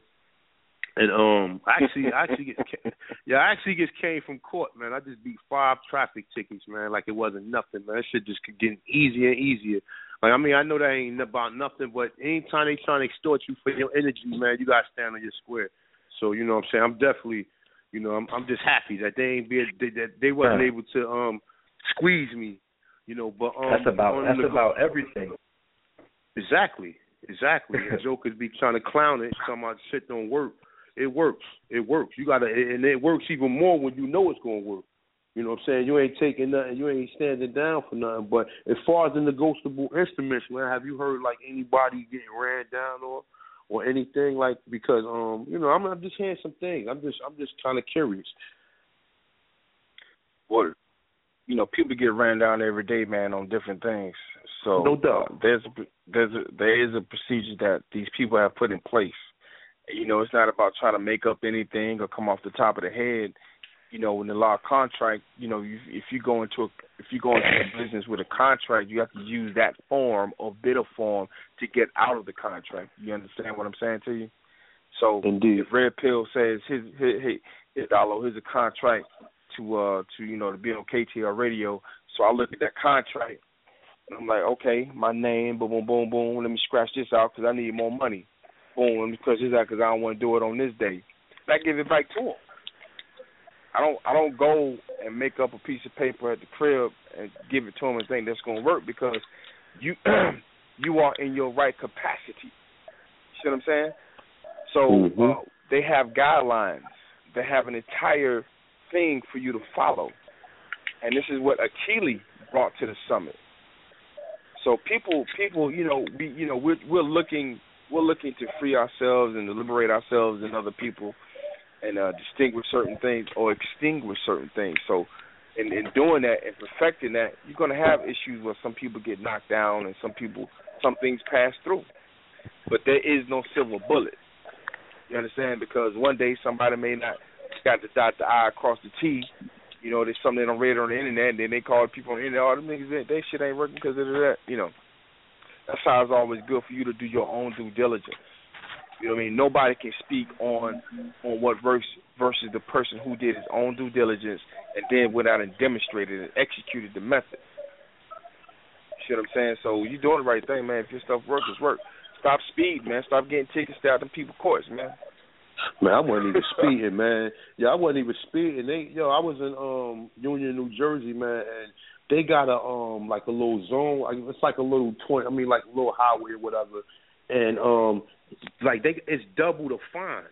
and um actually I actually get *laughs* yeah I actually just came from court, man. I just beat five traffic tickets, man. Like it wasn't nothing, man. That shit just getting easier and easier. Like I mean, I know that ain't about nothing, but anytime they trying to extort you for your energy, man, you gotta stand on your square. So you know what I'm saying. I'm definitely, you know, I'm I'm just happy that they ain't be they, that they wasn't Yeah. able to um squeeze me, you know. But um, That's about that's the- about everything. Exactly, exactly. And jokers be trying to clown it, talking about shit don't work. It works. It works. You gotta, and it works even more when you know it's gonna work. You know what I'm saying? You ain't taking nothing. You ain't standing down for nothing. But as far as the negotiable instruments, man, have you heard like anybody getting ran down or or anything like? Because um, you know, I'm, I'm just hearing some things. I'm just, I'm just kind of curious. Well, you know, people get ran down every day, man, on different things. So No doubt. uh, there's a, there's a, there is a procedure that these people have put in place. You know, it's not about trying to make up anything or come off the top of the head. You know, in the law contract, you know, you, if you go into a if you go into a business with a contract, you have to use that form or bidder form to get out of the contract. You understand what I'm saying to you? So Indeed. if Red Pill says his his his, his dollar, here's a contract to uh to you know to be on KTR radio, so I look at that contract and I'm like, okay, my name, boom, boom, boom, boom. Let me scratch this out because I need more money. Boom, let me scratch this out because I don't want to do it on this day. And I give it back to him. I don't I don't go and make up a piece of paper at the crib and give it to him and think that's gonna work because you *clears throat* you are in your right capacity. You see what I'm saying? So Mhm. uh, they have guidelines. They have an entire thing for you to follow, and this is what Akili brought to the summit. So people, people, you know, we, you know, we're we're looking, we're looking to free ourselves and to liberate ourselves and other people, and uh, distinguish certain things or extinguish certain things. So, in in doing that and perfecting that, you're going to have issues where some people get knocked down and some people, some things pass through. But there is no silver bullet. You understand? Because one day somebody may not got to dot the I across the T. You know, there's something they don't read on the internet, and then they call people on the internet, oh, them niggas, they shit ain't working because of that. You know, that's how it's always good for you to do your own due diligence. You know what I mean? Nobody can speak on on what verse versus the person who did his own due diligence and then went out and demonstrated and executed the method. You see what I'm saying? So you doing the right thing, man. If your stuff works, it's work. Stop speed, man. Stop getting tickets out in people courts, man. Man, I wasn't even speeding, man. Yeah, I wasn't even speeding. They, yo, I was in um Union, New Jersey, man, and they got a um like a little zone. It's like a little twenty. I mean, like a little highway or whatever. And um, like they, it's double the fine.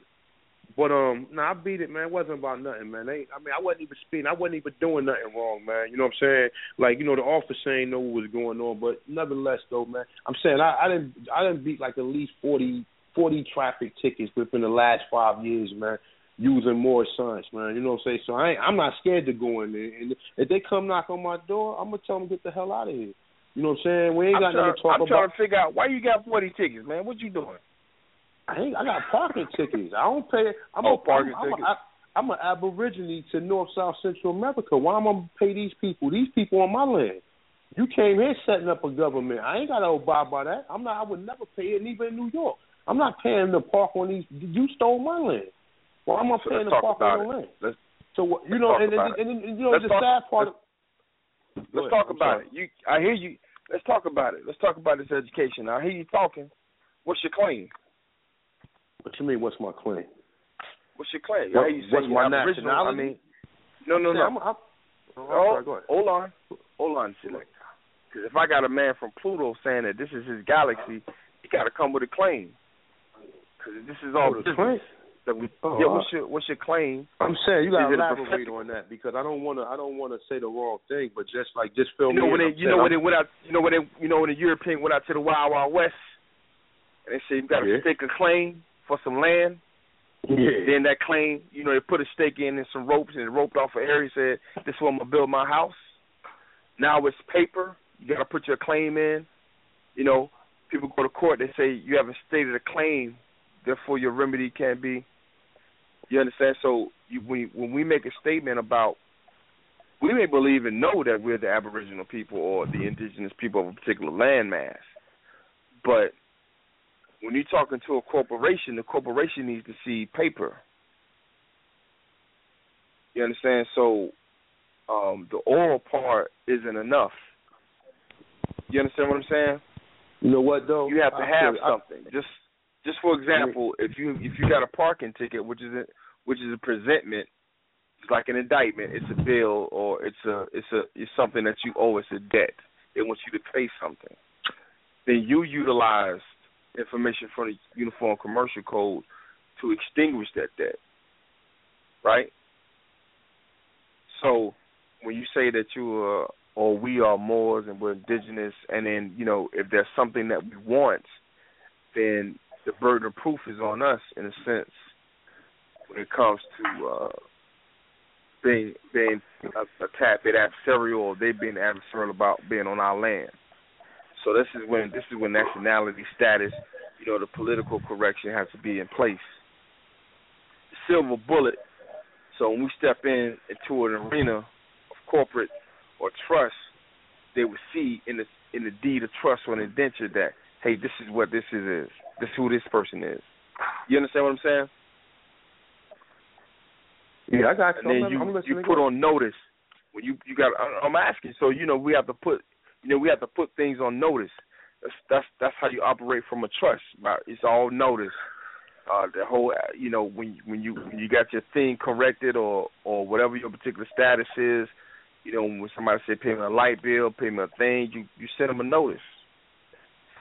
But um, no, nah, I beat it, man. It wasn't about nothing, man. They, I mean, I wasn't even speeding. I wasn't even doing nothing wrong, man. You know what I'm saying? Like, you know, the officer ain't know what was going on, but nevertheless, though, man, I'm saying I, I didn't, I didn't beat like at least forty 40 traffic tickets within the last five years, man, using more science, man. You know what I'm saying? So I ain't, I'm not scared to go in there. And if they come knock on my door, I'm gonna tell them to get the hell out of here. You know what I'm saying? We ain't I'm got trying, nothing to talk about. I'm trying to figure out why you got 40 tickets, man. What you doing? I ain't. I got parking tickets. I don't pay. I'm Oh, a parking I'm, tickets. I'm, a, I'm an aborigine to North South Central America. Why am I gonna pay these people? These people on my land. You came here setting up a government. I ain't got to abide by that. I'm not. I would never pay it, even in New York. I'm not paying to park on these. You stole my land. Why am I So paying to park on your land? Let's So what? You know, and, and, and, and, you know Let's the talk- sad part. let's- let's ahead. talk I'm about it. You, I hear you. Let's talk about it. Let's talk about this education. I hear you talking. What's your claim? What you mean? What's my claim? What's your claim? What- you what's my Aboriginal? I mean, no, no, no. I'm, I'm, oh, I'm sorry, oh, hold on, hold on, Because if I got a man from Pluto saying that this is his galaxy, he got to come with a claim. Because this is all Oh, the business. claim? That we, Oh, yeah, what's your what's your claim? I'm saying you gotta Is a elaborate on that because I don't want to. I don't want to say the wrong thing, but just like just fill You know me when in. they, you know when they went out, you know when they, you know when the European went out to the Wild Wild West, and they said you got to Yeah. stake a claim for some land. Yeah. Then that claim, you know, they put a stake in and some ropes and it roped off an area. Said this is where I'm gonna build my house. Now it's paper. You got to put your claim in. You know, people go to court. They say you haven't stated a claim, therefore your remedy can't be. You understand? So you, when when we make a statement about, we may believe and know that we're the Aboriginal people or the indigenous people of a particular landmass, but when you're talking to a corporation, the corporation needs to see paper. You understand? So um, the oral part isn't enough. You understand what I'm saying? You know what though? You have to I have I- something. Just just for example, if you if you got a parking ticket, which is a, which is a presentment, it's like an indictment. It's a bill or it's a it's a it's something that you owe. It's a debt. They want you to pay something. Then you utilize information from the Uniform Commercial Code to extinguish that debt. Right? So when you say that you are or we are Moors and we're indigenous and then, you know, if there's something that we want, then the burden of proof is on us in a sense when it comes to uh being being a, a tad bit adversarial or they being adversarial about being on our land. So this is when this is when nationality status, you know, the political correction has to be in place. Silver bullet. So when we step in into an arena of corporate or trust, they would see in the in the deed of trust or an indenture that, hey, this is what this is, is. This is who this person is. You understand what I'm saying? Yeah, I got and you. then you you put on notice when you you got. I'm asking, so you know we have to put you know we have to put things on notice. That's that's that's how you operate from a trust. Right? It's all notice. Uh, the whole you know when when you when you got your thing corrected or or whatever your particular status is, you know when somebody say pay me a light bill, pay me a thing, you you send them a notice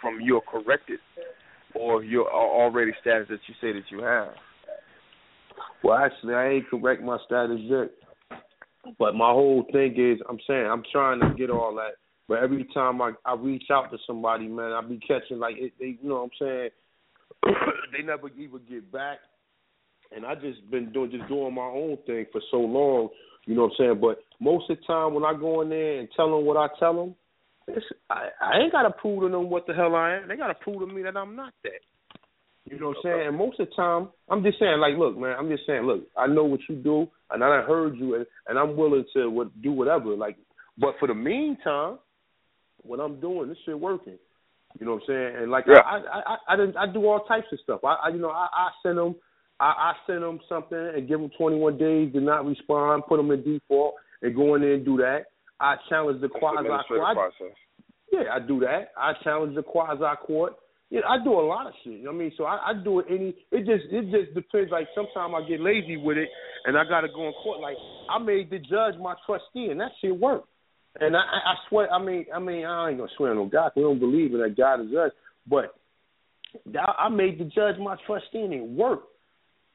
from your corrected or your already status that you say that you have. Well, actually, I ain't correct my status yet. But my whole thing is, I'm saying, I'm trying to get all that. But every time I I reach out to somebody, man, I be catching like it, they, you know, what I'm saying, *coughs* they never even get back. And I just been doing just doing my own thing for so long, you know what I'm saying. But most of the time when I go in there and tell them what I tell them, it's, I, I ain't gotta prove to them what the hell I am. They gotta prove to me that I'm not that. You know what I'm saying? And most of the time, I'm just saying, like, look, man, I'm just saying, look, I know what you do, and I heard you, and, and I'm willing to what, do whatever. Like, but for the meantime, what I'm doing, this shit working. You know what I'm saying? And like, Yeah. I, I, I, I, done, I do all types of stuff. I, I you know, I, I send them, I, I send them something and give them 21 days to not respond, put them in default, and go in there and do that. I challenge the quasi court. Yeah, I do that. I challenge the quasi court. Yeah, I do a lot of shit. You know what I mean? So I, I do it any. It just it just depends. Like sometimes I get lazy with it, and I got to go in court. Like I made the judge my trustee, and that shit worked. And I, I swear, I mean, I mean, I ain't gonna swear on no God. We don't believe in that God is us, but I I made the judge my trustee, and it worked.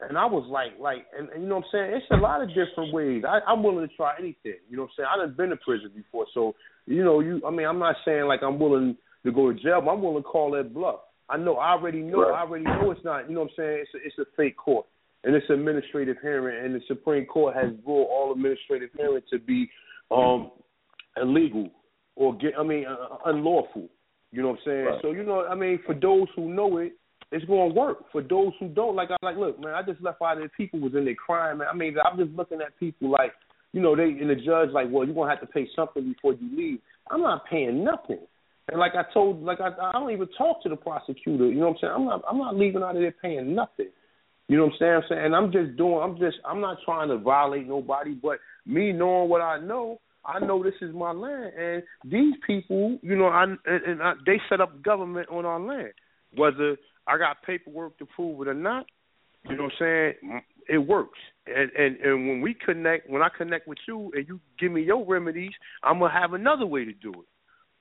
And I was like, like, and, and you know what I'm saying? It's a lot of different ways. I, I'm willing to try anything. You know what I'm saying? I've been to prison before, so you know, you. I mean, I'm not saying like I'm willing to go to jail, but I'm willing to call that bluff. I know. I already know. I already know it's not. You know what I'm saying? It's a, it's a fake court, and it's administrative hearing, and the Supreme Court has ruled all administrative hearing to be um illegal or get. I mean, uh, unlawful. You know what I'm saying? Right. So you know, I mean, for those who know it, it's going to work. For those who don't, like I like, look, man, I just left out of there. People was in there crying, man. I mean, I'm just looking at people like, you know, they and the judge like, well, you're gonna have to pay something before you leave. I'm not paying nothing. And like I told, like I, I don't even talk to the prosecutor. You know what I'm saying? I'm not, I'm not leaving out of there paying nothing. You know what I'm saying? I'm saying, and I'm just doing. I'm just. I'm not trying to violate nobody, but me knowing what I know, I know this is my land, and these people, you know, I and, I, they set up government on our land. Whether I got paperwork to prove it or not, you know what I'm saying? Mm, it works. And and and when we connect, when I connect with you and you give me your remedies, I'm gonna have another way to do it.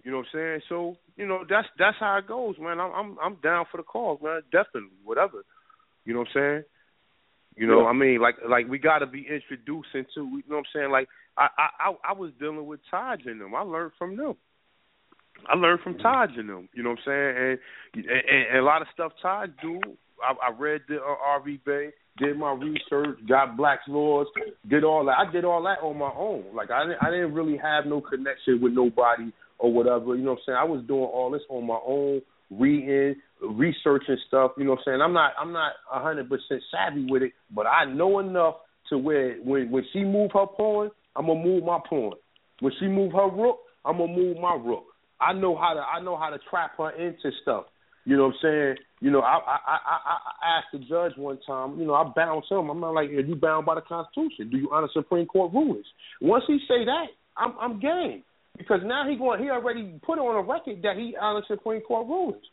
You know what I'm saying? So you know that's that's how it goes, man. I'm I'm I'm down for the cause, man. Definitely, whatever. You know what I'm saying? You know, yeah. I mean, like like we got to be introduced into. You know what I'm saying? Like I I I was dealing with Taj and them. I learned from them. I learned from Taj and them. You know what I'm saying? And and, and a lot of stuff Taj do. I, I read the uh, RV Bey, did my research, got Black's laws, did all that. I did all that on my own. Like I didn't, I didn't really have no connection with nobody or whatever. You know what I'm saying? I was doing all this on my own, reading, researching stuff. You know what I'm saying? I'm not I'm not a hundred percent savvy with it, but I know enough to where when when she move her pawn, I'm gonna move my pawn. When she move her rook, I'm gonna move my rook. I know how to I know how to trap her into stuff. You know what I'm saying? You know, I I I, I asked the judge one time. You know, I bound him. I'm not like, are you bound by the Constitution? Do you honor Supreme Court rulings? Once he say that, I'm I'm game because now he going he already put on a record that he honors Supreme Court rulings.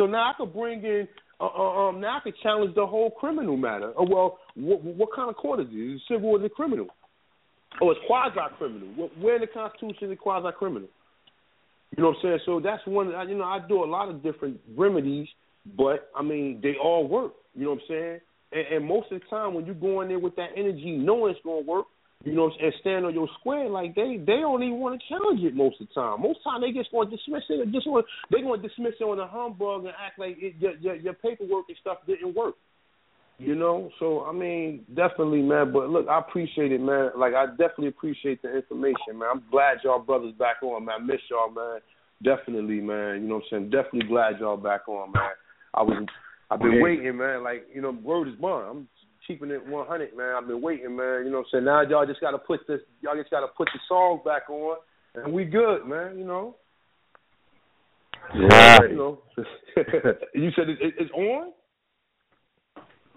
So now I could bring in uh, uh, um now I could challenge the whole criminal matter. Oh well, what, what kind of court is it? Is it civil or is it criminal? Oh, it's quasi criminal. Where in the Constitution is quasi criminal? You know what I'm saying? So that's one. You know, I do a lot of different remedies, but I mean, they all work. You know what I'm saying? And, and most of the time, when you go in there with that energy, knowing it's gonna work, you know, and stand on your square, like they they don't even want to challenge it most of the time. Most time they just want to dismiss it. Just want they going to dismiss it on a humbug and act like it, your, your your paperwork and stuff didn't work. You know, so I mean, definitely, man. But look, I appreciate it, man. Like I definitely appreciate the information, man. I'm glad y'all brothers back on, man. I miss y'all, man. Definitely, man. You know what I'm saying? Definitely glad y'all back on, man. I was, I've been waiting, man. Like you know, word is born. I'm keeping it 100, man. I've been waiting, man. You know what I'm saying? Now y'all just got to put this, y'all just got to put the songs back on, and we good, man. You know. Yeah. You know. *laughs* you said it, it, it's on.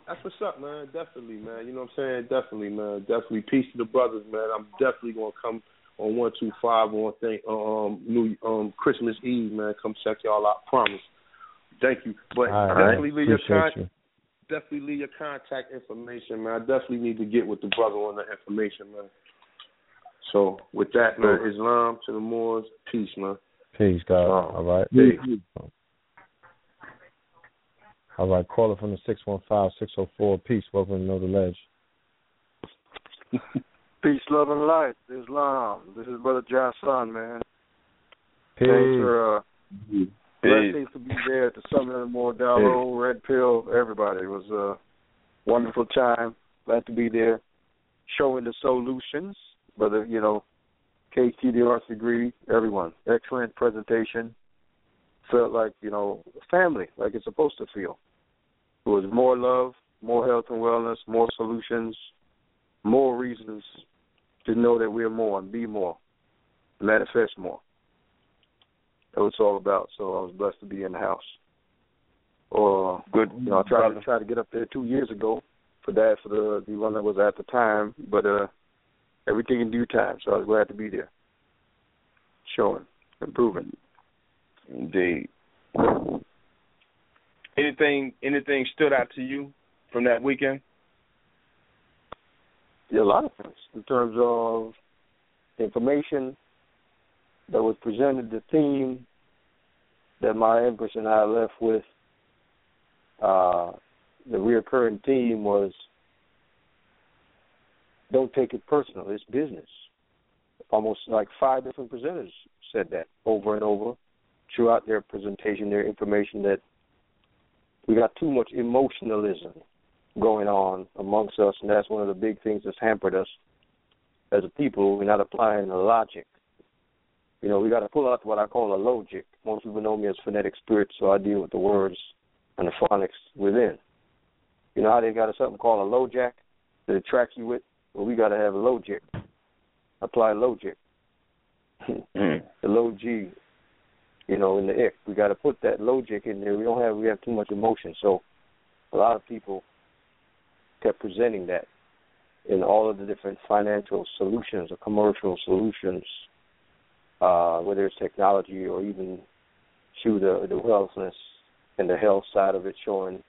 That's what's up, man. Definitely, man. You know what I'm saying? Definitely, man. Definitely. Peace to the brothers, man. I'm definitely gonna come on one two five on thing um new um Christmas Eve, man. Come check y'all out. Promise. Thank you. But All definitely right. leave your Appreciate contact you. Definitely leave your contact information, man. I definitely need to get with the brother on the information, man. So with that, man, Islam to the Moors, peace, man. Peace, God. Oh. All right. Peace. All right. Caller from the six one five six zero four. Peace. Welcome to Know the Ledge. *laughs* Peace, love, and light. Islam. This is Brother Jason, man. Peace. Thanks for uh, blessings to be there at the Summit of Mordalo, Red Pill, everybody. It was a wonderful time. Glad to be there, showing the solutions. Brother, you know, KT, degree, everyone. Excellent presentation. Felt like, you know, family, like it's supposed to feel. It was more love, more health and wellness, more solutions, more reasons to know that we're more and be more, manifest more. That's what it's all about. So I was blessed to be in the house. Or good, you know, I tried to try to get up there two years ago for that for the the one that was at the time, but uh everything in due time. So I was glad to be there, showing, improving. Indeed. Anything anything stood out to you from that weekend? Yeah, a lot of things in terms of information that was presented, the theme that my empress and I left with. Uh, the reoccurring theme was don't take it personal. It's business. Almost like five different presenters said that over and over throughout their presentation, their information that we got too much emotionalism going on amongst us, and that's one of the big things that's hampered us as a people. We're not applying the logic. You know, we got to pull out what I call a logic. Most people know me as phonetic spirit, so I deal with the words and the phonics within. You know how they got a, something called a lojack that it tracks you with? Well, we got to have a logic. Apply logic. *laughs* Mm. the low G, you know, in the ick. We got to put that logic in there. We don't have we have too much emotion, so a lot of people kept presenting that in all of the different financial solutions or commercial solutions, uh, whether it's technology or even through the the wellness and the health side of it, showing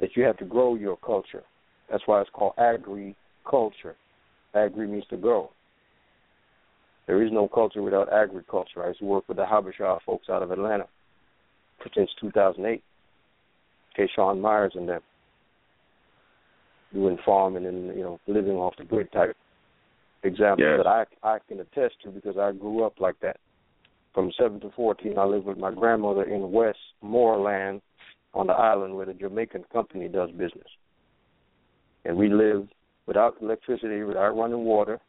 that you have to grow your culture. That's why it's called agriculture. Agri means to grow. There is no culture without agriculture. I used to work with the Habesha folks out of Atlanta since 2008. Kayshawn Myers and them doing farming and you know living off the grid type examples Yes. that I I can attest to because I grew up like that. From seven to fourteen, I lived with my grandmother in Westmoreland on the island where the Jamaican company does business, and we lived without electricity, without running water.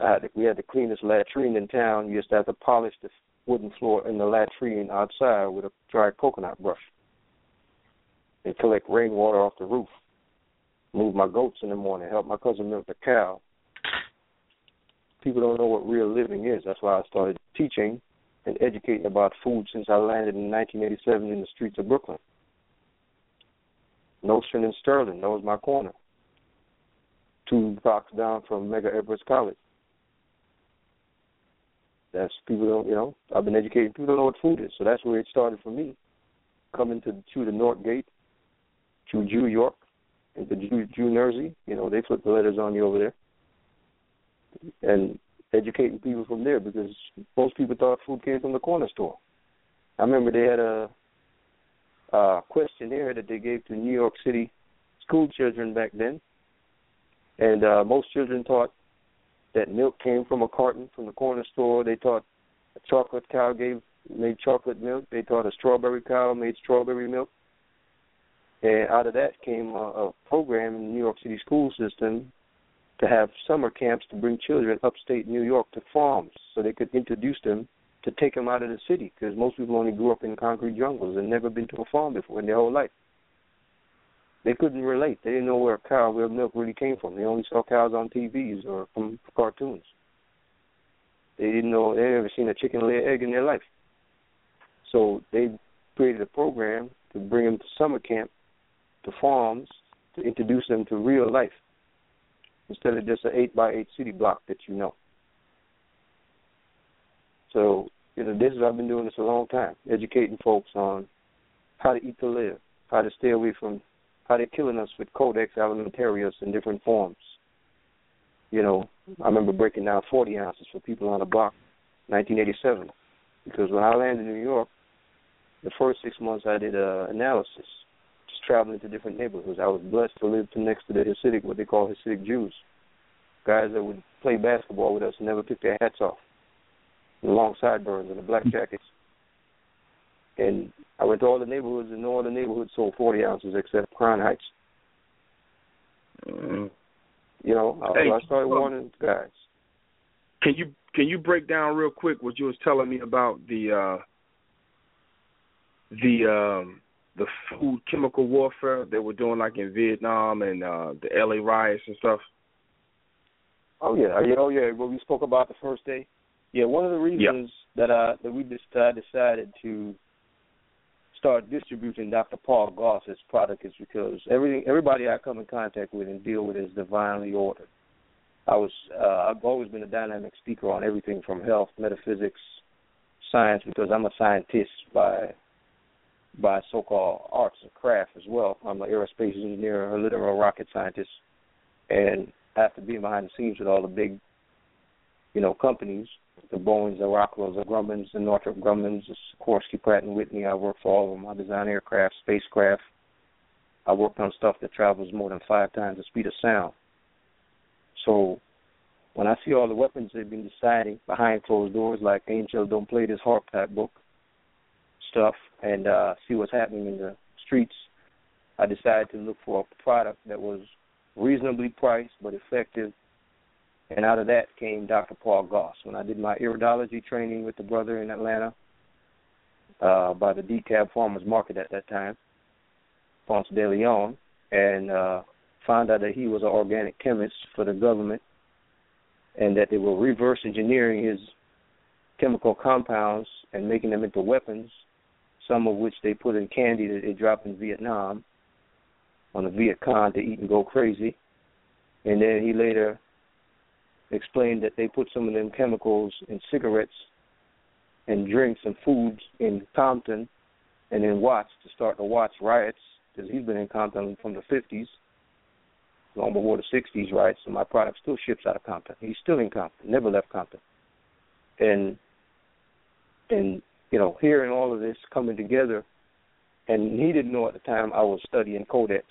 I had to, we had the cleanest latrine in town. You to have to polish the wooden floor in the latrine outside with a dry coconut brush and collect rainwater off the roof. Move my goats in the morning, help my cousin milk the cow. People don't know what real living is. That's why I started teaching and educating about food since I landed in 1987 in the streets of Brooklyn. Nostrand and Sterling, that was my corner. Two blocks down from Medgar Evers College. That's people don't, you know. I've been educating people don't know what food is, so that's where it started for me. Coming to through the North Gate, through Jew York, into Jew, Jew Jersey. You know, they flip the letters on you over there, and educating people from there because most people thought food came from the corner store. I remember they had a, a questionnaire that they gave to New York City school children back then, and uh, most children thought that milk came from a carton from the corner store. They thought a chocolate cow gave made chocolate milk. They thought a strawberry cow made strawberry milk. And out of that came a, a program in the New York City school system to have summer camps to bring children upstate New York to farms so they could introduce them to take them out of the city because most people only grew up in concrete jungles and never been to a farm before in their whole life. They couldn't relate. They didn't know where a cow, where milk really came from. They only saw cows on TVs or from cartoons. They didn't know. They never seen a chicken lay an egg in their life. So they created a program to bring them to summer camp, to farms, to introduce them to real life instead of just an eight by eight city block that you know. So, you know, this is I've been doing this a long time, educating folks on how to eat to live, how to stay away from how they're killing us with Codex Alimentarius in different forms. You know, I remember breaking down 40 ounces for people on the block, 1987, because when I landed in New York, the first six months I did uh, analysis, traveling to different neighborhoods. I was blessed to live to next to the Hasidic, what they call Hasidic Jews, guys that would play basketball with us and never took their hats off, the long sideburns and the black jackets. And I went to all the neighborhoods, and all the neighborhoods sold 40 ounces except Crown Heights. Mm. You know, I, Hey, I started well- warning guys. Can you can you break down real quick what you was telling me about the uh the um the food chemical warfare they were doing like in Vietnam and uh the LA riots and stuff? Oh yeah, yeah, oh yeah. What we spoke about the first day. Yeah, one of the reasons that I that we just I decided to start distributing Dr. Paul Goss's product is because everything everybody I come in contact with and deal with is divinely ordered. I was uh, I've always been a dynamic speaker on everything from health, metaphysics, science because I'm a scientist by by so-called arts and craft as well. I'm an aerospace engineer, a literal rocket scientist, and after being behind the scenes with all the big, you know, companies, the Boeing's, the Rockwell's, the Grumman's, the Northrop Grumman's, the Sikorsky, Pratt and Whitney. I worked for all of them. I design aircraft, spacecraft. I worked on stuff that travels more than five times the speed of sound. So when I see all the weapons they've been deciding behind closed doors, like Angel Don't Play This HAARP Pack book stuff, and uh, see what's happening in the streets, I decided to look for a product that was reasonably priced but effective. And out of that came Dr. Paul Goss. When I did my iridology training with the brother in Atlanta uh, by the DeKalb Farmers Market at that time, Ponce de Leon, and uh, found out that he was an organic chemist for the government and that they were reverse engineering his chemical compounds and making them into weapons, some of which they put in candy that they dropped in Vietnam on the Viet Cong to eat and go crazy. And then he later explained that they put some of them chemicals in cigarettes and drinks and foods in Compton and in Watts to start the Watts riots because he's been in Compton from the 50s. long before the '60s, riots, So my product still ships out of Compton. He's still in Compton, never left Compton, and and you know, hearing all of this coming together, and he didn't know at the time I was studying Codex,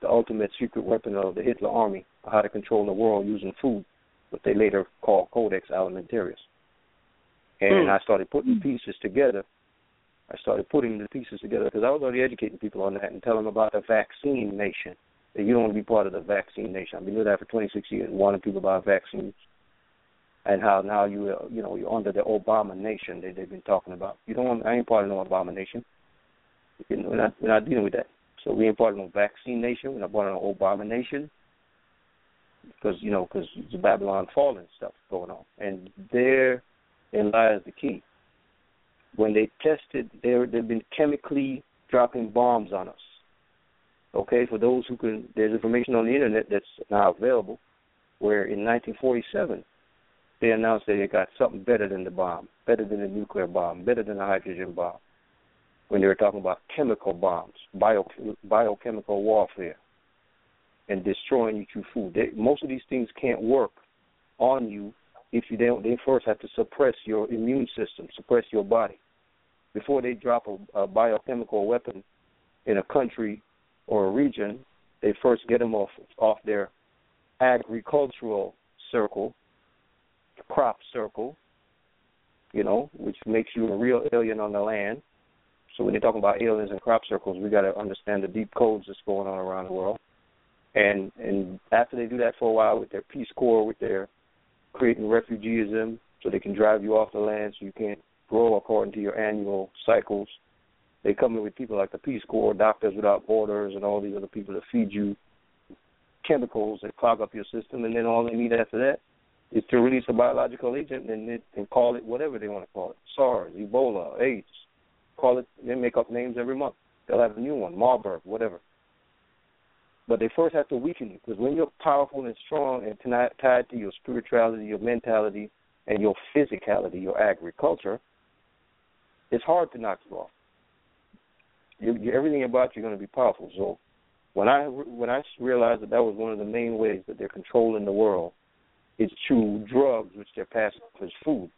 the ultimate secret weapon of the Hitler Army, how to control the world using food, what they later called Codex Alimentarius. And Hmm. I started putting pieces together. I started putting the pieces together because I was already educating people on that and telling them about the vaccine nation. That you don't want to be part of the vaccine nation. I've been doing that for 26 years, warning people about vaccines and how now you you know you're under the Obama nation that they've been talking about. You don't want I ain't part of no Obama nation. You know, we're not we're not dealing with that. So we ain't part of no vaccine nation. We're not part of no Obama nation because you know because the Babylon fallen stuff going on, and therein lies the key. When they tested, there they've been chemically dropping bombs on us. Okay, for those who can, there's information on the internet that's now available, where in 1947 they announced that they got something better than the bomb, better than the nuclear bomb, better than the hydrogen bomb. When they were talking about chemical bombs, bio, biochemical warfare, and destroying you through food. They, most of these things can't work on you if you don't. They first have to suppress your immune system, suppress your body, before they drop a, a biochemical weapon in a country or a region. They first get them off off their agricultural circle crop circle, you know, which makes you a real alien on the land. So when you're talking about aliens and crop circles, we got to understand the deep codes that's going on around the world. And and after they do that for a while with their Peace Corps, with their creating refugeeism, so they can drive you off the land, so you can't grow according to your annual cycles. They come in with people like the Peace Corps, Doctors Without Borders, and all these other people to feed you chemicals that clog up your system, and then all they need after that is to release a biological agent and, it, and call it whatever they want to call it SARS, Ebola, AIDS. Call it, they make up names every month. They'll have a new one, Marburg, whatever. But they first have to weaken you because when you're powerful and strong and tied to your spirituality, your mentality, and your physicality, your agriculture, it's hard to knock you off. You, you, everything about you is going to be powerful. So when I when I realized that that was one of the main ways that they're controlling the world is through drugs, which they're passing off as food.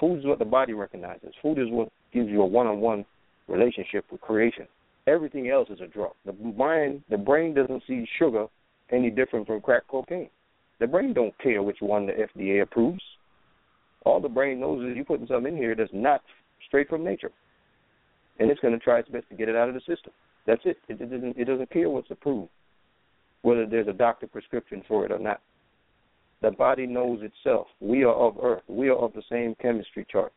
Food is what the body recognizes. Food is what gives you a one-on-one relationship with creation. Everything else is a drug. The brain, the brain doesn't see sugar any different from crack cocaine. The brain don't care which one the FDA approves. All the brain knows is you're putting something in here that's not straight from nature, and it's going to try its best to get it out of the system. That's. It, it doesn't. It doesn't care what's approved, whether there's a doctor prescription for it or not. The body knows itself. We are of Earth. We are of the same chemistry chart.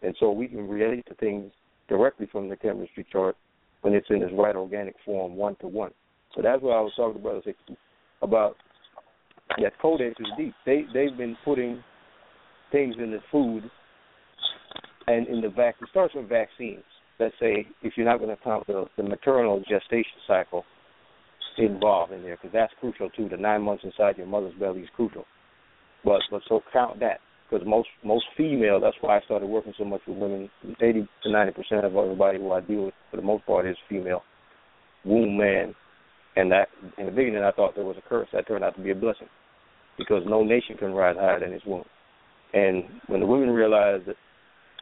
And so we can relate to things directly from the chemistry chart when it's in its right organic form, one to one. So that's what I was talking about about that codex is deep. They they've been putting things in the food and in the vac it starts with vaccines. Let's say if you're not going to count the, the maternal gestation cycle, involved in there because that's crucial too. The nine months inside your mother's belly is crucial. But but so count that because most most female. That's why I started working so much with women. Eighty to ninety percent of everybody who I deal with for the most part is female, womb man, and that in the beginning I thought there was a curse. That turned out to be a blessing because no nation can rise higher than its womb. And when the women realize that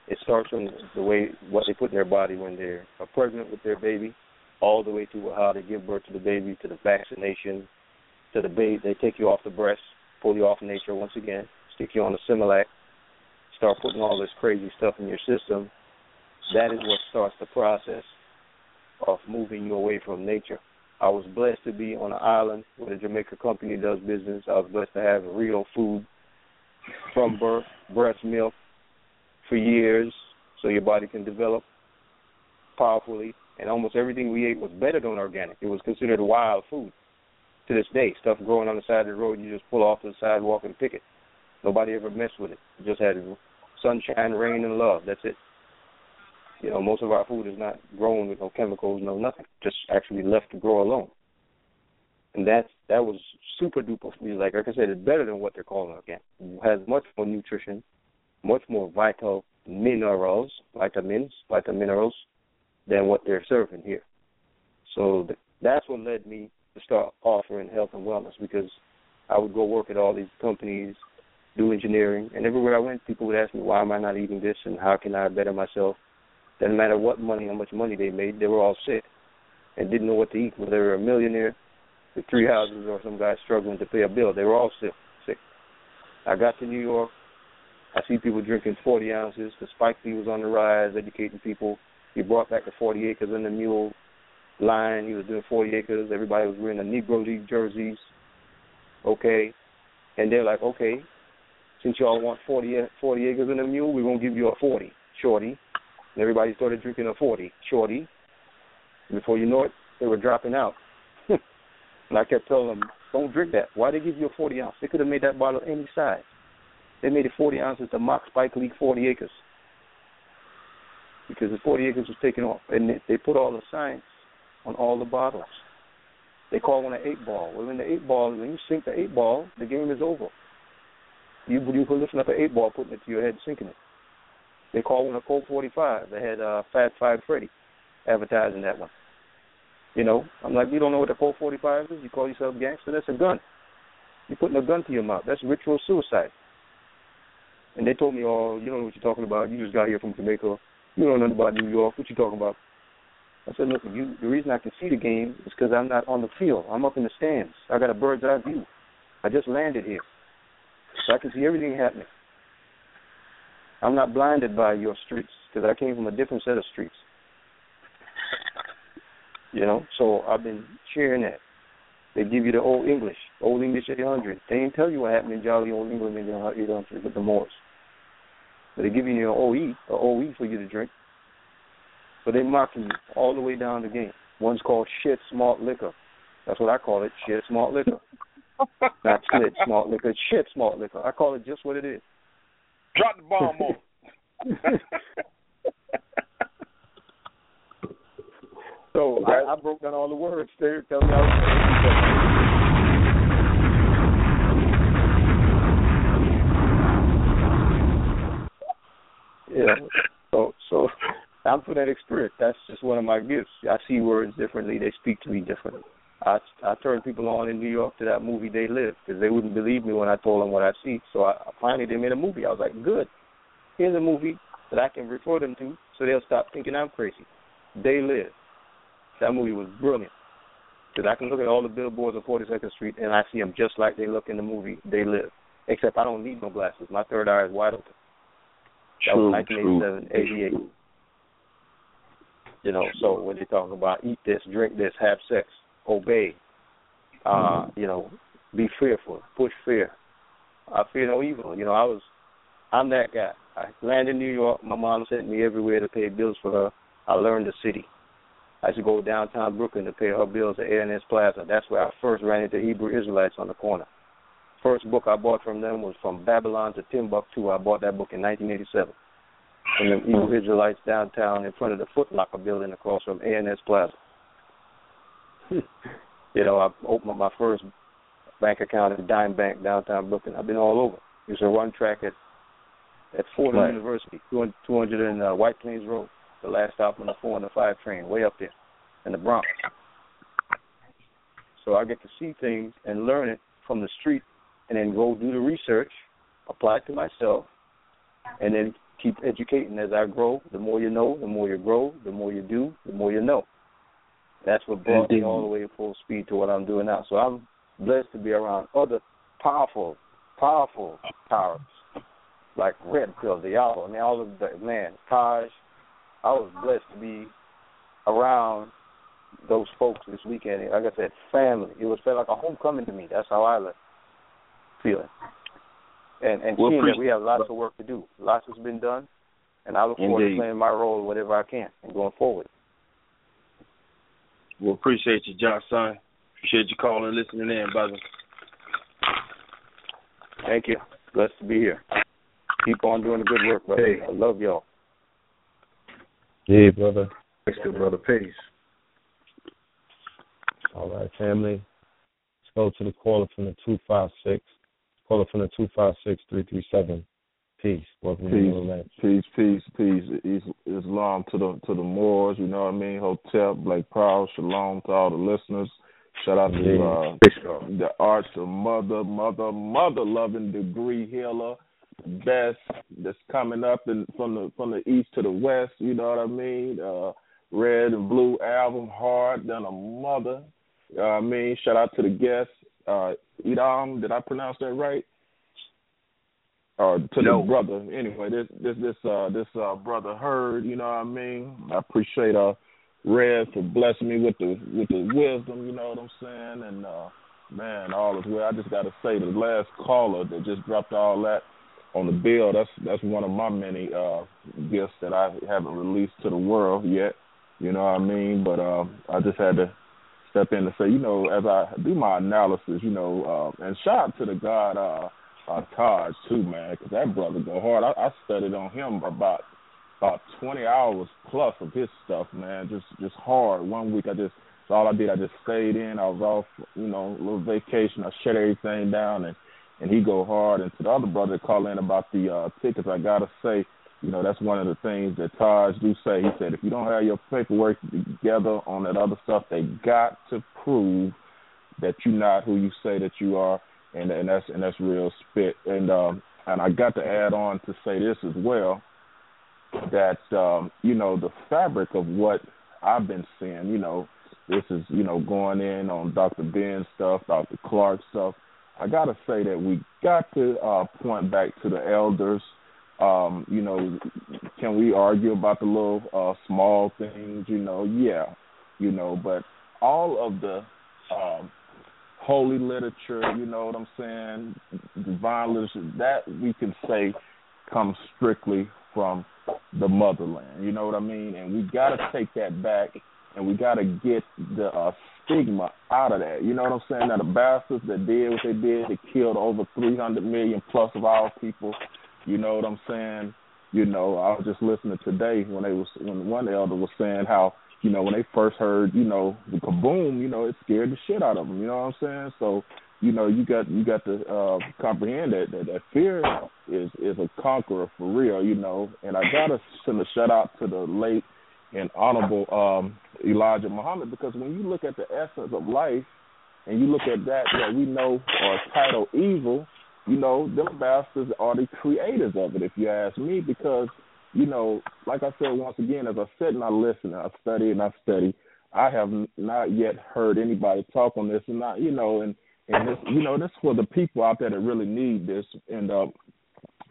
it starts from the way what they put in their body when they are pregnant with their baby all the way to how they give birth to the baby, to the vaccination, to the baby. They take you off the breast, pull you off nature once again, stick you on the Similac, start putting all this crazy stuff in your system. That is what starts the process of moving you away from nature. I was blessed to be on an island where the Jamaica company does business. I was blessed to have real food from birth, breast milk for years, so your body can develop powerfully and almost everything we ate was better than organic. It was considered wild food to this day. Stuff growing on the side of the road, you just pull off to the sidewalk and pick it. Nobody ever messed with it. You just had sunshine, rain, and love. That's it. You know, most of our food is not grown with no chemicals, no nothing. Just actually left to grow alone. And that's that was super duper. Like like I said, it's better than what they're calling organic. It has much more nutrition, much more vital minerals, vitamins, vitamin minerals, than what they're serving here. So that's what led me to start offering health and wellness because I would go work at all these companies, do engineering, and everywhere I went, people would ask me, why am I not eating this and how can I better myself? Doesn't matter what money, how much money they made, they were all sick and didn't know what to eat. Whether they were a millionaire with three houses or some guy struggling to pay a bill, they were all sick. Sick. I got to New York. I see people drinking 40 ounces. The Spike Lee was on the rise, educating people. He brought back the 40 acres and the mule line. He was doing 40 acres. Everybody was wearing the Negro League jerseys. Okay. And they're like, okay, since y'all want 40, 40 acres and a mule, we're going to give you a 40, shorty. And everybody started drinking a 40, shorty. Before you know it, they were dropping out. *laughs* and I kept telling them, don't drink that. Why they give you a 40 ounce? They could have made that bottle any size. They made it 40 ounces to mock Spike Lee 40 acres because the 40 acres was taken off, and they, put all the science on all the bottles. They call one an eight ball. Well, in the eight ball, when you sink the eight ball, the game is over. You you can lifting up an eight ball, putting it to your head, sinking it. They call one a Colt 45. They had uh, Fab Five Freddy advertising that one. You know, I'm like, you don't know what a Colt 45 is? You call yourself gangster? That's a gun. You're putting a gun to your mouth. That's ritual suicide. And they told me, oh, you don't know what you're talking about. You just got here from Jamaica. You don't know about New York. What you talking about? I said, look, you, the reason I can see the game is because I'm not on the field. I'm up in the stands. I got a bird's eye view. I just landed here, so I can see everything happening. I'm not blinded by your streets because I came from a different set of streets. You know, so I've been sharing that. They give you the old English, old English 800. They didn't tell you what happened in jolly old England in the 800 with the Moors. But they give you your OE, a OE for you to drink. But they mocking you all the way down the game. One's called shit smart liquor. That's what I call it, shit smart liquor. Not slit smart liquor, shit smart liquor. I call it just what it is. Drop the bomb on. *laughs* so I, I broke down all the words. There, tell me how. Yeah. So so I'm phonetic spirit. That's just one of my gifts. I see words differently. They speak to me differently. I I turn people on in New York to that movie They Live because they wouldn't believe me when I told them what I see. So I finally they made a movie. I was like, good. Here's a movie that I can refer them to, so they'll stop thinking I'm crazy. They Live. That movie was brilliant because I can look at all the billboards on 42nd Street and I see them just like they look in the movie They Live. Except I don't need no glasses. My third eye is wide open. That True, was 1987, 88. You know, so when they talk about eat this, drink this, have sex, obey, uh, you know, be fearful, push fear. I fear no evil. You know, I was, I'm that guy. I landed in New York. My mom sent me everywhere to pay bills for her. I learned the city. I used to go downtown Brooklyn to pay her bills at A&S Plaza. That's where I first ran into Hebrew Israelites on the corner. First book I bought from them was From Babylon to Timbuktu. I bought that book in 1987 from the Hebrew Israelites downtown in front of the Foot Locker building across from A&S Plaza. *laughs* you know, I opened up my first bank account at Dime Bank downtown Brooklyn. I've been all over. Used to run track at at Fordham Right. University, 200, 200 in uh, White Plains Road, the last stop on the 4 and the 5 train, way up there in the Bronx. So I get to see things and learn it from the street and then go do the research, apply it to myself, and then keep educating as I grow. The more you know, the more you grow. The more you do, the more you know. That's what brought me all the way full speed to what I'm doing now. So I'm blessed to be around other powerful, powerful powers like Red Pill, Diallo, I mean all of the man, Taj. I was blessed to be around those folks this weekend. Like I said, family. It was felt like a homecoming to me. That's how I feel it. And and Well, seeing that we have lots of work to do. Lots has been done, and I look forward Indeed. to playing my role whatever I can and going forward. Well, appreciate you, Josh, son. Appreciate you calling and listening in, brother. Thank you. Blessed to be here. Keep on doing the good work, brother. Hey. I love y'all. Yeah, brother. Thanks, good brother. Peace. All right, family. Let's go to the caller from the 256. Caller from the 256 337 Peace. Welcome peace, to the peace, peace, peace. Is- Islam to the to the Moors. You know what I mean. Hotel, Black Proud, Shalom to all the listeners. Shout out Indeed. to uh, the arch of mother, mother, mother loving degree healer, best that's coming up and from the from the east to the west. You know what I mean. Uh, red and blue album, hard than a mother. You know what I mean. Shout out to the guests. Uh, Edam, did I pronounce that right? or to No. the brother. Anyway, this this this uh this uh brother heard, you know what I mean? I appreciate uh Red for blessing me with the with the wisdom, you know what I'm saying? And uh man, all is well. I just gotta say the last caller that just dropped all that on the bill, that's that's one of my many uh gifts that I haven't released to the world yet. You know what I mean? But uh I just had to step in and say, you know, as I do my analysis, you know, uh, and shout out to the God uh uh, Taj too, man, 'cause that brother go hard. I, I studied on him about about twenty hours plus of his stuff, man. Just just hard. One week I just all I did. I just stayed in. I was off, you know, a little vacation. I shut everything down, and and he go hard. And to the other brother call in about the uh, tickets, I gotta say, you know, that's one of the things that Taj do say. He said if you don't have your paperwork together on that other stuff, they got to prove that you're not who you say that you are and and that's and that's real spit. And um, and I got to add on to say this as well that um, you know the fabric of what I've been seeing. You know, this is you know going in on Dr. Ben stuff, Dr. Clark stuff. I got to say that we got to uh, point back to the elders. Um, you know, can we argue about the little uh, small things? You know, yeah, you know, but all of the um, holy literature, you know what I'm saying, divine literature, that we can say comes strictly from the motherland. You know what I mean? And we got to take that back, and we got to get the uh, stigma out of that. You know what I'm saying? Now the bastards that did what they did, they killed over 300 million plus of our people. You know what I'm saying? You know, I was just listening today when they was when one elder was saying how you know when they first heard you know the kaboom, you know it scared the shit out of them. You know what I'm saying? So you know you got you got to uh, comprehend that, that that fear is is a conqueror for real. You know, and I gotta send a shout out to the late and honorable um, Elijah Muhammad because when you look at the essence of life and you look at that that we know are titled evil, you know, them bastards are the creators of it, if you ask me, because, you know, like I said once again, as I sit and I listen, I study and I study, I have not yet heard anybody talk on this, and not, you know, and and this, you know, this for the people out there that really need this, and uh,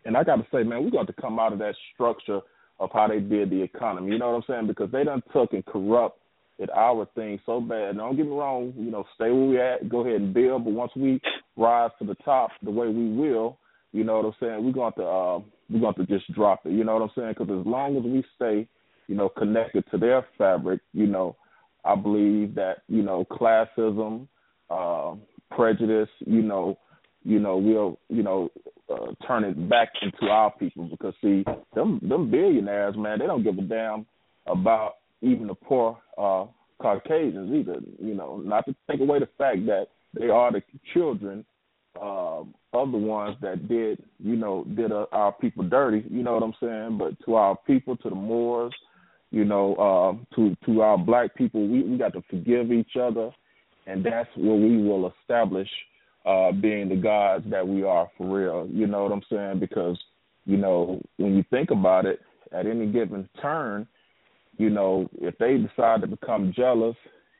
and I got to say, man, we got to come out of that structure of how they did the economy. You know what I'm saying? Because they done took and corrupt it our thing so bad. Now, don't get me wrong, you know, stay where we at, go ahead and build, but once we rise to the top the way we will, you know what I'm saying, we're going to uh, we're going to just drop it. You know what I'm saying? Because as long as we stay, you know, connected to their fabric, you know, I believe that you know classism, uh, prejudice, you know, you know, we'll you know uh, turn it back into our people because see them them billionaires, man, they don't give a damn about even the poor uh Caucasians either. You know, not to take away the fact that they are the children uh, of the ones that did, you know, did uh, our people dirty. You know what I'm saying? But to our people, to the Moors, you know, uh, to to our black people, we we got to forgive each other, and that's where we will establish uh, being the gods that we are for real. You know what I'm saying? Because you know, when you think about it, at any given turn you know, if they decide to become jealous,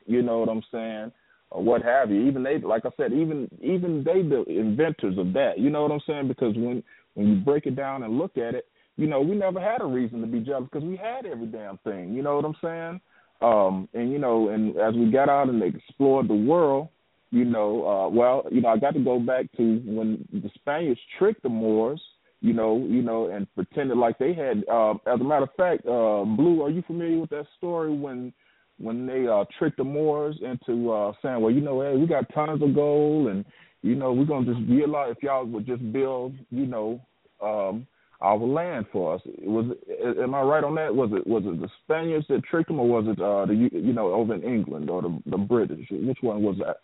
you know what I'm saying, or what have you. Even they, like I said, even even they the inventors of that. You know what I'm saying? Because when when you break it down and look at it, you know, we never had a reason to be jealous because we had every damn thing. You know what I'm saying? Um, and you know, and as we got out and explored the world, you know, uh, well, you know, I got to go back to when the Spaniards tricked the Moors you know, you know, and pretended like they had. Uh, as a matter of fact, uh, Blue, are you familiar with that story when when they uh, tricked the Moors into uh, saying, well, you know, hey, we got tons of gold, and you know, we're gonna just realize if y'all would just build, you know, um, our land for us. Was am I right on that? Was it was it the Spaniards that tricked them, or was it uh, the you know over in England or the the British? Which one was that?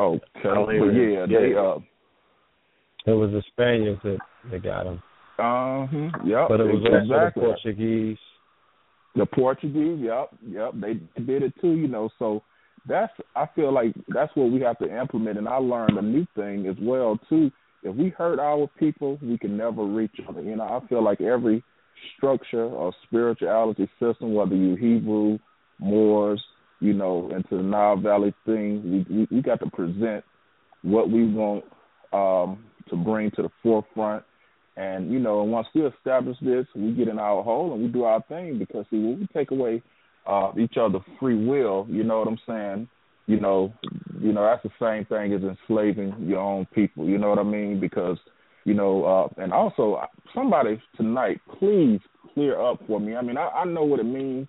Okay, don't but yeah, yeah. they uh, It was the Spaniards that, that got him. Uh huh. Yep. But it was exactly. also the Portuguese. The Portuguese, yep, yep, they did it too, you know. So that's I feel like that's what we have to implement. And I learned a new thing as well too. If we hurt our people, we can never reach them. You know, I feel like every structure or spirituality system, whether you Hebrew, Moors, you know, into the Nile Valley thing, we we, we got to present what we want um, to bring to the forefront. And you know, and once we establish this, we get in our hole and we do our thing. Because see, when we take away uh, each other's free will, you know what I'm saying? You know, you know that's the same thing as enslaving your own people. You know what I mean? Because you know, uh, and also somebody tonight, please clear up for me. I mean, I, I know what it means,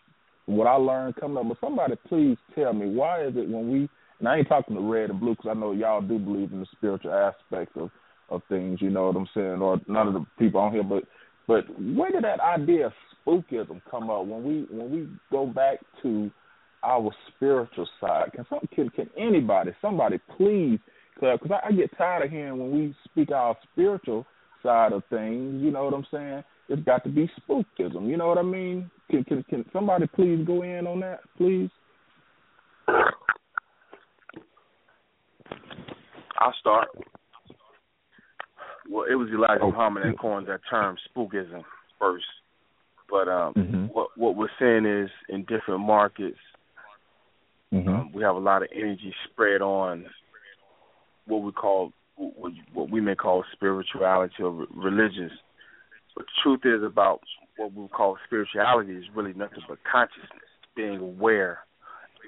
what I learned coming up, but somebody please tell me why is it when we and I ain't talking to red and blue because I know y'all do believe in the spiritual aspects of of things. You know what I'm saying? Or none of the people on here, but but where did that idea of spookism come up when we when we go back to our spiritual side? Can some can, can anybody somebody please because I get tired of hearing when we speak our spiritual side of things. You know what I'm saying? It's got to be spookism. You know what I mean? Can can, can somebody please go in on that, please? I'll start. Well, it was Elijah Muhammad that coined that term spookism first. But um, mm-hmm. what what we're saying is in different markets, mm-hmm. um, we have a lot of energy spread on what we call what we may call spirituality or religious. But the truth is about what we call spirituality is really nothing but consciousness, being aware,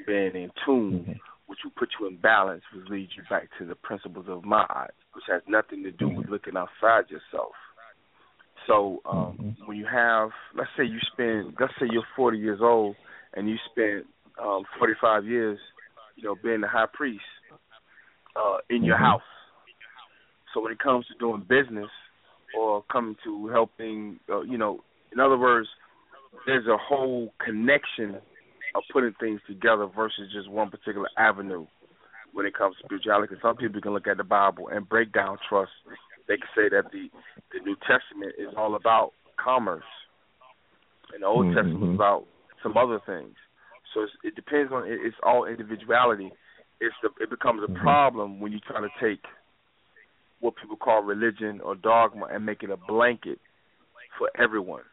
being in tune, mm-hmm. which will put you in balance, which leads you back to the principles of mind, which has nothing to do with looking outside yourself. So um, mm-hmm. when you have, let's say you spend, let's say you're 40 years old and you spent um, 45 years, you know, being the high priest uh, in your house. So when it comes to doing business or coming to helping, uh, you know, in other words, there's a whole connection of putting things together versus just one particular avenue when it comes to spirituality. 'Cause some people can look at the Bible and break down trust. They can say that the the New Testament is all about commerce, and the Old Mhm. Testament is about some other things. So it's, it depends on it, it's all individuality. It's the it becomes a Mhm. problem when you try to take what people call religion or dogma and make it a blanket for everyone.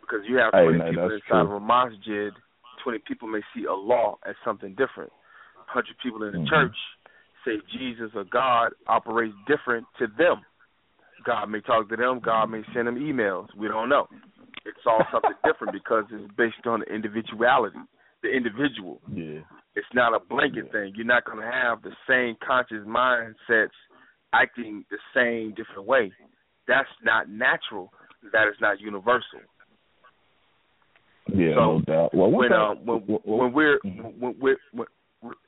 Because you have Hey, 20 man, people inside true. of a masjid, 20 people may see Allah as something different. 100 people in the Mhm. church say Jesus or God operates different to them. God may talk to them, God may send them emails. We don't know. It's all something *laughs* different because it's based on the individuality, the individual. Yeah. It's not a blanket thing. You're not going to have the same conscious mindsets acting the same different way. That's not natural. That is not universal. Yeah, So, no doubt. Well, when uh, when when we're Mhm. when we're when,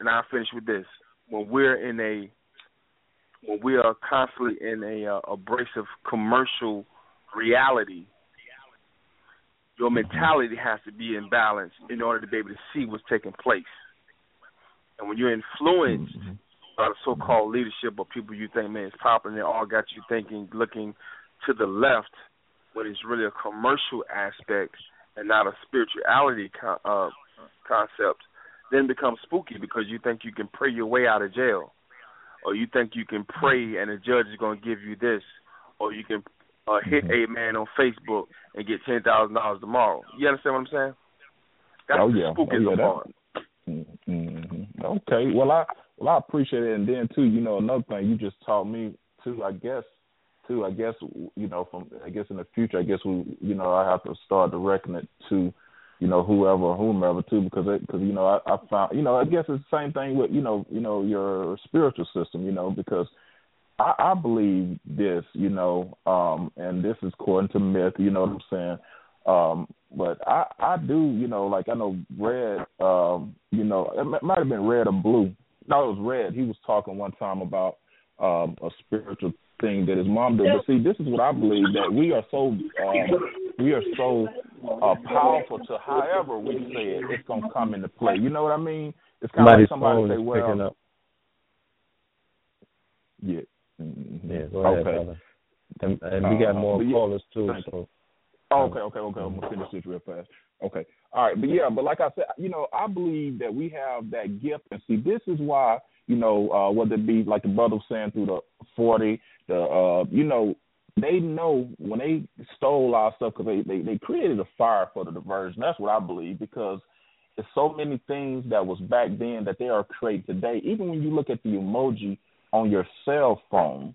and I'll finish with this. When we're in a when we are constantly in a uh, abrasive commercial reality, your mentality has to be in balance in order to be able to see what's taking place. And when you're influenced Mhm. The so-called leadership or people you think man is popular, they all got you thinking, looking to the left, when it's really a commercial aspect and not a spirituality con- uh, concept, then becomes spooky because you think you can pray your way out of jail, or you think you can pray and the judge is going to give you this, or you can uh, hit Mhm. a man on Facebook and get ten thousand dollars tomorrow. You understand what I'm saying? That's oh yeah, oh, yeah, part. Mm-hmm. Okay. Well, I well I appreciate it, and then too, you know, another thing you just taught me too. I guess too. I guess you know, from I guess in the future, I guess we, you know, I have to start directing it to, you know, whoever, whomever too, because because you know, I, I found, you know, I guess it's the same thing with you know, you know, your spiritual system, you know, because. I, I believe this, you know, um, and this is according to myth, you know what I'm saying? Um, but I, I do, you know, like I know Red, um, you know, it might have been Red or Blue. No, it was Red. He was talking one time about um, a spiritual thing that his mom did. But see, this is what I believe that we are so, um, we are so uh, powerful to however we say it, it's gonna come into play. You know what I mean? It's kind of like somebody say, well, picking up. yeah. Mm-hmm. Yeah, go ahead, okay. brother. And, and we got Uh, more yeah, callers too. So Oh, okay, okay, okay. I'm gonna finish this real fast. Okay, all right, but yeah, but like I said, you know, I believe that we have that gift, and see, this is why, you know, uh, whether it be like the brother was saying through the forty, the, uh, you know, they know when they stole our stuff because they, they they created a fire for the diversion. That's what I believe because there's so many things that was back then that they are creating today. Even when you look at the emoji on your cell phone,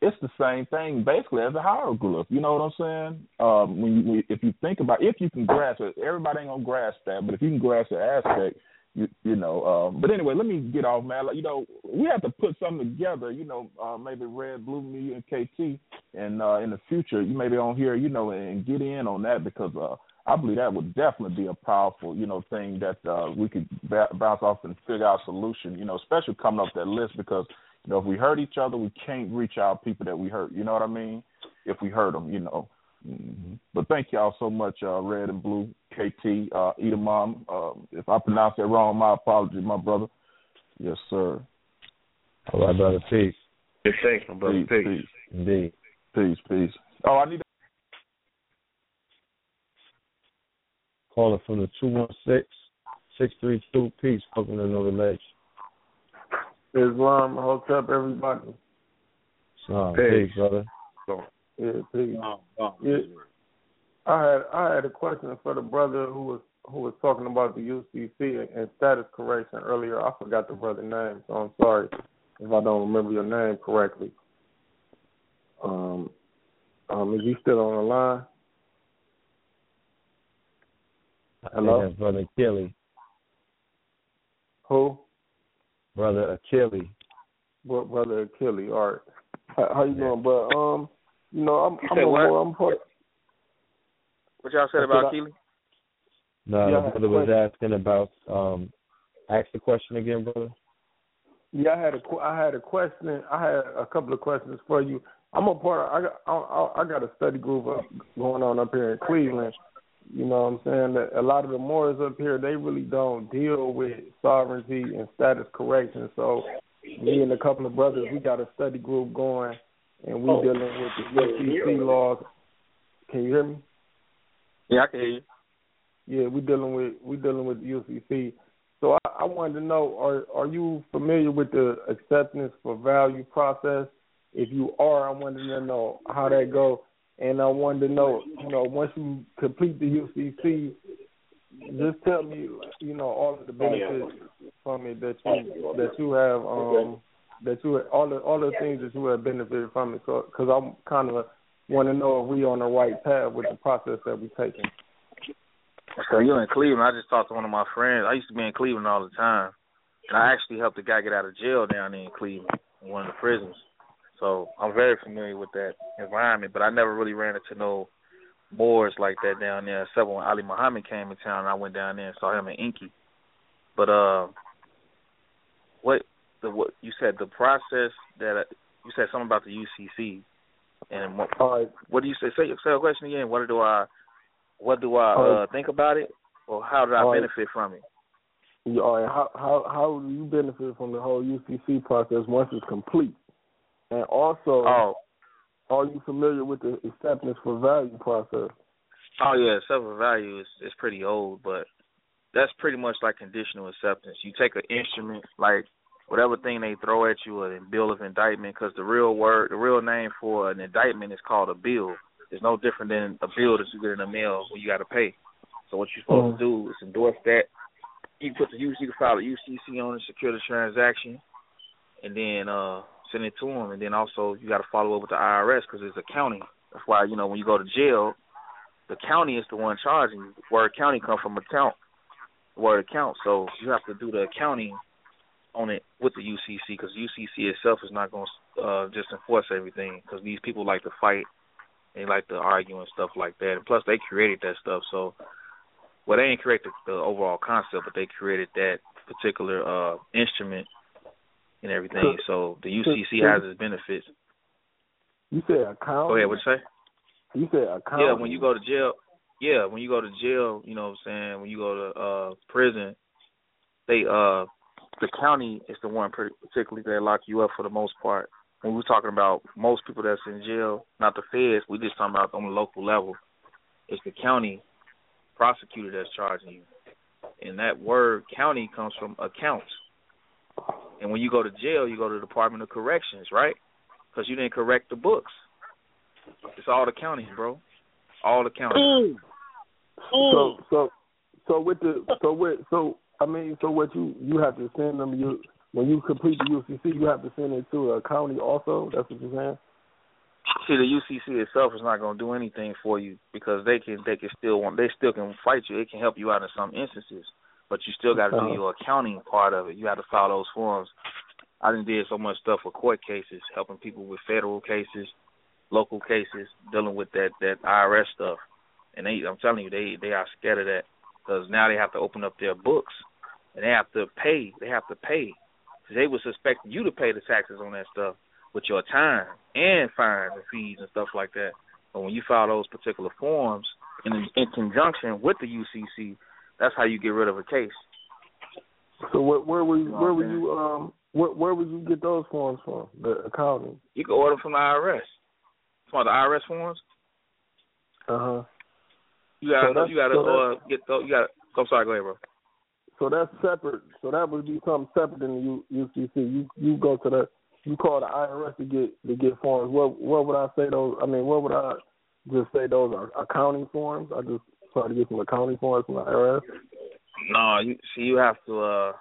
it's the same thing basically as a hieroglyph. You know what I'm saying? Um, when you, if you think about, if you can grasp it, everybody ain't gonna grasp that, but if you can grasp the aspect, you you know. Um, but anyway, let me get off, man. Like, you know, we have to put something together. You know, uh, maybe Red, Blue, me, and KT, and uh, in the future, you maybe on here, you know, and get in on that because uh, I believe that would definitely be a powerful, you know, thing that uh, we could b- bounce off and figure out a solution. You know, especially coming up that list because you know, if we hurt each other, we can't reach out people that we hurt. You know what I mean? If we hurt them, you know. Mm-hmm. But thank y'all so much, uh, Red and Blue, KT, uh, Edamon. Uh, if I pronounce that wrong, my apologies, my brother. Yes, sir. all right, brother. Peace. Yes, thanks, my brother. Peace, Peace. peace, Indeed. peace, peace. Oh, I need. Caller from the two one six six three two. Peace. Welcome to Know the Ledge. Islam, what's up, everybody? Islam. Peace. Peace, brother. Yeah, peace. Yeah, I had I had a question for the brother who was who was talking about the UCC and status correction earlier. I forgot the brother name, so I'm sorry if I don't remember your name correctly. Um, um, is he still on the line? Hello? I think that's brother Kelly. Who? Brother Achilles. Brother Achilles. All right. How, how you doing, bro? Um, you know, I'm You I'm said a, what? I'm part. What y'all said I about said I- Keely? No, Yeah, the brother was asking about. Um, ask the question again, brother. Yeah, I had a qu- I had a question. I had a couple of questions for you. I'm a part. Of, I got I, I got a study group up, going on up here in Cleveland. You know what I'm saying? That a lot of the Moors up here they really don't deal with sovereignty and status correction. So me and a couple of brothers we got a study group going, and we oh. dealing with the UCC laws. Can you hear me? Yeah, I can hear you. Yeah, we dealing with we dealing with the UCC. So I, I wanted to know are are you familiar with the acceptance for value process? If you are, I wanted to know how that go, and I wanted to know, you know, once you complete the UCC, just tell me, you know, all of the benefits from it that you that you have, um, that you all the all the things that you have benefited from it. So, because I'm kind of want to know if we on the right path with the process that we're taking. So you're in Cleveland. I just talked to one of my friends. I used to be in Cleveland all the time, and I actually helped a guy get out of jail down there in Cleveland, one of the prisons. So I'm very familiar with that environment, but I never really ran into no Moors like that down there, except when Ali Muhammad came in town and I went down there and saw him in Inky. But uh, what the what you said the process that you said something about the UCC, and what, what do you say? Say say your question again. What do I what do I All uh, think about it, or how do I right. benefit from it? Yeah, all right. How how how do you benefit from the whole UCC process once it's complete? And also, Oh, are you familiar with the acceptance for value process? oh yeah, self value is is pretty old, but that's pretty much like conditional acceptance. You take an instrument like whatever thing they throw at you, a bill of indictment, because the real word, the real name for an indictment is called a bill. It's no different than a bill that you get in the mail when you got to pay. So what you're supposed to do is endorse that. You put the UC, you can file a UCC on it, secure the transaction, and then uh send it to them. And then also you got to follow up with the IRS because it's accounting. That's why you know when you go to jail, the county is the one charging you. Word county come from account, word account. So you have to do the accounting on it with the UCC because UCC itself is not going to uh, just enforce everything because these people like to fight, they like to argue and stuff like that. And plus, they created that stuff. So, well, they didn't create the, the overall concept, but they created that particular uh, instrument and everything. So the UCC has its benefits. You said account. Go ahead. What you say? You said account. Yeah, when you go to jail, yeah, when you go to jail, you know what I'm saying, when you go to uh prison, they uh the county is the one particularly that lock you up for the most part. when we're talking about most people that's in jail, not the feds, we just talking about on the local level. It's the county prosecutor that's charging you. And that word county comes from accounts. And when you go to jail, you go to the Department of Corrections, right? Because you didn't correct the books. It's all the county, bro. All the county. So so so with the so with so I mean so what you you have to send them you when you complete the UCC you have to send it to a county also. That's what you're saying. See, the UCC itself is not going to do anything for you because they can they can still want they still can fight you. It can help you out in some instances, but you still got to do your accounting part of it. You have to file those forms. I done did so much stuff with court cases, helping people with federal cases, local cases, dealing with that that IRS stuff. And they, I'm telling you, they they are scared of that because now they have to open up their books and they have to pay. They have to pay. They would suspect you to pay the taxes on that stuff with your time and fines and fees and stuff like that. But when you file those particular forms in in conjunction with the UCC, that's how you get rid of a case. So where where would know where would you um where where would you get those forms from? The accounting. You can order from the IRS. From the IRS forms, Uh huh. you gotta So you gotta so uh, get those. You gotta. I'm sorry. Go ahead, bro. So that's separate. So that would be something separate than the U, UCC. You you go to the you call the IRS to get to get forms. What what would I say those? I mean, what would I just say those are accounting forms? I just try to get some accounting forms from the IRS. No, you see, you have to. uh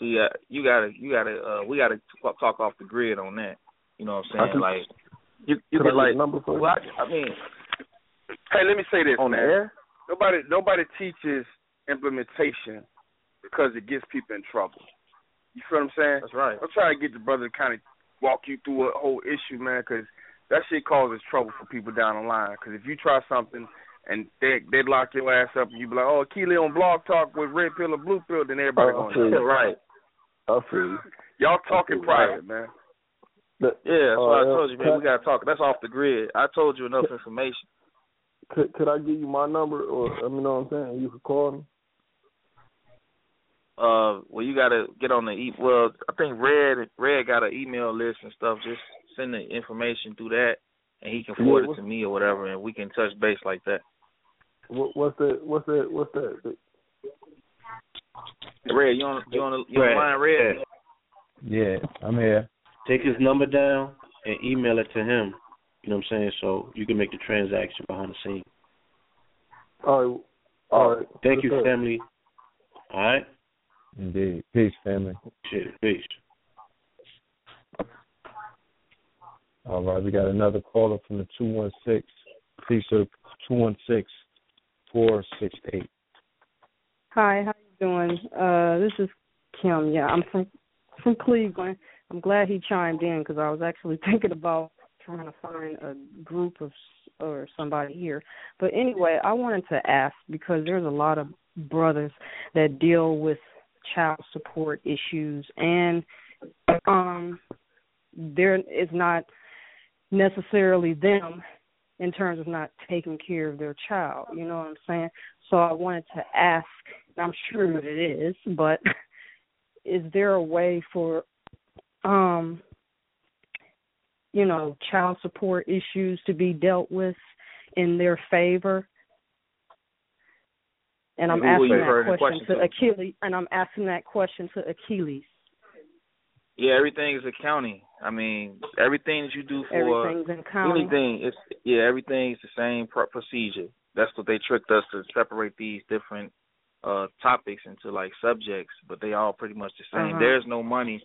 See, uh, you gotta, you gotta, uh we gotta talk, talk off the grid on that. You know what I'm saying? can- like, you, you Could I can get like, number for well, I, I mean, Hey, let me say this on the air. Nobody nobody teaches implementation because it gets people in trouble. You feel what I'm saying? That's right. I'm trying to get the brother to kind of walk you through a whole issue, man, because that shit causes trouble for people down the line. Because if you try something and they they lock your ass up and you be like, oh, Keely on Blog Talk with red pill or blue pill, then everybody Oh, going I see. right. I feel you. Y'all talking Right. private, man. The- Yeah, that's uh, what I told you, man. We gotta talk. That's off the grid. I told you enough information. Could could I give you my number or let me know what I'm saying? You could call me. Uh, well, you gotta get on the e. Well, I think Red Red got an email list and stuff. Just send the information through that, and he can Yeah, forward it to me or whatever, and we can touch base like that. What, what's that? What's that? What's that? Red, you on you on the, you on the Red, line, Red? Yeah, I'm here. Take his number down and email it to him. You know what I'm saying? So you can make the transaction behind the scene. All right. All right. Thank you, Yes, family. All right. Indeed. Peace, family. Shit. Peace. All right, we got another caller from the two one six. Please, sir, two one six four six eight. Hi, how you doing? Uh, this is Kim. Yeah, I'm from from Cleveland. I'm glad he chimed in because I was actually *laughs* thinking about trying to find a group of or somebody here. But anyway, I wanted to ask because there's a lot of brothers that deal with child support issues and um there is not necessarily them in terms of not taking care of their child. You know what I'm saying? So I wanted to ask, I'm sure it is, but *laughs* is there a way for um you know, child support issues to be dealt with in their favor? And I'm asking that question, question to to? Achilles and I'm asking that question to Achilles. Yeah, everything is accounting. I mean, everything that you do for anything, it's yeah, everything's the same pro- procedure. That's what they tricked us to separate these different uh topics into like subjects, but they all pretty much the same. Uh-huh. There's no money.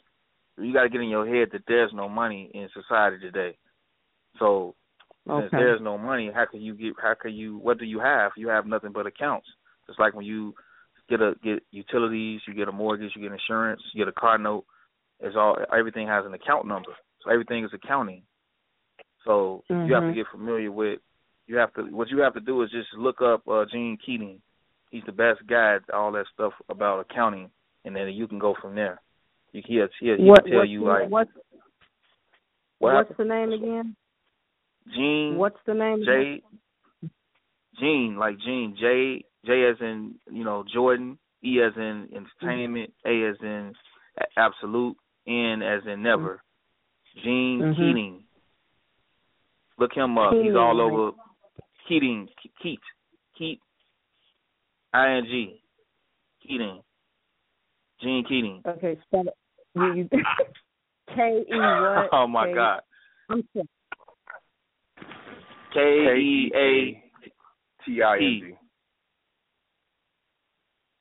You got to get in your head that there's no money in society today. So since there's no money, how can you get? How can you? What do you have? You have nothing but accounts. It's like when you get a get utilities, you get a mortgage, you get insurance, you get a car note. It's all everything has an account number. So everything is accounting. So you have to Mhm. get familiar with. You have to. What you have to do is just look up uh, Jean Keating. He's the best guy at all that stuff about accounting, and then you can go from there. You he'll, he'll, he'll What, tell what's you like what's what what's happened. the name again? Jean What's the name? again? J Jean, like Jean, J J as in, you know, Jordan, E as in entertainment, A as in absolute, N as in never. Jean Mhm. Keating. Look him up. He's all over Keating, Keat, Keat, I N G, Keating, Jean Keating. Okay, spell it. You, *laughs* K E what? *laughs* Oh my K- God. *laughs* K E A T I N G.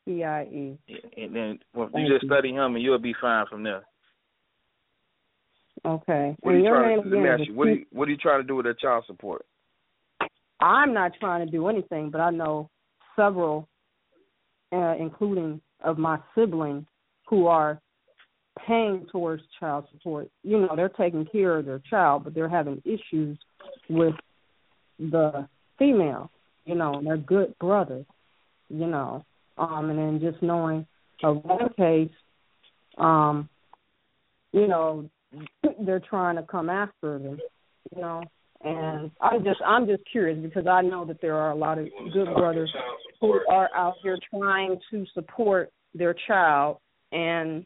T I E. And then well, you just study him, and you'll be fine from there. Okay. What are you trying to, let me ask you, what are you, what are you trying to do with that child support? I'm not trying to do anything, but I know several, uh, including of my siblings, who are paying towards child support. You know, they're taking care of their child, but they're having issues with the female. You know, and they're good brothers. You know, um, and then just knowing of one case, um, you know, they're trying to come after them. You know, and I'm just I'm just curious because I know that there are a lot of good brothers who are out here trying to support their child and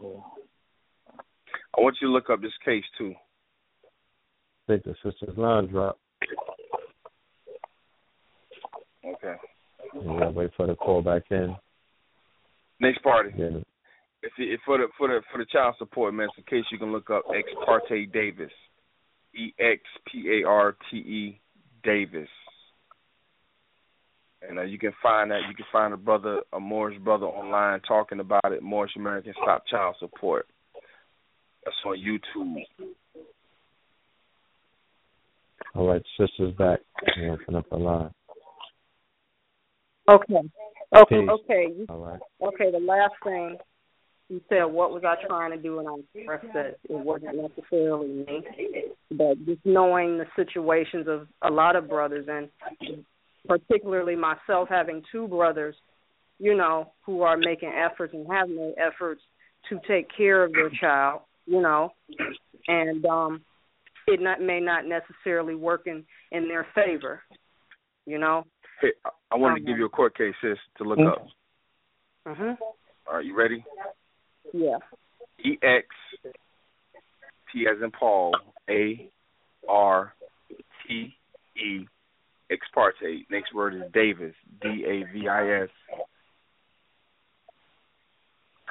I want you to look up this case too. I think the sister's line dropped. Okay. Yeah, wait for the call back in. Next party. Yeah. If, if for the for the for the child support, man, it's a case you can look up ex parte Davis, E X P A R T E Davis, and uh, you can find that you can find a brother, a Moorish brother online talking about it. Moorish American Stop Child Support. That's on YouTube. All right, sister's back. I'm open up the line. Okay. Okay, Peace. okay. All right. okay, the last thing you said what was I trying to do and I expressed that it wasn't necessarily me. But just knowing the situations of a lot of brothers and particularly myself having two brothers, you know, who are making efforts and have made efforts to take care of their child, you know, and um it not may not necessarily work in in their favor, you know. Hey, I- I wanted to give you a court case, sis, to look Mhm. up. Mhm. All right, you ready? Yeah. E X P as in Paul A R T E ex parte. Next word is Davis D A V I S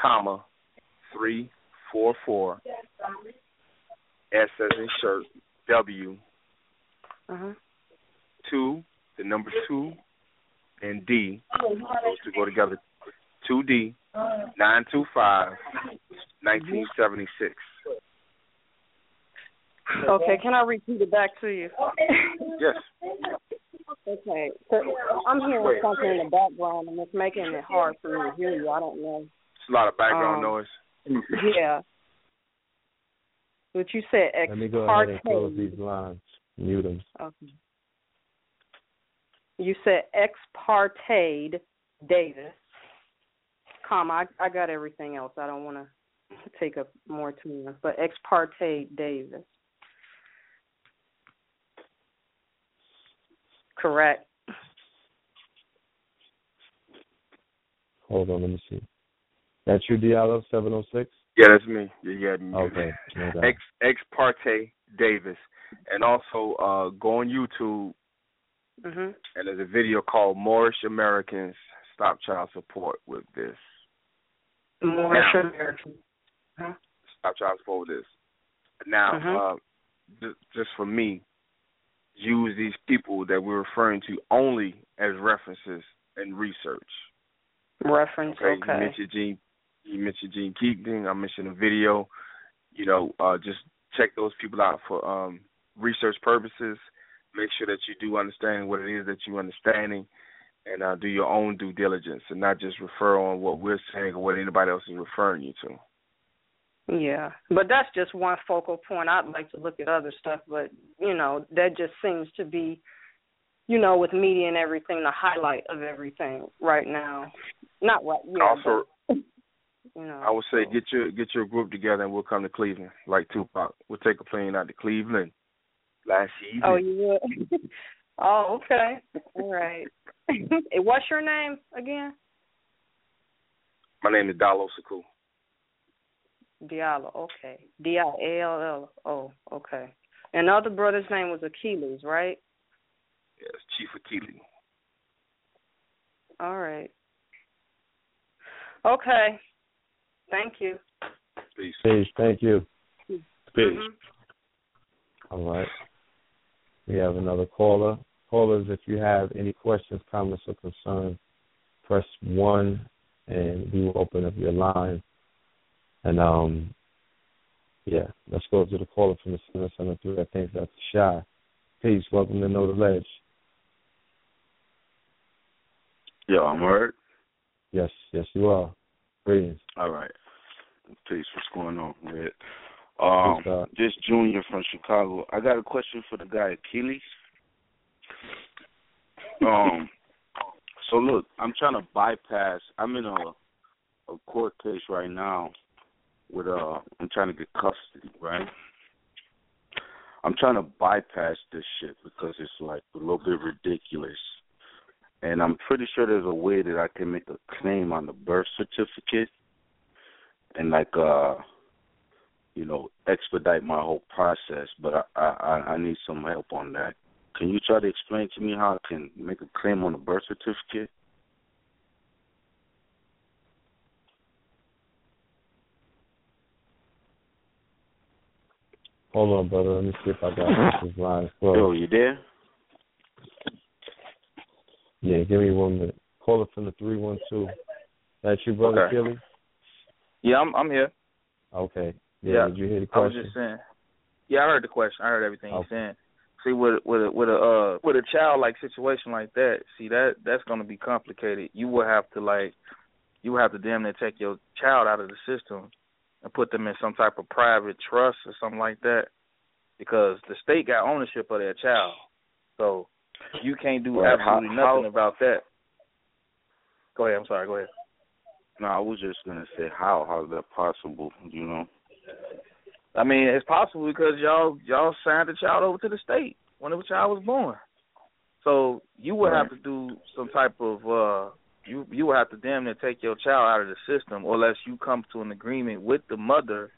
comma three four four S as in shirt W Uh-huh. two the number two and D those two go together two D nine two five nineteen seventy six. Okay, can I repeat it back to you? Yes. Okay. So I'm hearing something in the background and it's making it hard for me to hear you. I don't know. It's a lot of background Um, noise. Yeah. But you said ex Let me go ahead and close these lines. Mute them. Okay. You said ex parte Davis. Comma, I, I got everything else. I don't want to take up more time, but ex parte Davis. Correct. Hold on, let me see. That's you, Diallo, 706? Yeah, that's me. Yeah, yeah. me. Okay. No. Ex ex parte Davis, and also uh, go on YouTube Mhm. and there's a video called Moorish Americans Stop Child Support with this. Moorish Now- American. Huh? Stop Child Support with this. Now, Mhm. uh, ju- just for me, use these people that we're referring to only as references and research. Reference. Okay, you Okay. mentioned Jean, you mentioned Jean Keating. I mentioned a video. You know, uh, just check those people out for um, research purposes. Make sure that you do understand what it is that you're understanding, and uh, do your own due diligence, and not just refer on what we're saying or what anybody else is referring you to. Yeah, but that's just one focal point. I'd like to look at other stuff, but you know that just seems to be, you know, with media and everything, the highlight of everything right now. Not yeah. also, but, you know, I would say get your get your group together, and we'll come to Cleveland, like Tupac. We'll take a plane out to Cleveland last evening. Oh, you would. *laughs* oh, okay. All right. *laughs* What's your name again? My name is Diallo Sekou. Diallo. Okay. D I A L L O. Okay. And the other brother's name was Achilles, right? Yes, Chief Achilles. All right. Okay. Thank you. Peace. Peace. Thank you. Peace. Mhm. All right. We have another caller. Callers, if you have any questions, comments, or concerns, press one, and we will open up your line. And um, yeah, let's go to the caller from the seven seven three. I think that's Shy. Peace. Welcome to Know the Ledge. Yo, I'm heard. Yes, yes, you are. Greetings. All right. Peace. What's going on, Red? Um, uh, this Junior from Chicago. I got a question for the guy Achilles. Um, *laughs* so look, I'm trying to bypass. I'm in a a court case right now with uh, I'm trying to get custody, right? I'm trying to bypass this shit because it's like a little bit ridiculous. And I'm pretty sure there's a way that I can make a claim on the birth certificate and like uh you know, expedite my whole process, but I, I I need some help on that. Can you try to explain to me how I can make a claim on a birth certificate? Hold on, brother. Let me see if I got *laughs* this line. closed. Yo, you there? Yeah, give me one minute. Caller from the three one two. That's you, brother Okay. Kelly? Yeah, I'm I'm here. Okay. Yeah, Yeah. Did you hear the I was just saying. Yeah, I heard the question. I heard everything Okay. he's saying. See, with with a with a uh with a child like situation like that, see that that's going to be complicated. You will have to like, you will have to damn near take your child out of the system and put them in some type of private trust or something like that, because the state got ownership of that child. So you can't do Right. How- absolutely nothing how- about that. Go ahead. I'm sorry. Go ahead. No, I was just gonna say how how is that possible? You know? I mean, it's possible because y'all y'all signed the child over to the state when the child was born. So you would have to do some type of uh you you would have to damn near take your child out of the system or unless you come to an agreement with the mother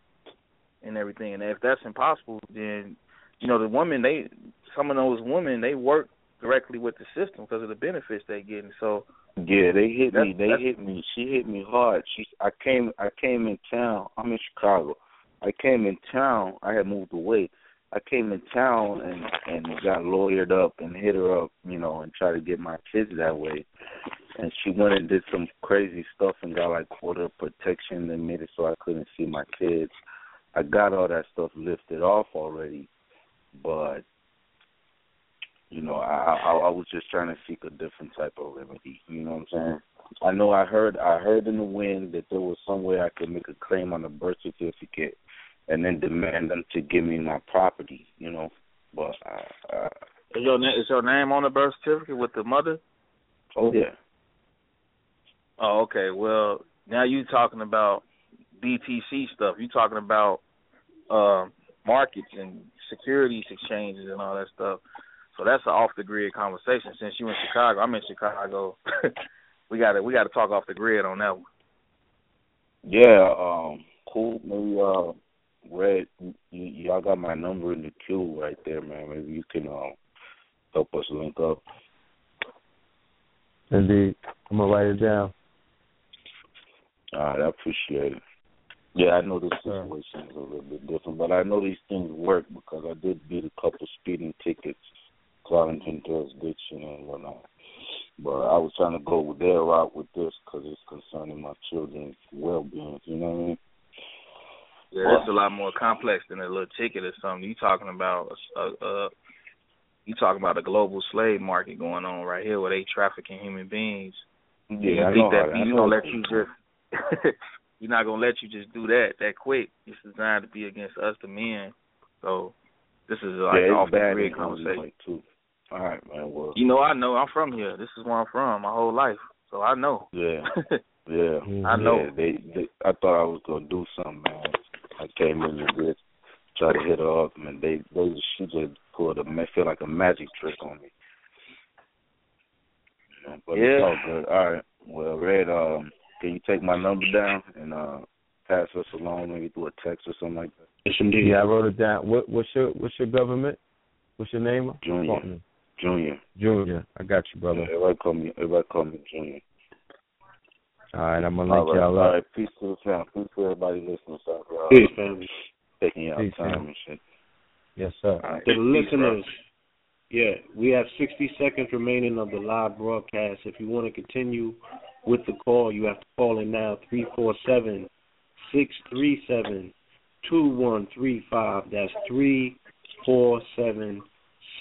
and everything. And if that's impossible then you know the woman they some of those women they work directly with the system because of the benefits they getting. So Yeah, they hit me. They hit me. She hit me hard. She I came I came in town. I'm in Chicago. I came in town. I had moved away. I came in town and and got lawyered up and hit her up, you know, and tried to get my kids that way. And she went and did some crazy stuff and got like order protection and made it so I couldn't see my kids. I got all that stuff lifted off already, but you know, I, I I was just trying to seek a different type of remedy. You know what I'm saying? Mm-hmm. I know I heard I heard in the wind that there was some way I could make a claim on the birth certificate, and then demand them to give me my property. You know, but I, I, is your na- is your name on the birth certificate with the mother? oh yeah, Oh, okay. Well, now you talking about BTC stuff. You talking about um markets and securities exchanges and all that stuff. So that's an off the grid conversation. Since you in Chicago, I'm in Chicago. *laughs* we got to we got to talk off the grid on that one. yeah. Um, cool. Maybe uh, Red, y- y'all got my number in the queue right there, man. Maybe you can um help us link up. Indeed. I'm gonna write it down. All right, I appreciate it. Yeah, I know the situation is a little bit different, but I know these things work because I did beat a couple speeding tickets, Clarendon jurisdiction and whatnot. But I was trying to go with their route with this because it's concerning my children's well-being. You know what I mean? Yeah, it's a lot more complex than a little ticket or something. You talking about a, a you talking about a global slave market going on right here where they trafficking human beings. Yeah, you I think know that I know gonna let you just *laughs* he's not gonna let you just do that that quick. It's designed to be against us the men. So this is like yeah, off the bad grid conversation. too. All right, man. Well, You know I know, I'm from here. This is where I'm from my whole life. So I know. yeah, *laughs* yeah. I know. Yeah, they, they, I thought I was gonna do something, man. I came in and just try to hit her up, and they, they, she just pulled a, ma- feel like a magic trick on me. You know, but Yeah. it's all good. All right. Well, Red, um, can you take my number down and uh, pass us along, maybe through a text or something like that. Yes, indeed. Yeah, I wrote it down. What what's your what's your government? What's your name? Junior. Partner. Junior. Junior. I got you, brother. Yeah, everybody call me. Everybody call me Junior. All right, I'm gonna All link right, y'all all up. right. Peace to the family. Peace to everybody listening. So, uh, Peace, family. Taking y'all Peace, time fam. and shit. Yes, sir. All right. To the Peace, bro. listeners, yeah, we have 60 seconds remaining of the live broadcast. If you want to continue with the call, you have to call in now 347 637 2135. That's 347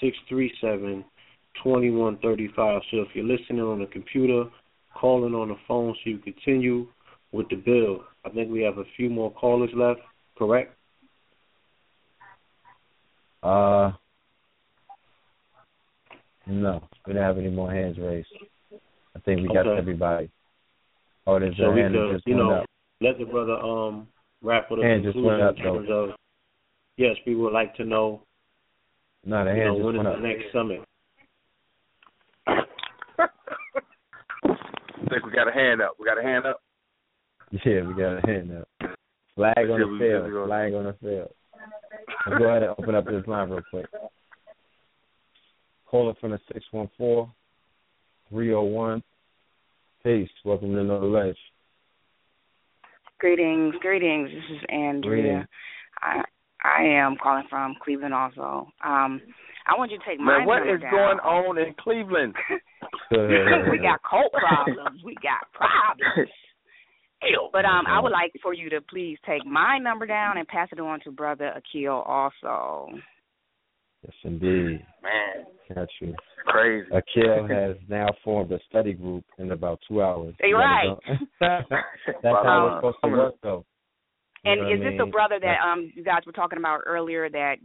637 2135. So if you're listening on a computer, calling on the phone so you continue with the bill. I think we have a few more callers left, correct? Uh, no, we don't have any more hands raised. I think we got everybody. Oh, there's so a we hand could, just you know, up. let the brother um wrap with a Hand just conclusion went up, in terms of yes, we would like to know, No, the you hand know just when is went the up. next summit. Think we got a hand up. We got a hand up. Yeah, we got a hand up. Flag on Yeah, the we- field. Flag on the field. Let's go ahead and open up this line real quick. Caller from the six one four three oh one. Peace. Welcome to Know the Ledge. Greetings, greetings. This is Andrea. Greetings. I I am calling from Cleveland also. Um I want you to take my Man, what number is down. going on in Cleveland? *laughs* we got cult problems. We got problems. But um I would like for you to please take my number down and pass it on to brother Akil also. Yes, indeed. Man, Got you. crazy. Akil *laughs* has now formed a study group in about two hours. They You gotta right. *laughs* That's how it's supposed to work, though. You And is what is I this the brother that um you guys were talking about earlier that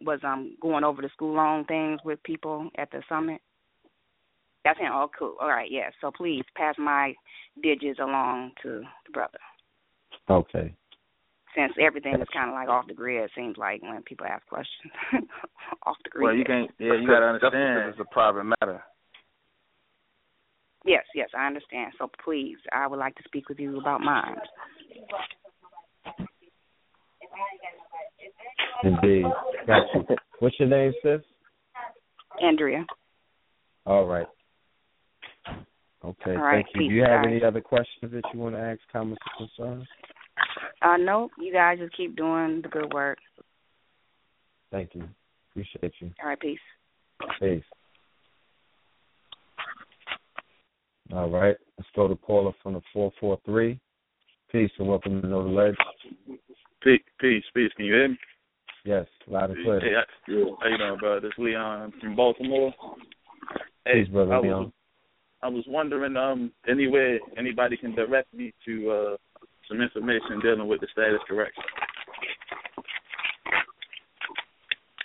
was um going over the school loan things with people at the summit? That's him. Oh, cool. All right, yeah. So please pass my digits along to the brother. Okay. Since everything is kind of like off the grid, it seems like when people ask questions *laughs* off the grid. Well, you can't. Yeah, you gotta understand. it's a private matter. Yes, yes, I understand. So please, I would like to speak with you about mine. Indeed. Got you. What's your name, sis? Andrea. All right. Okay, All right, thank you. Do you have guys. any other questions that you want to ask, comments, or concerns? Uh, no, you guys just keep doing the good work. Thank you. Appreciate you. All right, peace. Peace. All right. Let's go to caller from the 443. Peace and welcome to Know the Ledge. Peace, peace, peace. Can you hear me? Yes, loud and clear. Hey, I, how you doing, brother? This is Leon from Baltimore. Hey, Peace, brother I Leon. was, I was wondering, um, anywhere anybody can direct me to uh some information dealing with the status correction.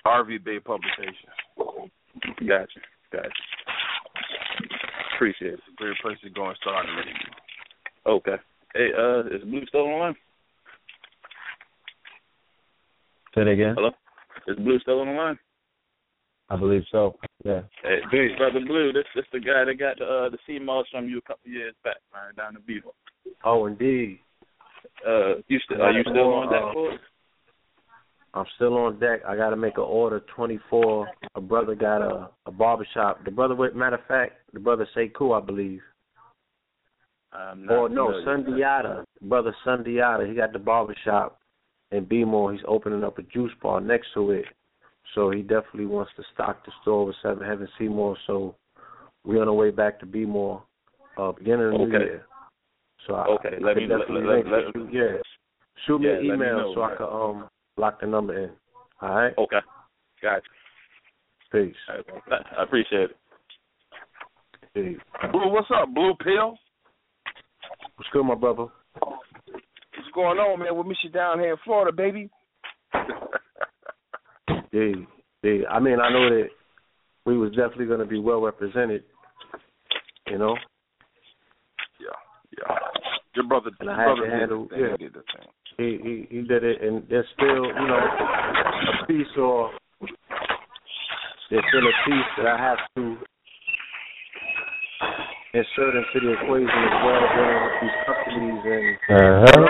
RV Bey Publications. Gotcha, gotcha. Appreciate it. It's a great place to go and start. Okay. Hey, uh, is Blue still on line? Say it again. Hello? Is Blue still on the line? I believe so. Yeah. Hey, brother Blue, this this the guy that got the uh, the sea moss from you a couple years back, man, down the Beaver. Oh, indeed. Uh, you still are you still on that for? I'm still on deck. I got to make an order 24. A brother got a a barber shop. The brother, with matter of fact, the brother Sekou, I believe. I'm not Or no. Sundiata. Brother Sundiata. He got the barber shop in Bmore. He's opening up a juice bar next to it. So he definitely wants to stock the store with Seven Heaven sea moss. So we're on our way back to Bmore, uh, beginning of the new Okay. year. So I, Okay, I let could me- let- definitely let- link let- with you. yeah. Shoot me an let me email know, so I can um lock the number in. All right. Okay. Gotcha. Peace. All right, I appreciate it. Peace. Blue, what's up, Blue Pill? What's good, my brother? What's going on, man? We'll miss you down here in Florida, baby. *laughs* Yeah, yeah. I mean, I know that we was definitely going to be well represented. You know, Yeah, yeah. Your brother, And your I had brother to did handle- thing. yeah. He did the thing. he he he did it, and there's still, you know, a piece or there's still a piece that I have to insert into the equation as well, dealing with these companies and Uh-huh.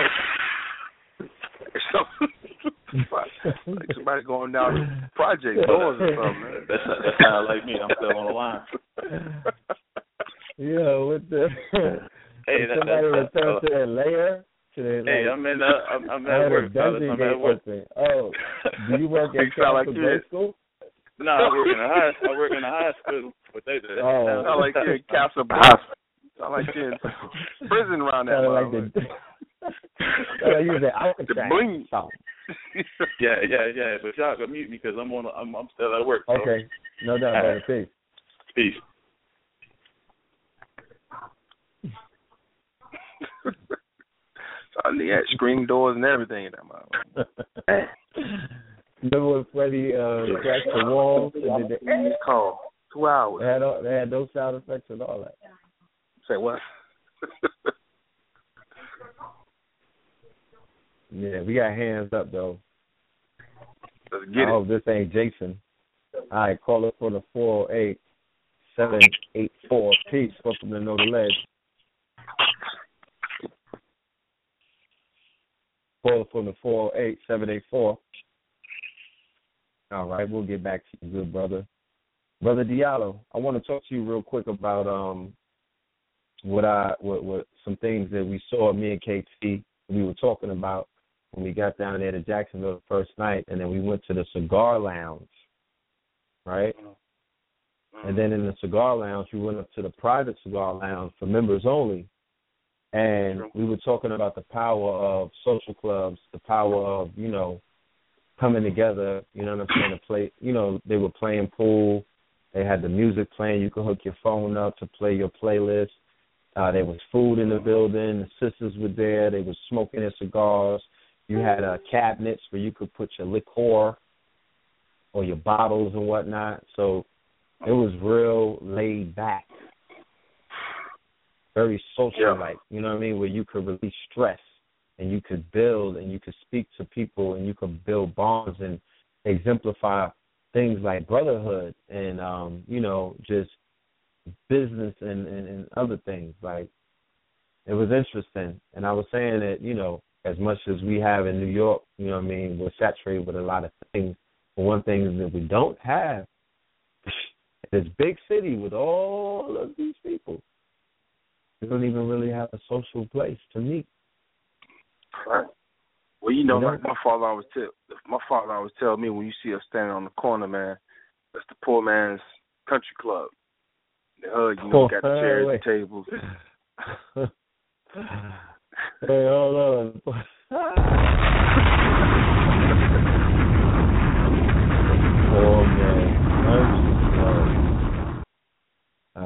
Like somebody going down project doors or something. Man. That that sounds like me. I'm still on the line. *laughs* Yeah, with the *laughs* Hey, that, somebody that, return uh, to their layer. To their, Hey, like, I'm in. Uh, I'm, I'm at work, fellas. dungeon I'm gate at work. open. Oh, do you work *laughs* at You sound like Castle School? No, I work in a high. I work in a high school. But they, they Oh. Sound like you're in Castle Bluff. Sound like you're in prison around that. Sounded like the. Sounded like you was the Alcatraz. bling. Something. *laughs* yeah, yeah, yeah. But y'all can mute me because I'm on. I'm, I'm still at work. so- Okay, no doubt, All brother. Peace. Peace. So they had screen doors and everything in that motherfucker. *laughs* Remember when Freddie uh, scratched the wall? and did the, Call two hours. they had all, they had those sound effects and all that. Say what? *laughs* Yeah, we got hands up though. Let's I get it. hope this ain't Jason. All right, call us for the four eight seven eight four. Peace. Welcome to Know the Ledge. Call us from the four eight seven eight four. All right, we'll get back to you, good brother. Brother Diallo, I want to talk to you real quick about um what I what what some things that we saw me and KT we were talking about when we got down there to Jacksonville the first night and then we went to the cigar lounge. Right? And then in the cigar lounge we went up to the private cigar lounge for members only. And we were talking about the power of social clubs, the power of, you know, coming together, you know what I'm saying, to play you know, they were playing pool, they had the music playing, you could hook your phone up to play your playlist. Uh, there was food in the building. The sisters were there. They were smoking their cigars. You had uh, cabinets where you could put your liquor or your bottles and whatnot. So it was real laid back, very social like. You know what I mean? Where you could release stress and you could build and you could speak to people and you could build bonds and exemplify things like brotherhood and um, you know just business and, and, and other things. Like it was interesting. And I was saying that, you know, as much as we have in New York, you know what I mean, we're saturated with a lot of things. But one thing that we don't have *laughs* this big city with all of these people. We don't even really have a social place to meet. Right. Well, you know, You know? like my father always tell my father always tell me when you see us standing on the corner, man, that's the poor man's country club. The you know, got the chairs, and tables. *laughs* *laughs* hey, hold on. oh man.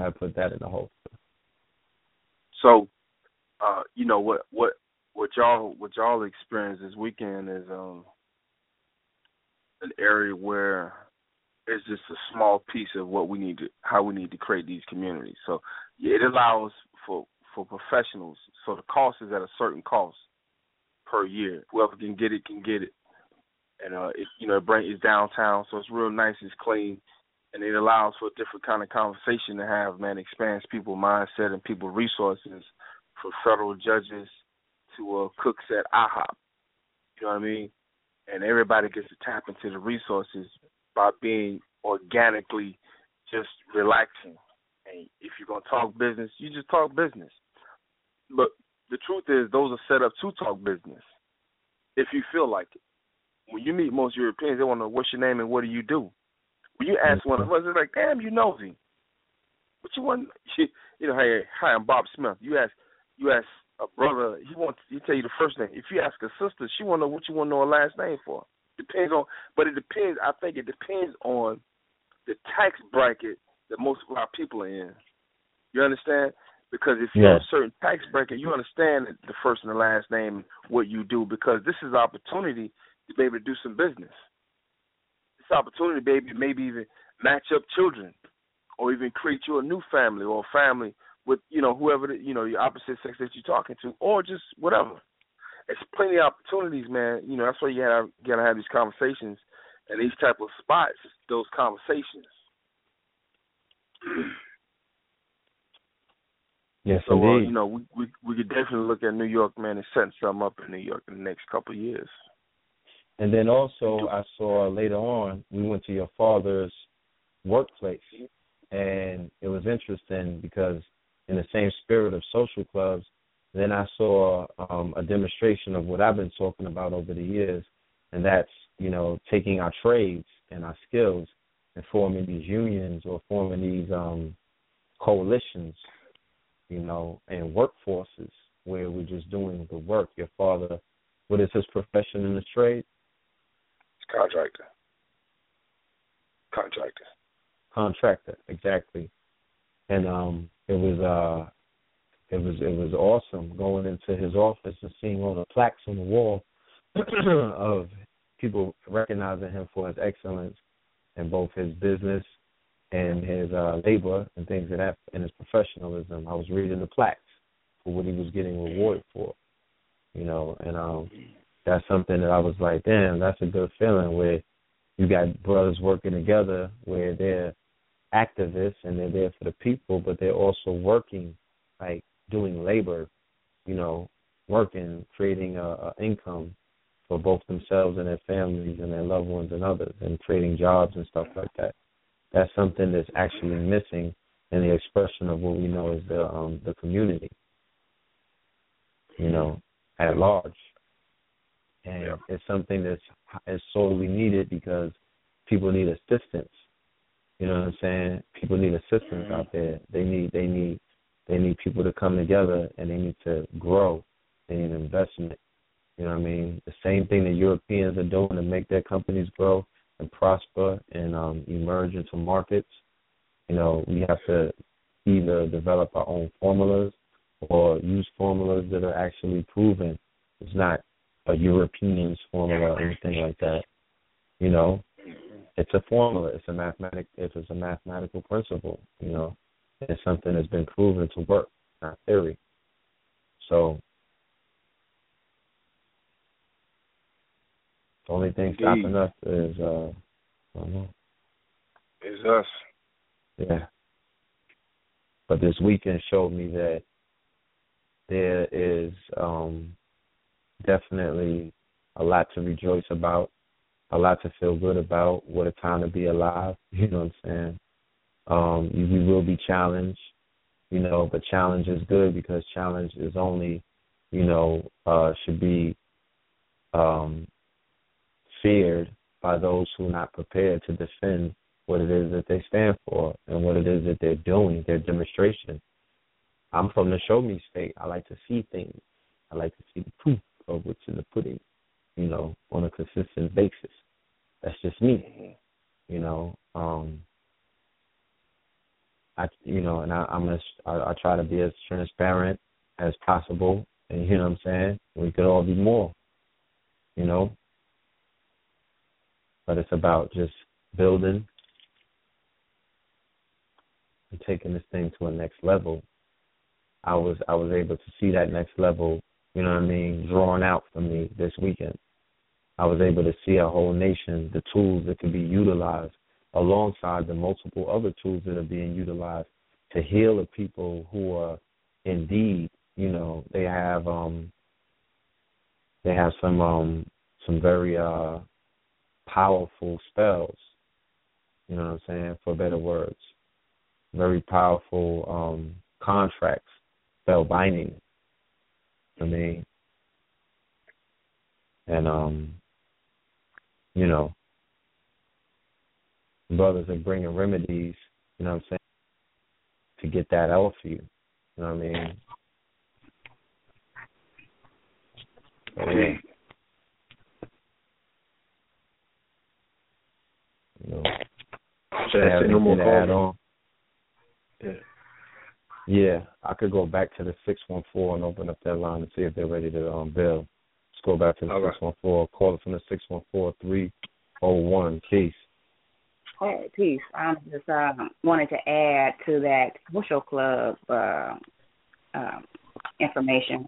I put that in the hole. So, uh, you know what what what y'all what y'all experience this weekend is um an area where it's just a small piece of what we need to how we need to create these communities. So yeah, it allows for for professionals. So the cost is at a certain cost per year. Whoever can get it can get it. And uh it you know it bring it's downtown so it's real nice, it's clean and it allows for a different kind of conversation to have, man, expands people's mindset and people resources from federal judges to uh, cooks at IHOP. You know what I mean? And everybody gets to tap into the resources by being organically just relaxing. And if you're gonna talk business, you just talk business. But the truth is those are set up to talk business. If you feel like it. When you meet most Europeans, they want to know what's your name and what do you do. When you ask one of us, it's like, damn, you nosy. What you want? *laughs* You know, hey, hi, I'm Bob Smith. You ask, you ask a brother, he wants, he tell you the first name. If you ask a sister, she want to know what you want to know her last name for. Depends on, but it depends. I think it depends on the tax bracket that most of our people are in. You understand? Because if you're Yes. a certain tax bracket, you understand the first and the last name, what you do, because this is opportunity to be able to do some business this opportunity, baby, maybe even match up children, or even create you a new family or a family with you know whoever the, you know your opposite sex that you're talking to, or just whatever. It's plenty of opportunities, man. You know that's why you gotta gotta have these conversations and these type of spots, those conversations. *clears throat* Yes, so uh, you know we we we could definitely look at New York, man, and setting something up in New York in the next couple of years. And then also, I saw later on, we went to your father's workplace, and it was interesting because in the same spirit of social clubs, then I saw um, a demonstration of what I've been talking about over the years, and that's you know taking our trades and our skills and forming these unions or forming these um, coalitions, you know, and workforces where we're just doing the work. Your father, what is his profession in the trade? Contractor. Contractor. Contractor, exactly. And um it was uh it was it was awesome going into his office and seeing all the plaques on the wall *clears throat* of people recognizing him for his excellence in both his business and his uh labor and things of that and his professionalism. I was reading the plaques for what he was getting rewarded for. You know, and um that's something that I was like, damn, that's a good feeling where you got brothers working together where they're activists and they're there for the people, but they're also working, like doing labor, you know, working, creating a, a income for both themselves and their families and their loved ones and others, and creating jobs and stuff like that. That's something that's actually missing in the expression of what we know as the um the community. You know, at large and yeah. it's something that's is sorely needed because people need assistance. You know what I'm saying? People need assistance mm-hmm. out there. They need they need they need people to come together and they need to grow. They need investment. You know what I mean? The same thing the Europeans are doing to make their companies grow and prosper and um, emerge into markets. You know, we have to either develop our own formulas or use formulas that are actually proven. It's not a European's formula or anything like that. You know, it's a formula. It's a mathematic. It's a mathematical principle. You know, it's something that's been proven to work, not theory. So the only thing stopping us is uh, I don't know. Is us. Yeah. But this weekend showed me that there is um definitely a lot to rejoice about, a lot to feel good about. What a time to be alive. *laughs* You know what I'm saying? Um, we will be challenged, you know, but challenge is good because challenge is only, you know, uh, should be um, feared by those who are not prepared to defend what it is that they stand for and what it is that they're doing, their demonstration. I'm from the show me state. I like to see things. I like to see the proof of what's in the pudding, you know, on a consistent basis. That's just me, you know. Um, I, you know, and I, I'm a, I, I try to be as transparent as possible, and you know what I'm saying. We could all be more, you know. But it's about just building and taking this thing to a next level. I was I was able to see that next level you know what I mean, drawn out for me this weekend. I was able to see a whole nation, the tools that can be utilized alongside the multiple other tools that are being utilized to heal the people who are indeed, you know, they have um they have some um some very uh powerful spells, you know what I'm saying, for better words. Very powerful um contracts, spell binding I mean, And um, you know, brothers are bringing remedies. You know what I'm saying? To get that off you. You know what I mean? So, You know, so that's no more calls. Yeah. Yeah, I could go back to the six one four and open up that line and see if they're ready to um bill. Let's go back to the six one four. Call it from the six one four three oh one. Peace. Hey, peace. I just uh, wanted to add to that social club uh, um, information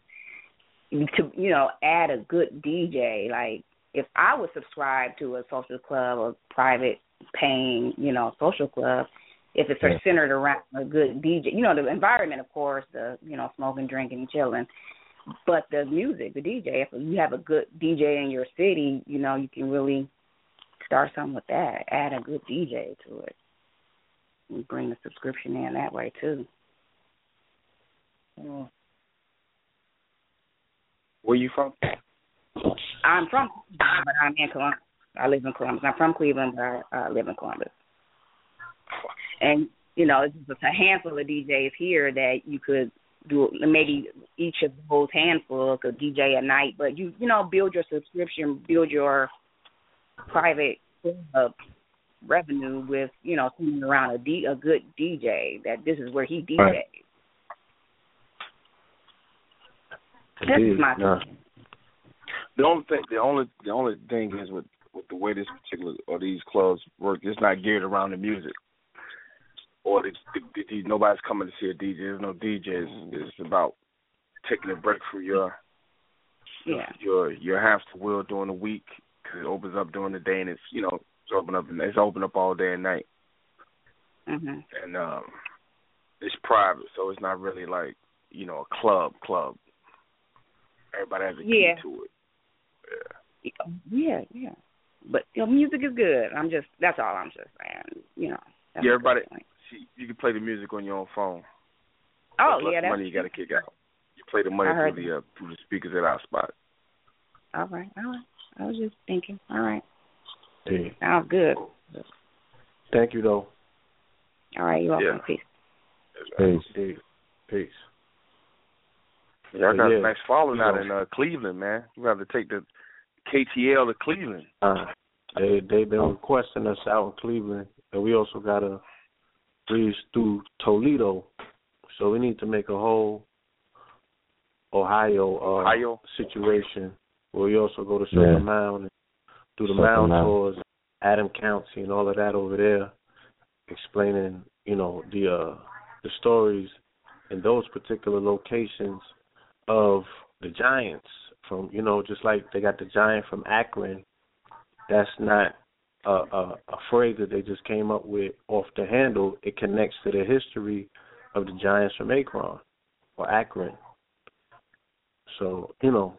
to you know add a good DJ. Like if I would subscribe to a social club or private paying you know social club, if it's yeah. centered around a good DJ. You know, the environment, of course, the you know smoking, drinking, chilling. but the music, the DJ, if you have a good DJ in your city, you know, you can really start something with that. Add a good DJ to it. And bring the subscription in that way too. Mm. Where you from? I'm from, but I'm in Columbus. I live in Columbus. I'm from Cleveland, but I, I live in Columbus. And you know, it's just a handful of DJs here that you could do. Maybe each of those handful could DJ a night, but you you know build your subscription, build your private uh, revenue with you know sending around a D, a good DJ that this is where he DJs. Right. This is my Nah. The only thing, the only, the only thing is with with the way this particular or these clubs work, it's not geared around the music. Or the, the, the, nobody's coming to see a DJ. There's no DJs. It's about taking a break from your Yeah. your your hamster wheel during the week because it opens up during the day and it's you know it's open up it's open up all day and night Mhm. and um it's private so it's not really like you know a club club. Everybody has a key Yeah. to it. Yeah, yeah. yeah. But your know, music is good. I'm just that's all I'm just saying. You know. that's yeah, everybody. See, you can play the music on your own phone. Oh That's less yeah, that's money you got to kick out. You play the money through the uh, through the speakers at our spot. all right, all right. I was just thinking. All right, Hey, sounds good. thank you though. All right, you're welcome. Yeah. Peace. Peace. Hey, peace. Yeah, I But got yeah, a nice following out in uh, Cleveland, man. You have to take the KTL to Cleveland. Uh, they they've been requesting us out in Cleveland, and we also got a breeze through Toledo, so we need to make a whole Ohio uh, Ohio? situation where we also go to Serpent Yeah. Mound and do the Serpent Mound Mound. tours, Adam County, and all of that over there, explaining you know the uh the stories in those particular locations of the giants from you know just like they got the giant from Akron that's not a, a, a phrase that they just came up with off the handle. It connects to the history of the giants from Akron or Akron. So, you know,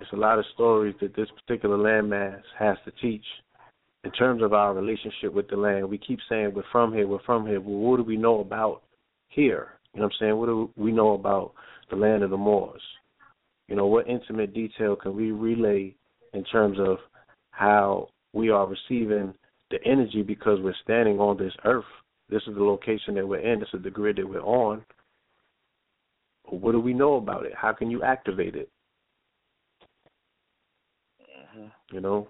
it's a lot of stories that this particular landmass has to teach in terms of our relationship with the land. We keep saying we're from here, we're from here. Well, what do we know about here? You know what I'm saying? What do we know about the land of the Moors? You know, what intimate detail can we relay in terms of how we are receiving the energy because we're standing on this earth. This is the location that we're in. This is the grid that we're on. What do we know about it? How can you activate it? Mm-hmm. You know,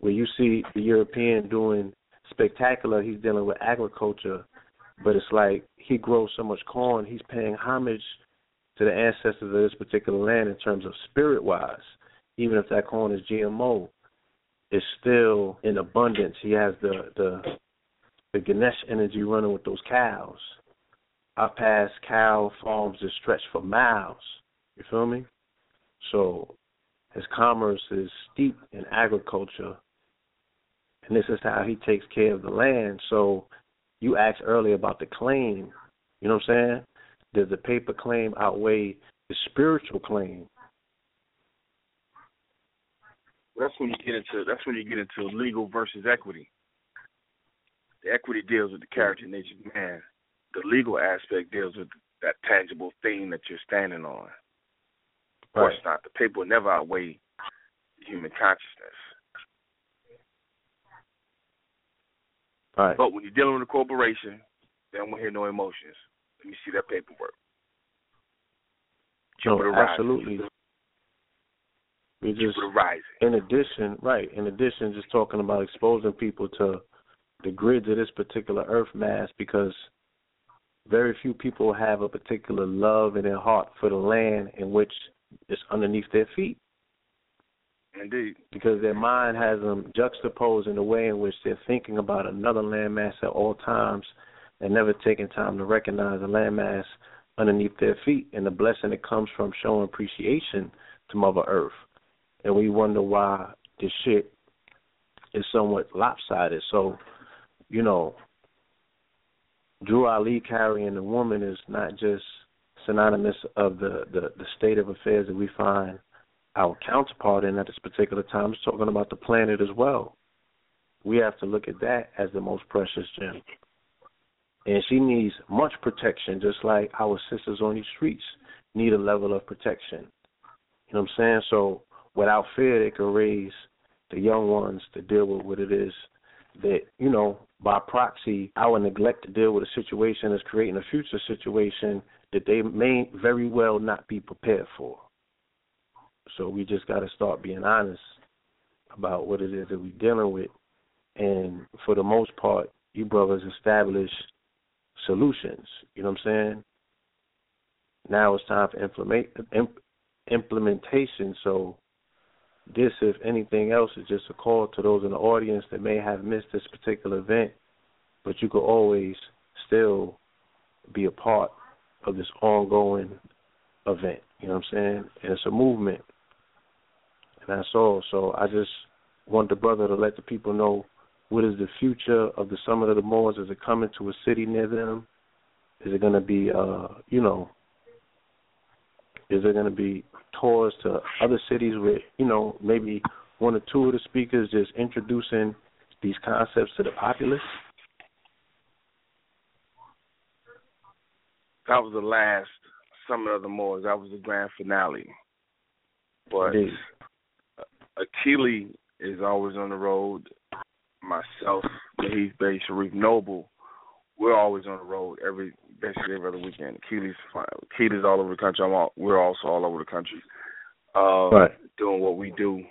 where you see the European doing spectacular, he's dealing with agriculture, but it's like he grows so much corn, he's paying homage to the ancestors of this particular land in terms of spirit wise. Even if that corn is GMO, it's still in abundance. He has the the the Ganesh energy running with those cows. I pass cow farms that stretch for miles. You feel me? So his commerce is steeped in agriculture, and this is how he takes care of the land. So you asked earlier about the claim. You know what I'm saying? Does the paper claim outweigh the spiritual claim? That's when you get into that's when you get into legal versus equity. The equity deals with the character and nature of man. The legal aspect deals with that tangible thing that you're standing on. Of course not. The paper will never outweigh human consciousness. Right. But when you're dealing with a corporation, they don't want to hear no emotions. Let me see that paperwork. No, Jupiter rising. absolutely. We just, rising. in addition, right? In addition, just talking about exposing people to the grids of this particular Earth mass because very few people have a particular love in their heart for the land in which it's underneath their feet Indeed. because their mind has them juxtaposed in a way in which they're thinking about another landmass at all times and never taking time to recognize the landmass underneath their feet and the blessing that comes from showing appreciation to Mother Earth. And we wonder why this shit is somewhat lopsided. So, you know, Drew Ali carrying the woman is not just synonymous of the, the, the state of affairs that we find our counterpart in at this particular time. is talking about the planet as well. We have to look at that as the most precious gem. And she needs much protection, just like our sisters on these streets need a level of protection. You know what I'm saying? So without fear, they can raise the young ones to deal with what it is that, you know, by proxy, our neglect to deal with a situation is creating a future situation that they may very well not be prepared for. So we just got to start being honest about what it is that we're dealing with. And for the most part, you brothers establish solutions. You know what I'm saying? Now it's time for implement, implementation. So this, if anything else, is just a call to those in the audience that may have missed this particular event, but you could always still be a part of this ongoing event. You know what I'm saying? And it's a movement. And that's all. So I just want the brother to let the people know what is the future of the Summit of the Moors? Is it coming to a city near them? Is it going to be, uh, you know, is it going to be tours to other cities with, you know, maybe one or two of the speakers just introducing these concepts to the populace? That was the last Summit of the Moors. That was the grand finale. But Indeed. Akili is always on the road. Myself, Mahith Bey, Sharif Noble, we're always on the road every basically every other weekend. Keely's Keely's all over the country. I'm all, we're also all over the country, uh, right. doing what we do.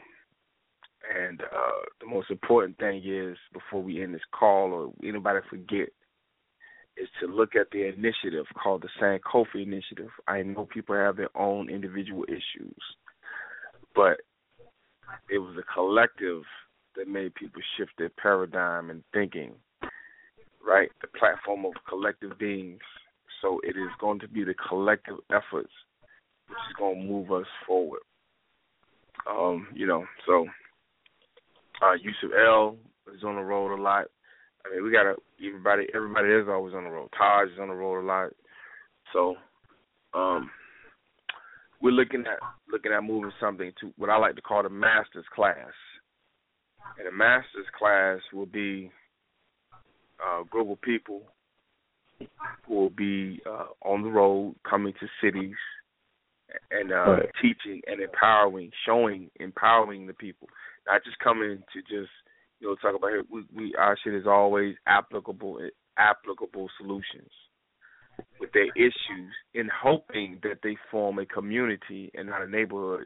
And uh, the most important thing is before we end this call or anybody forget is to look at the initiative called the Sankofa Initiative. I know people have their own individual issues, but it was a collective that made people shift their paradigm and thinking right? The platform of collective beings. So it is going to be the collective efforts which is going to move us forward. Um, you know, so uh Yusuf El is on the road a lot. I mean, we gotta everybody everybody is always on the road. Taj is on the road a lot. So um we're looking at looking at moving something to what I like to call the masters class. And the masters class will be uh, group of people who will be uh, on the road, coming to cities, and uh, right. teaching and empowering, showing, empowering the people, not just coming to just you know talk about it. We, we our shit is always applicable, applicable solutions with their issues, in hoping that they form a community and not a neighborhood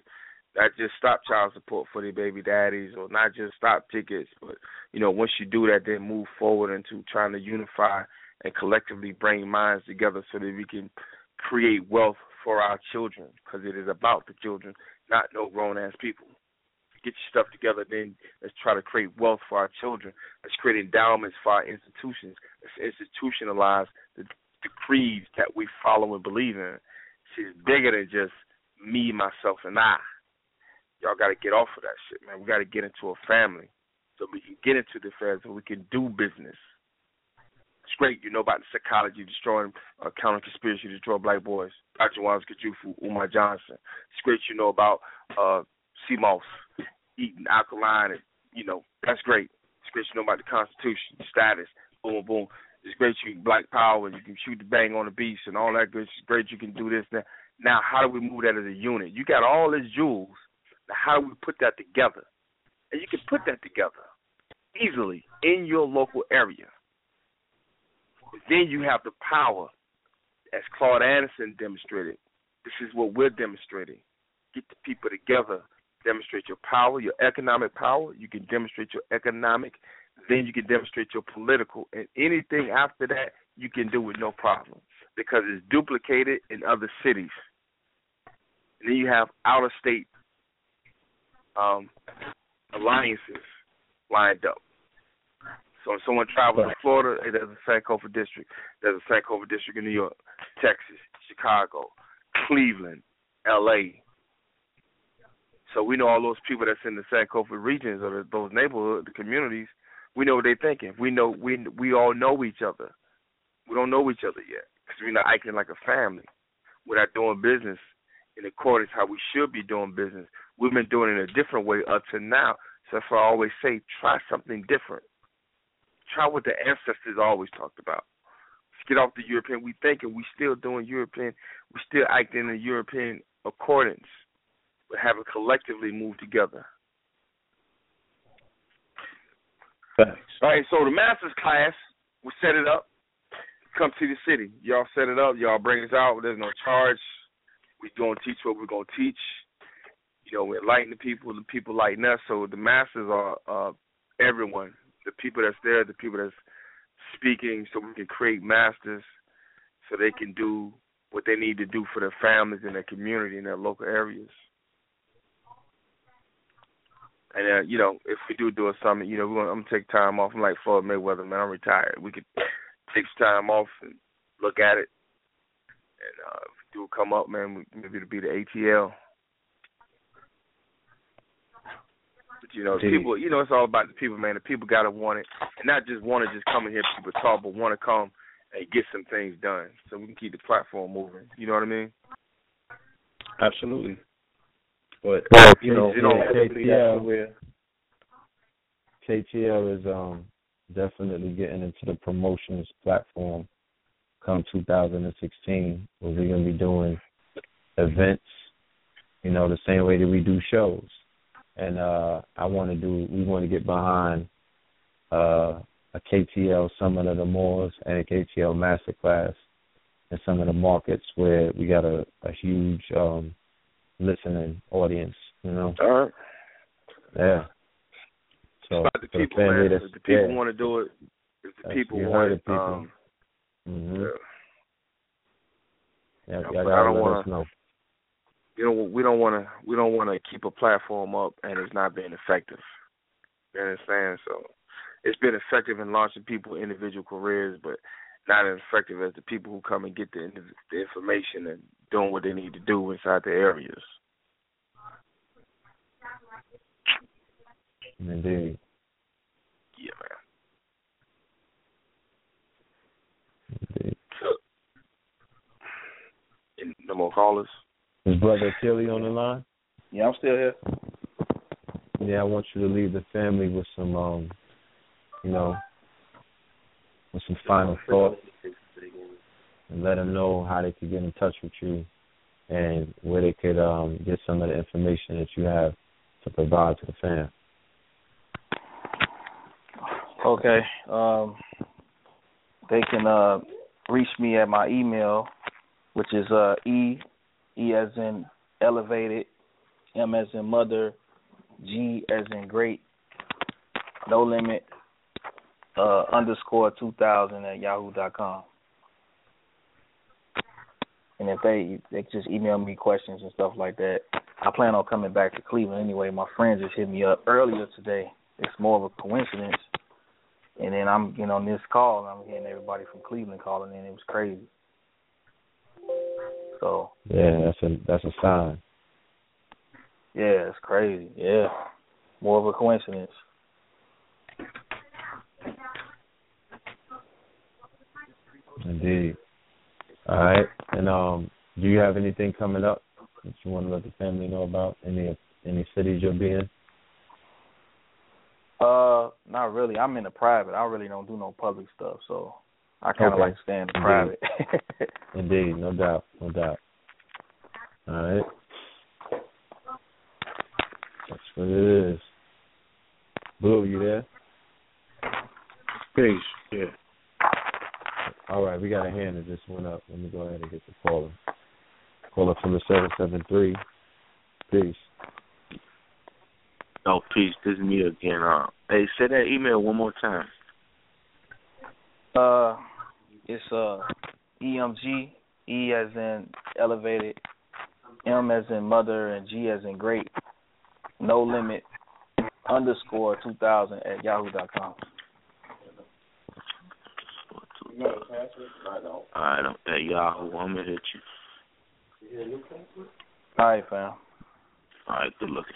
not just stop child support for their baby daddies or not just stop tickets, but you know, once you do that, then move forward into trying to unify and collectively bring minds together so that we can create wealth for our children because it is about the children, not no grown ass people. Get your stuff together, then let's try to create wealth for our children. Let's create endowments for our institutions. Let's institutionalize the, the creeds that we follow and believe in. It's bigger than just me, myself, and I y'all got to get off of that shit, man. We got to get into a family so we can get into the affairs and we can do business. It's great, you know about the psychology destroying uh, counter conspiracy to destroy black boys. Dr. Jawanza Kunjufu, Umar Johnson. It's great you know about uh sea moss, eating alkaline, and you know that's great. It's great you know about the Constitution, status, boom, boom. It's great you black power and you can shoot the bang on the beast and all that good. It's great you can do this. Now, now how do we move that as a unit? You got all these jewels now, how do we put that together? And you can put that together easily in your local area. Then you have the power, as Claude Anderson demonstrated. This is what we're demonstrating. Get the people together, demonstrate your power, your economic power. You can demonstrate your economic, then you can demonstrate your political, and anything after that you can do with no problem because it's duplicated in other cities. And then you have out of state um, alliances lined up. So if someone travels to Florida, there's a Sankofa district. There's a Sankofa district in New York, Texas, Chicago, Cleveland, L.A. So we know all those people that's in the Sankofa regions or those neighborhood, the communities. We know what they're thinking. We know we we all know each other. We don't know each other yet because we're not acting like a family. we're not doing business in accordance how we should be doing business. We've been doing it in a different way up to now. So that's why I always say, try something different. Try what the ancestors always talked about. Let's get off the European. We thinking we still doing European. We still acting in European accordance, but haven't collectively moved together. Thanks. All right, so the master's class, we set it up. Come to the city. Y'all set it up. Y'all bring us out. There's no charge. We gonna teach what we're gonna teach. You know, we enlighten the people. The people lighten us. So the masters are uh, everyone. The people that's there, the people that's speaking, so we can create masters, so they can do what they need to do for their families and their community and their local areas. And uh, you know, if we do do a summit, you know, we're gonna, I'm gonna take time off. I'm like Floyd Mayweather, man. I'm retired. We could *laughs* take some time off and look at it. And uh, if we do come up, man, maybe it'll be the ATL. But you know, Indeed. people, you know, it's all about the people, man. The people gotta want it, and not just want to just come and hear people talk, but want to come and get some things done, so we can keep the platform moving. You know what I mean? Absolutely. But Well, you know, you know, KTL KTL is um definitely getting into the promotions platform come 2016 where we're going to be doing events you know the same way that we do shows. And uh I want to do we want to get behind uh a KTL Summit of the Moors and a KTL Masterclass in some of the markets where we got a, a huge um listening audience, you know. All right. Yeah. So It's about the for the people, family man. that's If the people yeah. want to do it, if the That's- people you want it, it, people. um, hmm yeah. Yeah, Yeah, but I gotta don't wanna- you know, we don't want to we don't want to keep a platform up and it's not being effective. You understand? So it's been effective in launching people individual careers, but not as effective as the people who come and get the, the information and doing what they need to do inside the areas. Indeed. Yeah, man. Indeed. And no more callers. Is Brother Akili on the line? Yeah, I'm still here. Yeah, I want you to leave the family with some um you know with some final thoughts and let them know how they could get in touch with you and where they could um get some of the information that you have to provide to the fam. Okay. Um, they can uh, reach me at my email, which is uh, e e as in elevated, m as in mother, g as in great, no limit, uh, underscore two thousand at yahoo dot com. And if they they just email me questions and stuff like that, I plan on coming back to Cleveland anyway. My friends just hit me up earlier today. It's more of a coincidence. And then I'm getting on this call and I'm hearing everybody from Cleveland calling in. It was crazy. So Yeah, that's a that's a sign. yeah, it's crazy. Yeah, more of a coincidence. Indeed. All right. And um do you have anything coming up that you want to let the family know about? Any any cities you'll be in? Uh, not really. I'm in the private. I really don't do no public stuff, so I kind of Okay. like staying in private. *laughs* Indeed, no doubt, no doubt. All right. That's what it is. Blue, you there? Peace. Yeah. All right, we got a hand that just went up. Let me go ahead and get the caller. Caller from the seven seven three. Peace. Oh, peace. This is me again. Uh, hey, say that email one more time. uh, it's uh, EMG, E as in elevated, M as in mother, and G as in great. No limit underscore two thousand at yahoo dot com. All right, I'm at Yahoo. I'm gonna hit you. All right, fam. All right, good looking.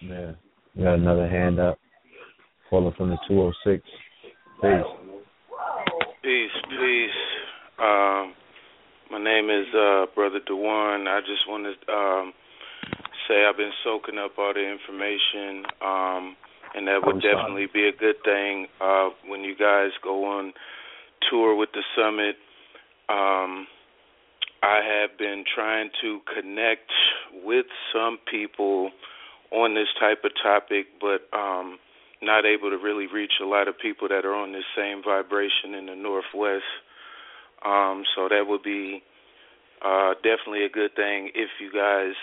Yeah. We got another hand up. Caller from the two oh six. Peace. Peace, peace. Um, my name is uh, Brother Dewan. I just want to um, say I've been soaking up all the information, um, and that would definitely be a good thing uh, when you guys go on tour with the summit. Um, I have been trying to connect with some people on this type of topic, but um, not able to really reach a lot of people that are on this same vibration in the Northwest. Um, so that would be uh, definitely a good thing if you guys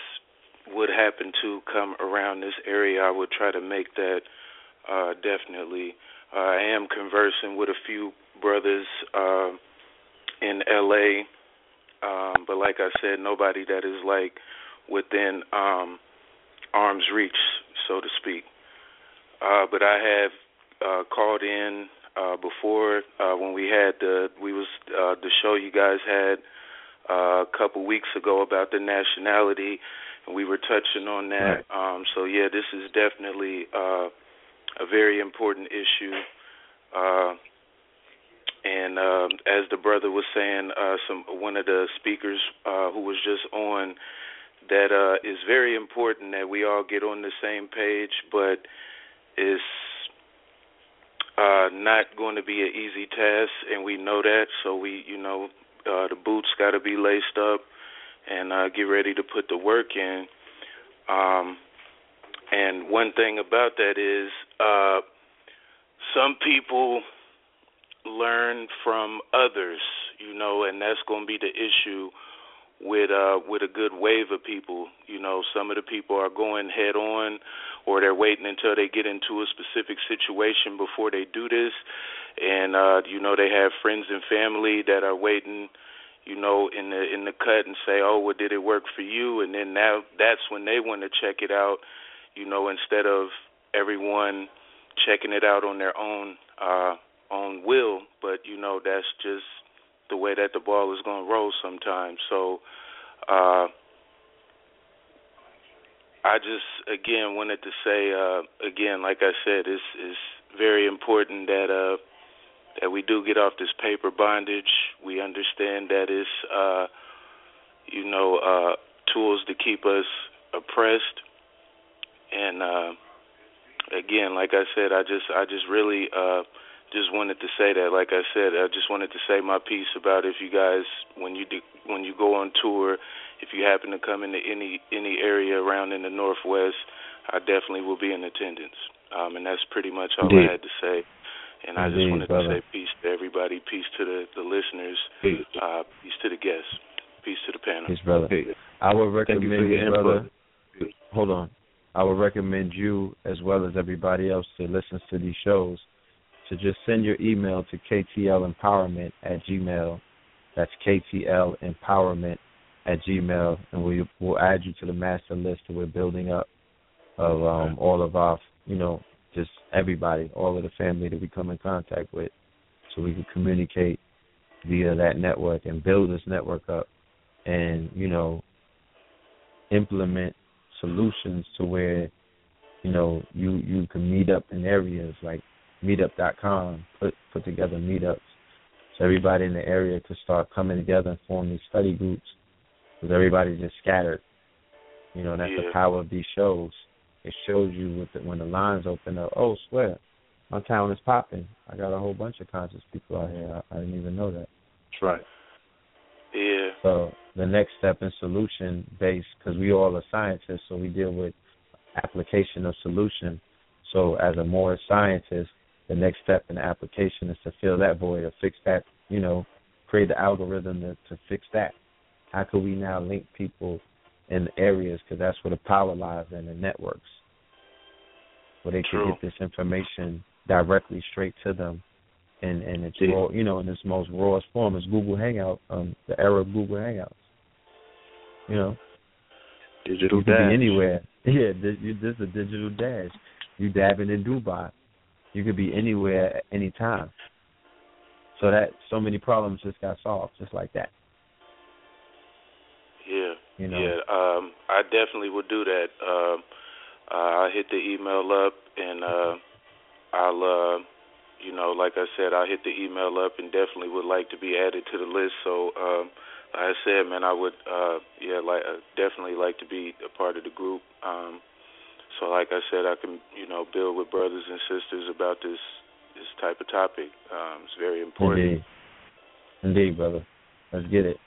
would happen to come around this area. I would try to make that uh, definitely. Uh, I am conversing with a few brothers uh, in LA, um, but like I said, nobody that is like within um, arm's reach, so to speak. Uh, but I have uh, called in uh, before uh, when we had the we was uh, the show you guys had uh, a couple weeks ago about the nationality, we were touching on that. Right. Um, so yeah, this is definitely uh, a very important issue. Uh, and uh, as the brother was saying, uh, some one of the speakers uh, who was just on, that uh, is very important that we all get on the same page, but it's uh, not going to be an easy task, and we know that. So we, you know, uh, the boots got to be laced up and uh, get ready to put the work in. Um, and one thing about that is, uh, some people learn from others, you know, and that's going to be the issue with uh with a good wave of people. You know, some of the people are going head on or they're waiting until they get into a specific situation before they do this. And uh you know, they have friends and family that are waiting, you know, in the in the cut and say, "Oh, well did it work for you?" And then now that's when they want to check it out, you know, instead of everyone checking it out on their own uh own will, but you know, that's just the way that the ball is going to roll sometimes. So uh, I just again wanted to say uh, again, like I said, it's it's very important that uh, that we do get off this paper bondage. We understand that it's uh, you know uh, tools to keep us oppressed, and uh, again, like I said, I just I just really. Uh, just wanted to say that. Like I said, I just wanted to say my piece about if you guys, when you do, when you go on tour, if you happen to come into any any area around in the Northwest, I definitely will be in attendance. Um, and that's pretty much all Indeed. I had to say. And Indeed, I just wanted brother. to say peace to everybody, peace to the the listeners, peace, uh, peace to the guests, peace to the panel. Peace, brother. Peace. I would recommend you, brother. Hold on. I would recommend you as well as everybody else to listen to these shows to just send your email to ktlempowerment at gmail. That's KTL Empowerment at gmail, and we will add you to the master list that we're building up of um, all of our, you know, just everybody, all of the family that we come in contact with, so we can communicate via that network and build this network up, and you know, implement solutions to where, you know, you you can meet up in areas like meetup.com put put together meetups so everybody in the area could start coming together and form these study groups because everybody's just scattered. You know, that's yeah. the power of these shows. It shows you with the, when the lines open up. Oh, swear, my town is popping. I got a whole bunch of conscious people out here. I, I didn't even know that. That's right. Yeah. So the next step in solution based, because we all are scientists, so we deal with application of solution. So as a Moor scientist, the next step in the application is to fill that void or fix that, you know, create the algorithm to, to fix that. How can we now link people in areas because that's where the power lies in the networks, where they can get this information directly straight to them, and and it's yeah. raw, you know in its most rawest form is Google Hangout, um, the era of Google Hangouts. You know, digital you dash. Be anywhere. *laughs* Yeah, this, this is a digital dash. You dabbing in Dubai. You could be anywhere at any time. So that so many problems just got solved just like that. Yeah. You know? Yeah. Um, I definitely would do that. Um, uh, I'll hit the email up and uh, I'll uh, you know, like I said, I'll hit the email up and definitely would like to be added to the list. So, um, like I said, man, I would, uh, yeah, like uh, definitely like to be a part of the group. Um, so, like I said, I can, you know, build with brothers and sisters about this this type of topic. Um, it's very important. Indeed. Indeed, brother. Let's get it.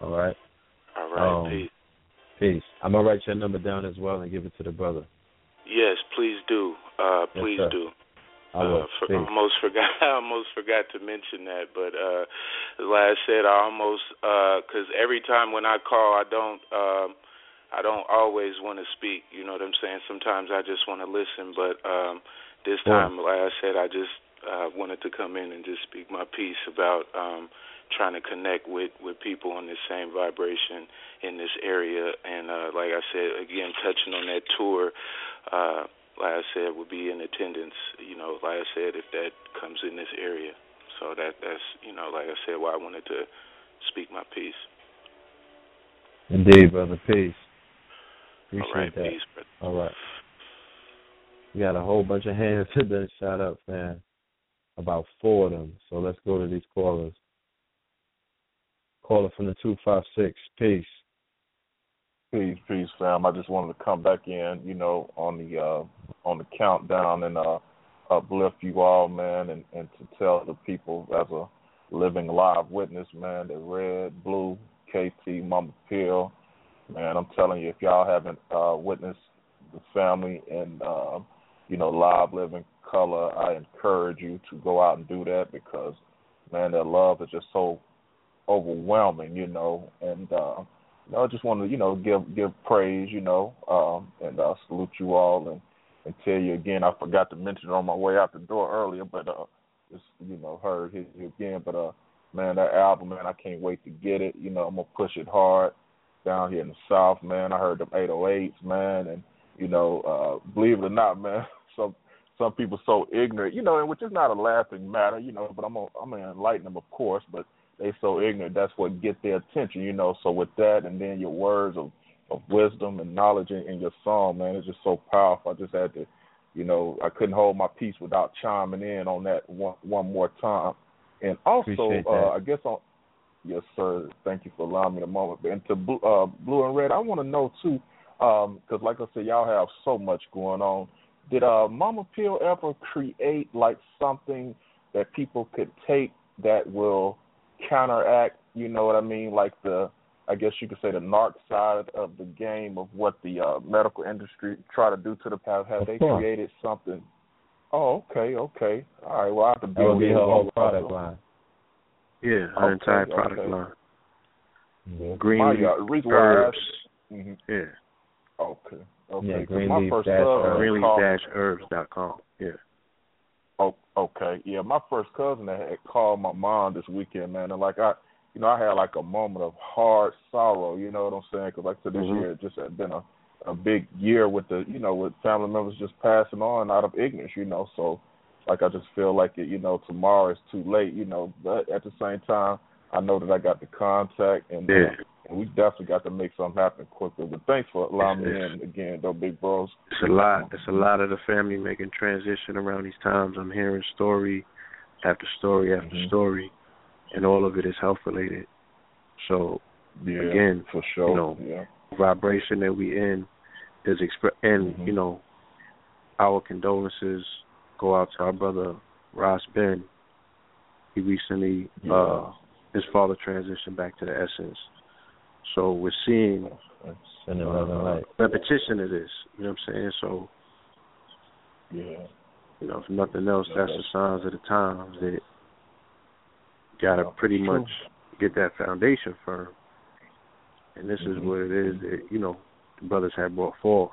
All right. All right. Um, peace. Peace. I'm gonna write your number down as well and give it to the brother. Yes, please do. Uh, please sir. do. I. Uh, for, almost *laughs* forgot. I almost forgot to mention that, but uh, like I said, I almost because every time when I call, I don't. Um, I don't always want to speak. You know what I'm saying? Sometimes I just want to listen, but um, this Yeah. time, like I said, I just uh, wanted to come in and just speak my piece about um, trying to connect with with people on the same vibration in this area. And uh, like I said, again, touching on that tour. Uh, like I said, would be in attendance. You know, like I said, if that comes in this area. So that that's you know, like I said, why I wanted to speak my piece. Indeed, brother. Peace. Appreciate All right, that. peace, brother. All right. We got a whole bunch of hands *laughs* that been shot up, man. About four of them. So let's go to these callers. Caller from the two five six. Peace. Peace, peace, fam. I just wanted to come back in, you know, on the uh on the countdown and uh uplift you all, man, and, and to tell the people as a living live witness, man, that Red, Blue, KT, Mama Pill, man, I'm telling you, if y'all haven't uh witnessed the family and uh, you know, live living color, I encourage you to go out and do that because man, their love is just so overwhelming, you know, and uh know, I just want to, you know, give give praise, you know, um, and uh, salute you all and and tell you again. I forgot to mention it on my way out the door earlier, but uh, just you know, heard it again. But uh, man, that album, man, I can't wait to get it. You know, I'm gonna push it hard down here in the South, man. I heard them 808s, man, and you know, uh, believe it or not, man, *laughs* some some people so ignorant, you know, and which is not a laughing matter, you know, but I'm gonna I'm gonna enlighten them, of course, but they so ignorant. That's what get their attention, you know. So with that, and then your words of of wisdom and knowledge in, in your song, man, it's just so powerful. I just had to, you know, I couldn't hold my peace without chiming in on that one one more time. And also, uh, I guess on yes, sir. Thank you for allowing me the moment. And to blue, uh, blue and red, I want to know too, because like I said, y'all have so much going on. Did uh, Mama Pill ever create like something that people could take that will counteract, you know what I mean, like the I guess you could say the narc side of the game of what the uh, medical industry try to do to the have have Of they course. created something? Oh, okay, okay. All right, well I have to That deal would be with her whole product line. Yeah, our Okay, entire product okay. line. Yeah. Green My, leaf uh, the reason why I herbs. asked- mhm. Yeah. Okay. Okay. Yeah, 'cause green my leaf dash cousin herbs. Greenleaf called- dash herbs dot com. Yeah. Oh, okay. Yeah, my first cousin that had called my mom this weekend, man, and like I, you know, I had like a moment of hard sorrow. You know what I'm saying? Because like I said, this Mhm. year it just had been a a big year with the, you know, with family members just passing on out of ignorance. You know, so like I just feel like it. You know, tomorrow is too late. You know, but at the same time, I know that I got the contact and. Yeah. Uh, and we definitely got to make something happen quickly. But thanks for allowing me in again, though, big bros. It's a lot. It's a lot of the family making transition around these times. I'm hearing story after story after Mhm. story, and all of it is health related. So Yeah, again, for sure. you know, yeah. vibration that we in is exp- and Mhm. you know, our condolences go out to our brother Ross Ben. He recently Yeah. uh his father transitioned back to the essence. So we're seeing Send it love and uh, repetition of this. You know what I'm saying? So Yeah. you know, if nothing else, that's the signs of the times that gotta pretty much get that foundation firm. And this is Mhm. what it is that, you know, the brothers have brought forth.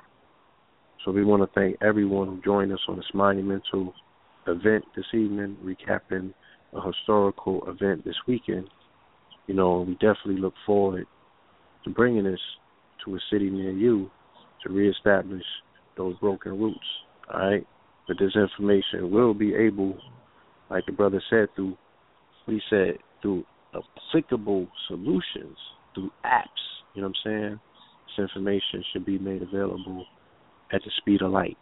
So we want to thank everyone who joined us on this monumental event this evening, recapping a historical event this weekend. You know, we definitely look forward to bringing this to a city near you to reestablish those broken roots. All right, but this information will be able, like the brother said, through we said, through applicable solutions, through apps. You know what I'm saying? This information should be made available at the speed of light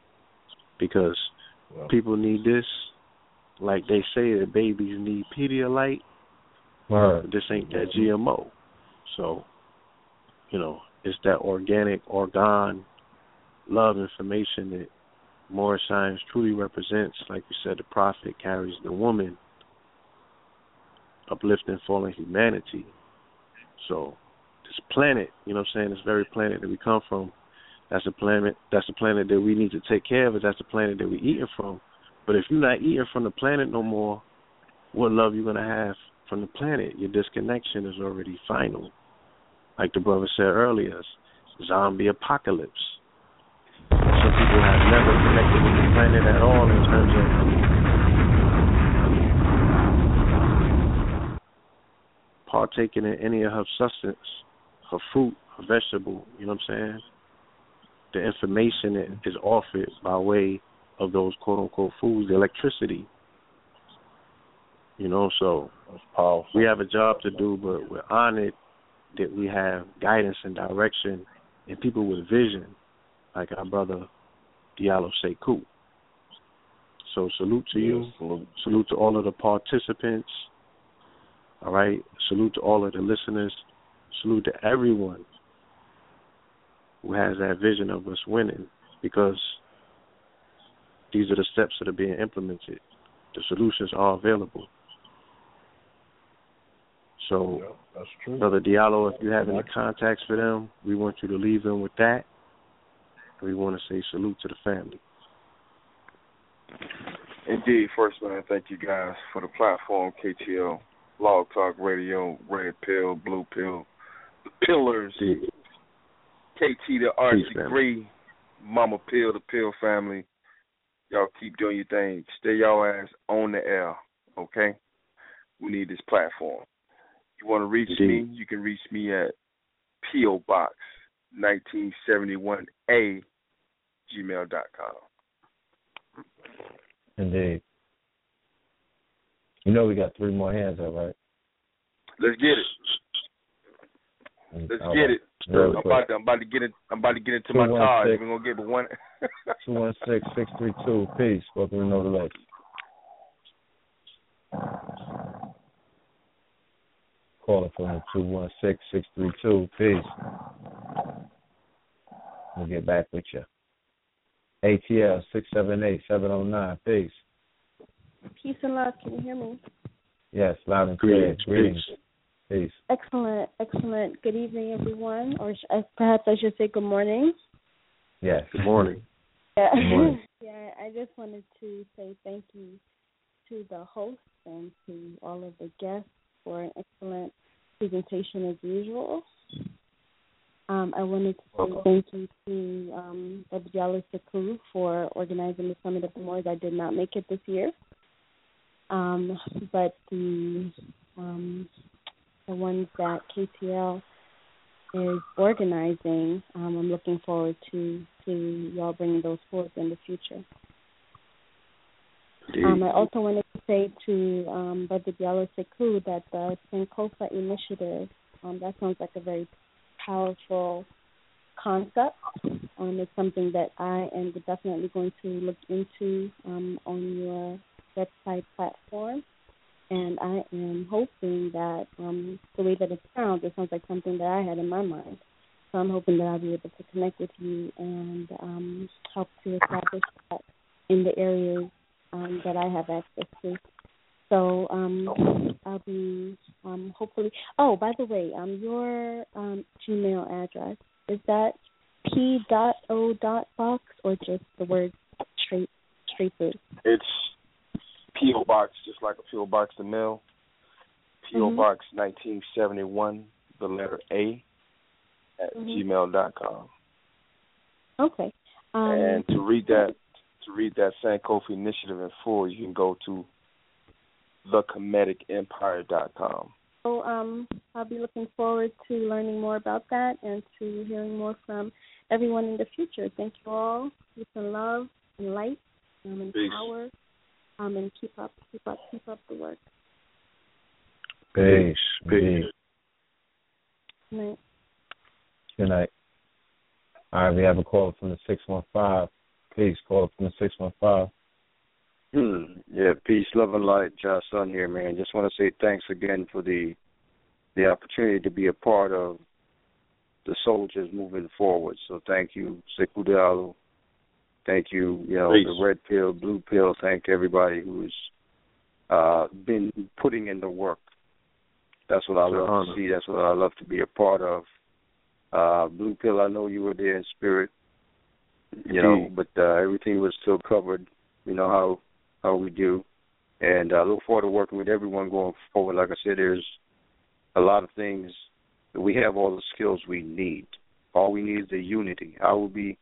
because Yeah. people need this like they say that babies need Pedialyte. Word. This ain't that GMO. So, you know, it's that organic, organ, love information that Moorish science truly represents. Like you said, the prophet carries the woman, uplifting fallen humanity. So, this planet, you know what I'm saying, this very planet that we come from, that's a planet that's a planet that we need to take care of. That's the planet that we're eating from. But if you're not eating from the planet no more, what love you gonna have from the planet? Your disconnection is already final. Like the brother said earlier, zombie apocalypse. Some people have never connected with the planet at all in terms of partaking in any of her substance, her fruit, her vegetable, you know what I'm saying? The information that is offered by way of those quote unquote foods, the electricity. You know, so uh, we have a job to do, but we're honored that we have guidance and direction and people with vision, like our brother Diallo Sekou. So salute to you. salute. Salute to all of the participants. All right. Salute to all of the listeners. Salute to everyone who has that vision of us winning because these are the steps that are being implemented. The solutions are available. So, Yeah, that's true. Brother Diallo, if you have any contacts for them, we want you to leave them with that. We want to say salute to the family. Indeed, first man, thank you guys for the platform, KTL, Log Talk Radio, Red Pill, Blue Pill, The Pillars, KT the Arch Peace, man. Degree, Mama Pill, the Pill family. Y'all keep doing your thing. Stay y'all ass on the air, okay? We need this platform. You want to reach me, you can reach me at P.O. Box 1971A gmail.com. Indeed. You know we got three more hands up, right? Let's get it. Mm, Let's All get right. it. I'm about, to, I'm about to get it. I'm about to get into my 216. card. We're gonna get but one. *laughs* Two one six six three two. Peace. Welcome to Know the Lake. Calling from two one six six three two. Peace. We'll get back with you. ATL six seven eight seven oh nine. Peace. Peace and love. Can you hear me? Yes, loud and clear. Greetings, Greetings. Peace. Excellent, excellent. Good evening, everyone, or sh- uh, perhaps I should say good morning. Yes. Good morning. *laughs* Yeah. Good morning. *laughs* yeah, I just wanted to say thank you to the host and to all of the guests for an excellent presentation as usual. Um, I wanted to say thank you to um, Sekou for organizing the Summit of the Moors. I did not make it this year, um, but the um, the ones that KTL is organizing, um, I'm looking forward to to y'all bringing those forth in the future. Um, I also wanted to say to um, Brother Diallo Sekou that the Sankofa initiative, um, that sounds like a very powerful concept. Um, it's something that I am definitely going to look into um, on your website platform. And I am hoping that um, the way that it sounds, it sounds like something that I had in my mind. So I'm hoping that I'll be able to connect with you and um, help to establish that in the areas um, that I have access to. So um, I'll be um, hopefully. Oh, by the way, um, your um, Gmail address is that p dot o dot box or just the word straight straight through? It's P.O. Box, just like a P.O. Box to mail. P.O. Mhm. Box 1971, the letter A, at Mhm. gmail dot com. Okay. Um, and to read that, to read that Sankofa initiative in full, you can go to thekemeticempire.com. So um, I'll be looking forward to learning more about that and to hearing more from everyone in the future. Thank you all. Peace and love and light um, and Peace. power. Um, and keep up, keep up, keep up the work. Peace. Peace. Good night. Good night. All right, we have a call from the 615. Peace. Call from the 615. Hmm. Yeah, peace, love, and light. Josh Sun here, man. Just want to say thanks again for the the opportunity to be a part of the soldiers moving forward. So thank you, Sekou Diallo. Thank you, you know, Peace. the red pill, blue pill. Thank everybody who's uh, been putting in the work. That's what I love honor. to see. That's what I love to be a part of. Uh, blue pill, I know you were there in spirit, you know, but uh, everything was still covered. You know how how we do, and I look forward to working with everyone going forward. Like I said, there's a lot of things that we have all the skills we need. All we need is the unity. I will be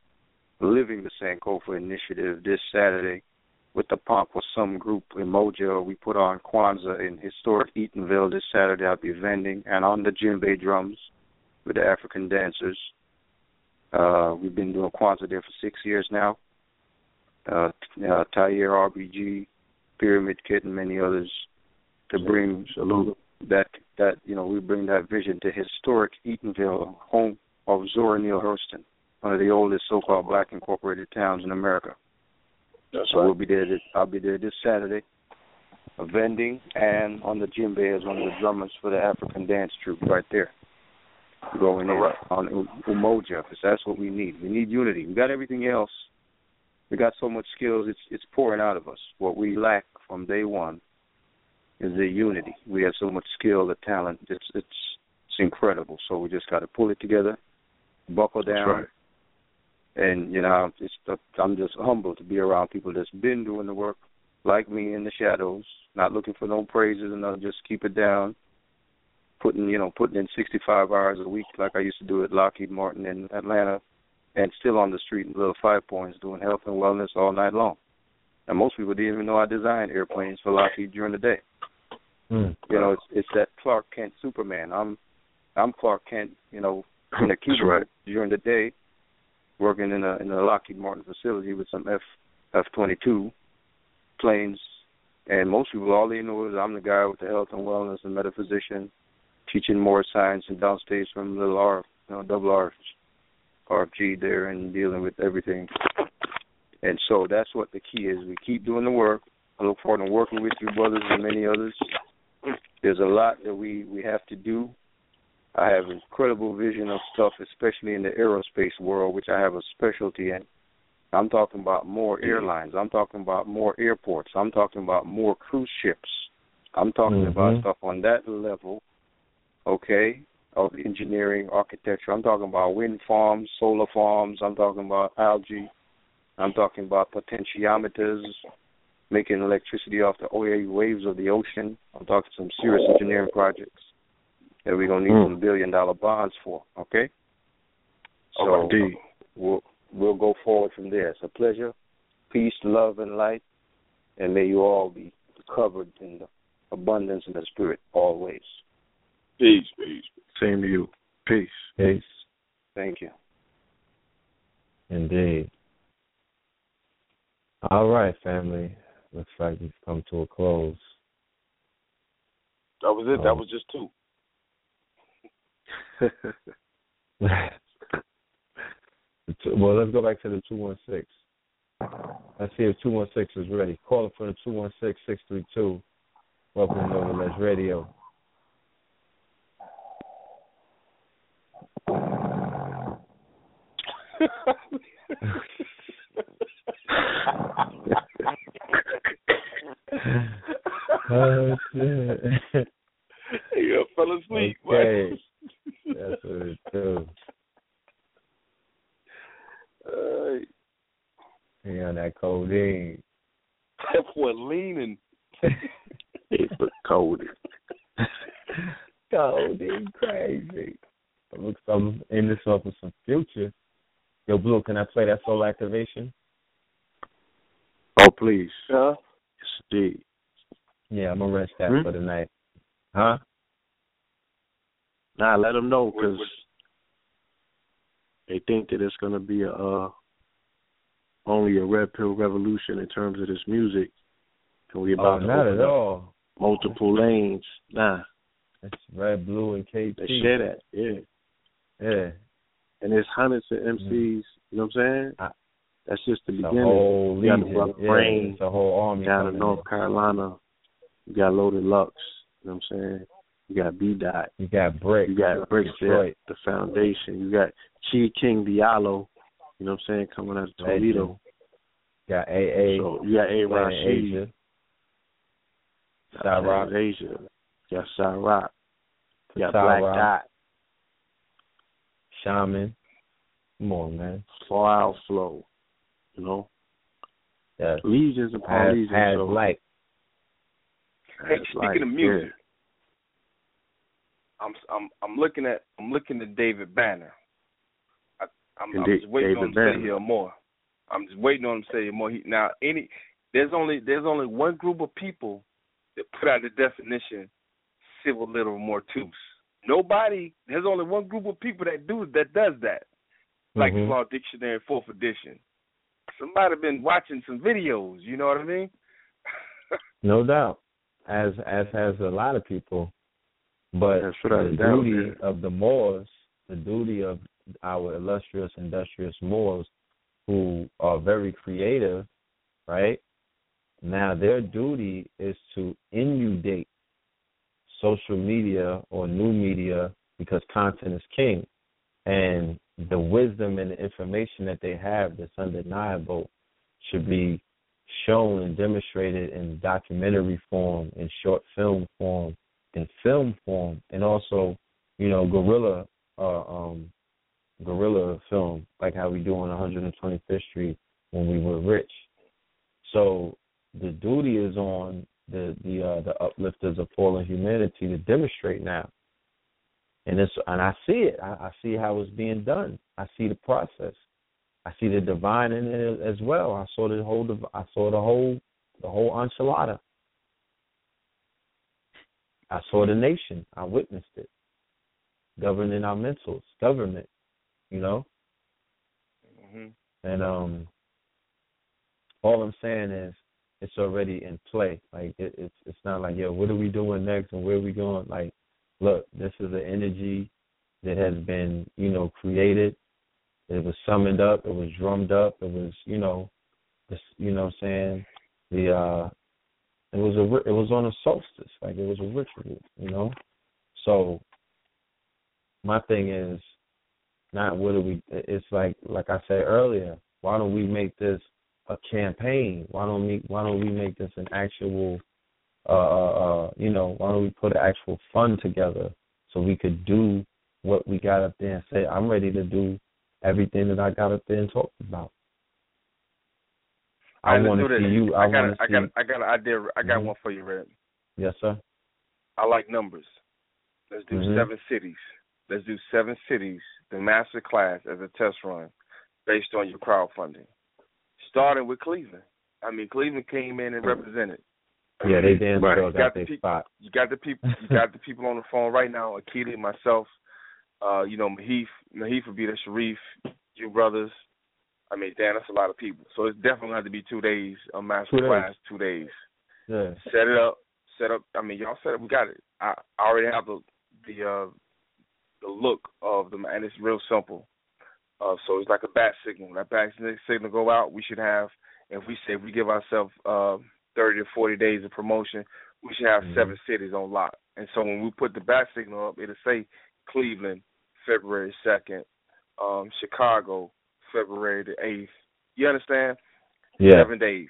living the Sankofa initiative this Saturday with the pomp with some group Umoja. We put on Kwanzaa in historic Eatonville this Saturday. I'll be vending and on the djembe drums with the African dancers. Uh, we've been doing Kwanzaa there for six years now. Uh, uh, Tair RBG, Pyramid Kit, and many others to bring Salute. that that you know we bring that vision to historic Eatonville, home of Zora Neale Hurston, one of the oldest so-called black incorporated towns in America. That's so right. we'll be there. This, I'll be there this Saturday, vending and on the djembe as one of the drummers for the African dance troupe right there. Going in Alright. on Umoja because that's what we need. We need unity. We got everything else. We got so much skills. It's it's pouring out of us. What we lack from day one is the unity. We have so much skill, the talent. It's it's it's incredible. So we just got to pull it together, buckle down, right. and you know, it's I'm just humbled to be around people that's been doing the work, like me in the shadows, not looking for no praises and. Just keep it down, putting you know putting in 65 hours a week like I used to do at Lockheed Martin in Atlanta, and still on the street in Little Five Points doing health and wellness all night long. And most people didn't even know I designed airplanes for Lockheed during the day. Mm. You know, it's it's that Clark Kent Superman. I'm I'm Clark Kent, you know, in the cubicle right. during the day, working in a in a Lockheed Martin facility with some F F twenty two planes. And most people all they know is I'm the guy with the health and wellness and metaphysician, teaching Moorish science and downstage from little R you know, double R RFG there and dealing with everything. And so that's what the key is. We keep doing the work. I look forward to working with you brothers and many others. There's a lot that we, we have to do. I have incredible vision of stuff, especially in the aerospace world, which I have a specialty in. I'm talking about more airlines. I'm talking about more airports. I'm talking about more cruise ships. I'm talking about Mhm. stuff on that level, okay, of engineering, architecture. I'm talking about wind farms, solar farms. I'm talking about algae. I'm talking about potentiometers, making electricity off the oil waves of the ocean. I'm talking some serious engineering projects that we're gonna need Mm. some billion dollar bonds for. Okay. Oh, So indeed. we'll we'll go forward from there. It's a pleasure. Peace, love, and light, and may you all be covered in the abundance of the spirit always. Peace, peace. Same to you. Peace. Peace. Thank you. Indeed. All right, family. Looks like we've come to a close. That was it. Oh. That um, was just *laughs* two. Well, let's go back to the 216. Let's see if 216 is ready. Call it for the 216 632. Welcome to Nova Ledge Radio. Oh, shit. yeah, fell asleep. Okay. That's what it do. Uh, He on that codeine. that boy leaning. But cold. *laughs* codeine crazy. Look, I'm in this up with some future. Yo, Blue, can I play that soul activation? Oh, please. Huh? Yes, indeed. Yeah, I'm gonna rest that Hmm? for the night. Huh? Nah, let them know because they think that it's gonna be a uh, only a red pill revolution in terms of this music, and we Oh, about to not open at all. multiple lanes. Nah, It's red, blue, and KT. they share that. Yeah, Yeah. And there's hundreds of MCs. You know what I'm saying? That's just the The beginning. whole you got the brother Yeah, Brain a whole army down in North. Carolina. You got Loaded Lux. You know what I'm saying? You got B Dot. You got Brick. You got Brick Detroit. the foundation. You got Chi King Diallo. You know what I'm saying? Coming out of Toledo. Got AA. So you got A Rashid. Asia. Cyrock. Planet Asia. You got Cyrock. You got. Black Dot. Shaman. Come on, man. Far Out Flow. You know? Yeah. Legions upon Has, legions. has so, like. Hey, speaking like, of music, I'm I'm I'm looking at I'm looking at David Banner. I, I'm, I'm Indeed, just waiting David on him to Banner. say here more. I'm just waiting on him to say more. He, now, any there's only there's only one group of people that put out the definition civiliter mortuus. Nobody. There's only one group of people that do that does that, like Mhm. the Law Dictionary Fourth Edition. Somebody been watching some videos. You know what I mean? *laughs* No doubt. As as has a lot of people. But That's without the doubt, duty yeah. of the Moors, the duty of our illustrious, industrious Moors who are very creative, right? Now their duty is to inundate social media or new media because content is king. And the wisdom and the information that they have that's undeniable should be shown and demonstrated in documentary form, in short film form, in film form, and also, you know, guerrilla uh um guerrilla film, like how we do on 125th Street when we were rich. So the duty is on the the uh, the uplifters of fallen humanity to demonstrate now. And it's and I see it. I, I see how it's being done. I see the process. I see the divine in it as well. I saw the whole. div- I saw the whole the whole enchilada. I saw the nation. I witnessed it. Governing our mentals, government, you know. hmm And um, all I'm saying is it's already in play. Like it, it's it's not like yo, what are we doing next and where are we going? Like, look, this is an energy that has been you know created. It was summoned up. It was drummed up. It was you know, this you know what I'm saying the uh, it was a it was on a solstice. Like it was a ritual, you know. So my thing is not what do we it's like like I said earlier, why don't we make this a campaign? Why don't we why don't we make this an actual uh uh, uh you know, why don't we put an actual fund together so we could do what we got up there and say, I'm ready to do everything that I got up there and talked about. I let's want do to this. see you. I I, got I got I got an idea. I got Mhm. one for you, Red. Yes, sir. I like numbers. Let's do Mhm. seven cities. Let's do seven cities, the master class as a test run based on your crowdfunding. Starting with Cleveland. I mean, Cleveland came in and represented. Yeah, they damn Right. You got got their pe- spot. You got the people. You got the people on the phone right now. Akili, myself. Uh, you know, Mahif. Mahif would be the Sharif. You brothers. I mean, damn, that's a lot of people. So it's definitely going to be two days. A master Two days. class, two days. Yeah. Set it up. Set up. I mean, y'all set it. We got it. I, I already have the the uh, the look of them, and it's real simple. Uh, so it's like a bat signal. When that bat signal go out, we should have. If we say we give ourselves uh, thirty to forty days of promotion, we should have Mhm. seven cities on lock. And so when we put the bat signal up, it'll say Cleveland, February second, um, Chicago, February the eighth. You understand? Yeah. Seven days.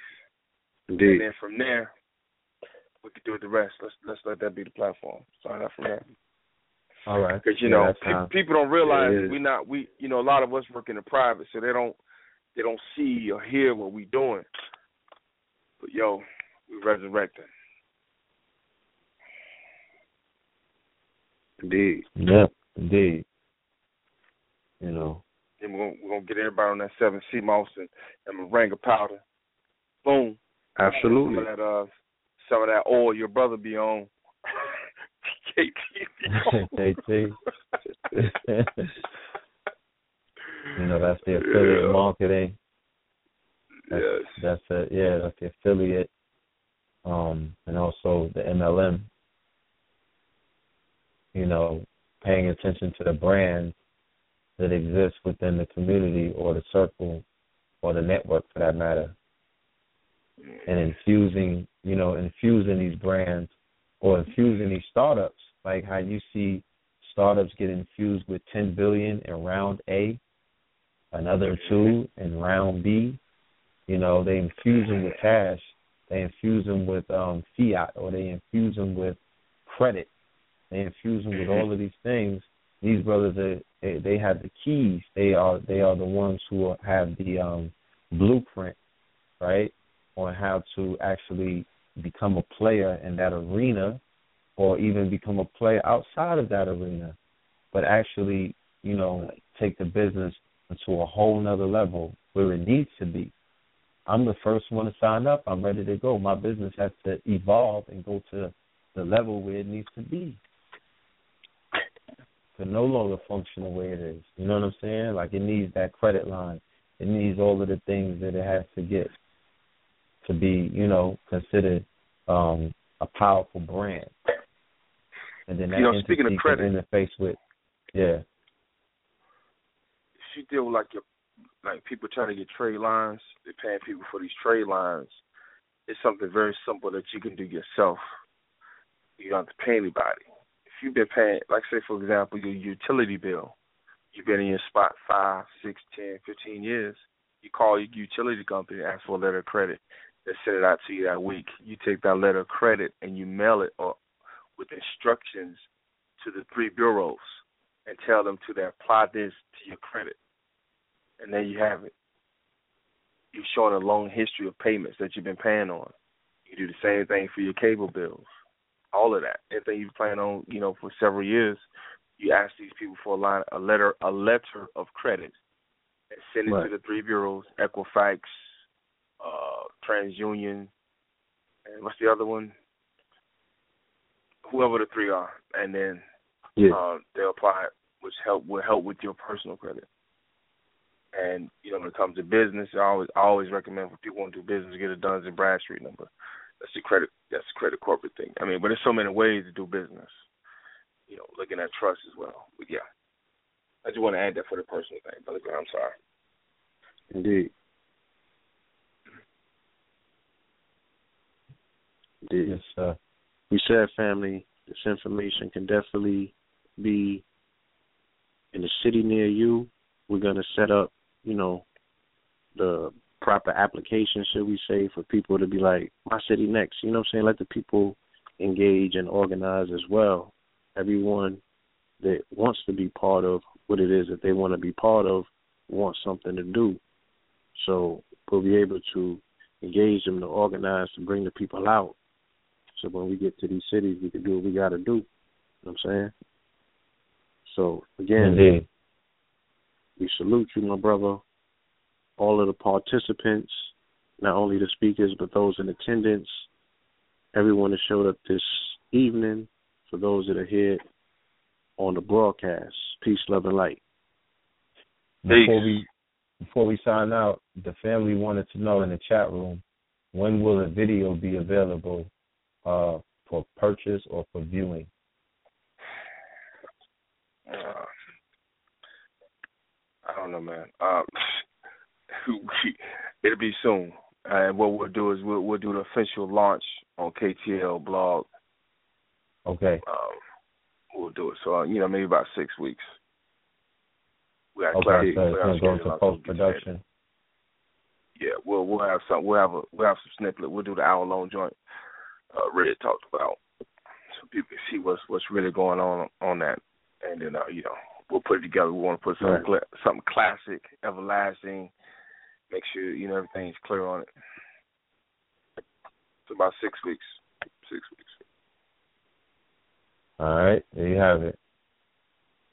Indeed. And then from there, we could do the rest. Let's let's let that be the platform. Start out from there. All right. Because you Yeah, know, that pe- people don't realize Yeah, it that is. we not we you know a lot of us work in the private, so they don't they don't see or hear what we doing. But yo, we resurrecting. Indeed. Yeah, indeed. You know. Then we're gonna, we're gonna get everybody on that seven sea moss and, and Moringa powder. Boom. Absolutely. Some of that uh some of that oil your brother be on. KT. you know, that's the affiliate Yeah. marketing. That's, Yes. That's a, yeah, that's the affiliate. Um, and also the MLM. You know, paying attention to the brands that exist within the community or the circle or the network for that matter, and infusing, you know, infusing these brands or infusing these startups, like how you see startups get infused with 10 billion in round A, another two in round B. You know, they infuse them with cash, they infuse them with um, fiat, or they infuse them with credit. They infuse them with all of these things. These brothers, are, they, they have the keys. They are they are the ones who have the um, blueprint, right, on how to actually become a player in that arena or even become a player outside of that arena, but actually, you know, take the business to a whole nother level where it needs to be. I'm the first one to sign up. I'm ready to go. My business has to evolve and go to the level where it needs to be. To no longer function the way it is. You know what I'm saying? Like it needs that credit line. It needs all of the things that it has to get to be, you know, considered um a powerful brand. And then that you know, speaking of credit, interface with yeah. if you deal with like your like people trying to get trade lines, they're paying people for these trade lines. It's something very simple that you can do yourself. You don't have to pay anybody. If you've been paying, like say for example, your utility bill, you've been in your spot five, six, ten, fifteen years. You call your utility company, and ask for a letter of credit. They send it out to you that week. You take that letter of credit and you mail it or with instructions to the three bureaus and tell them to apply this to your credit. And there you have it. You're showing a long history of payments that you've been paying on. You do the same thing for your cable bills. All of that. Anything you've planned on, you know, for several years, you ask these people for a line a letter a letter of credit and send it Right. to the three bureaus, Equifax, uh, TransUnion, and what's the other one? Whoever the three are, and then Yeah. uh, they'll apply which help will help with your personal credit. And you know, when it comes to business, I always I always recommend for people who want to do business get a Duns and Bradstreet number. That's the credit that's the credit corporate thing. I mean, but there's so many ways to do business. You know, looking at trust as well. But yeah, I just want to add that for the personal thing, brother. I'm sorry. Indeed. Yes, sir. We said, family, this information can definitely be in a city near you. We're going to set up, you know, the proper application, should we say, for people to be like, my city next. You know what I'm saying? Let the people engage and organize as well. Everyone that wants to be part of what it is that they want to be part of wants something to do. So we'll be able to engage them to organize to bring the people out. So when we get to these cities, we can do what we got to do. You know what I'm saying? So again, Indeed. we salute you, my brother. All of the participants, not only the speakers, but those in attendance, everyone that showed up this evening, for those that are here on the broadcast. Peace, love, and light. Before we before we sign out, the family wanted to know in the chat room when will the video be available uh, for purchase or for viewing? Uh, I don't know, man. Um, *laughs* it'll be soon. And what we'll do is we'll we'll do the official launch on KTL blog. Okay. Um, we'll do it. So uh, you know, maybe about six weeks. We got Okay, clarity. so it's we got gonna go into out so we post production. Yeah, we'll we'll have some. We'll have a we'll have some snippet. We'll do the hour long joint. Uh, Red talked about so people can see what's what's really going on on that, and then uh, you know we'll put it together. We want to put something Right. cla- something classic, everlasting. Make sure you know everything's clear on it. It's about six weeks. Six weeks. All right, there you have it.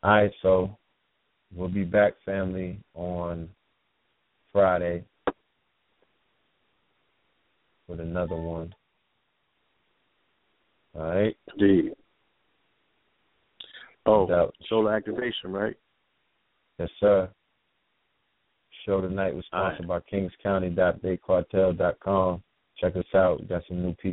All right, so we'll be back, family, on Friday with another one. All right. Indeed. Oh, Without- solar activation, right? Yes, sir. Show tonight was All right. sponsored by KingsCounty.BigCartel.com. Check us out. We got some new pieces.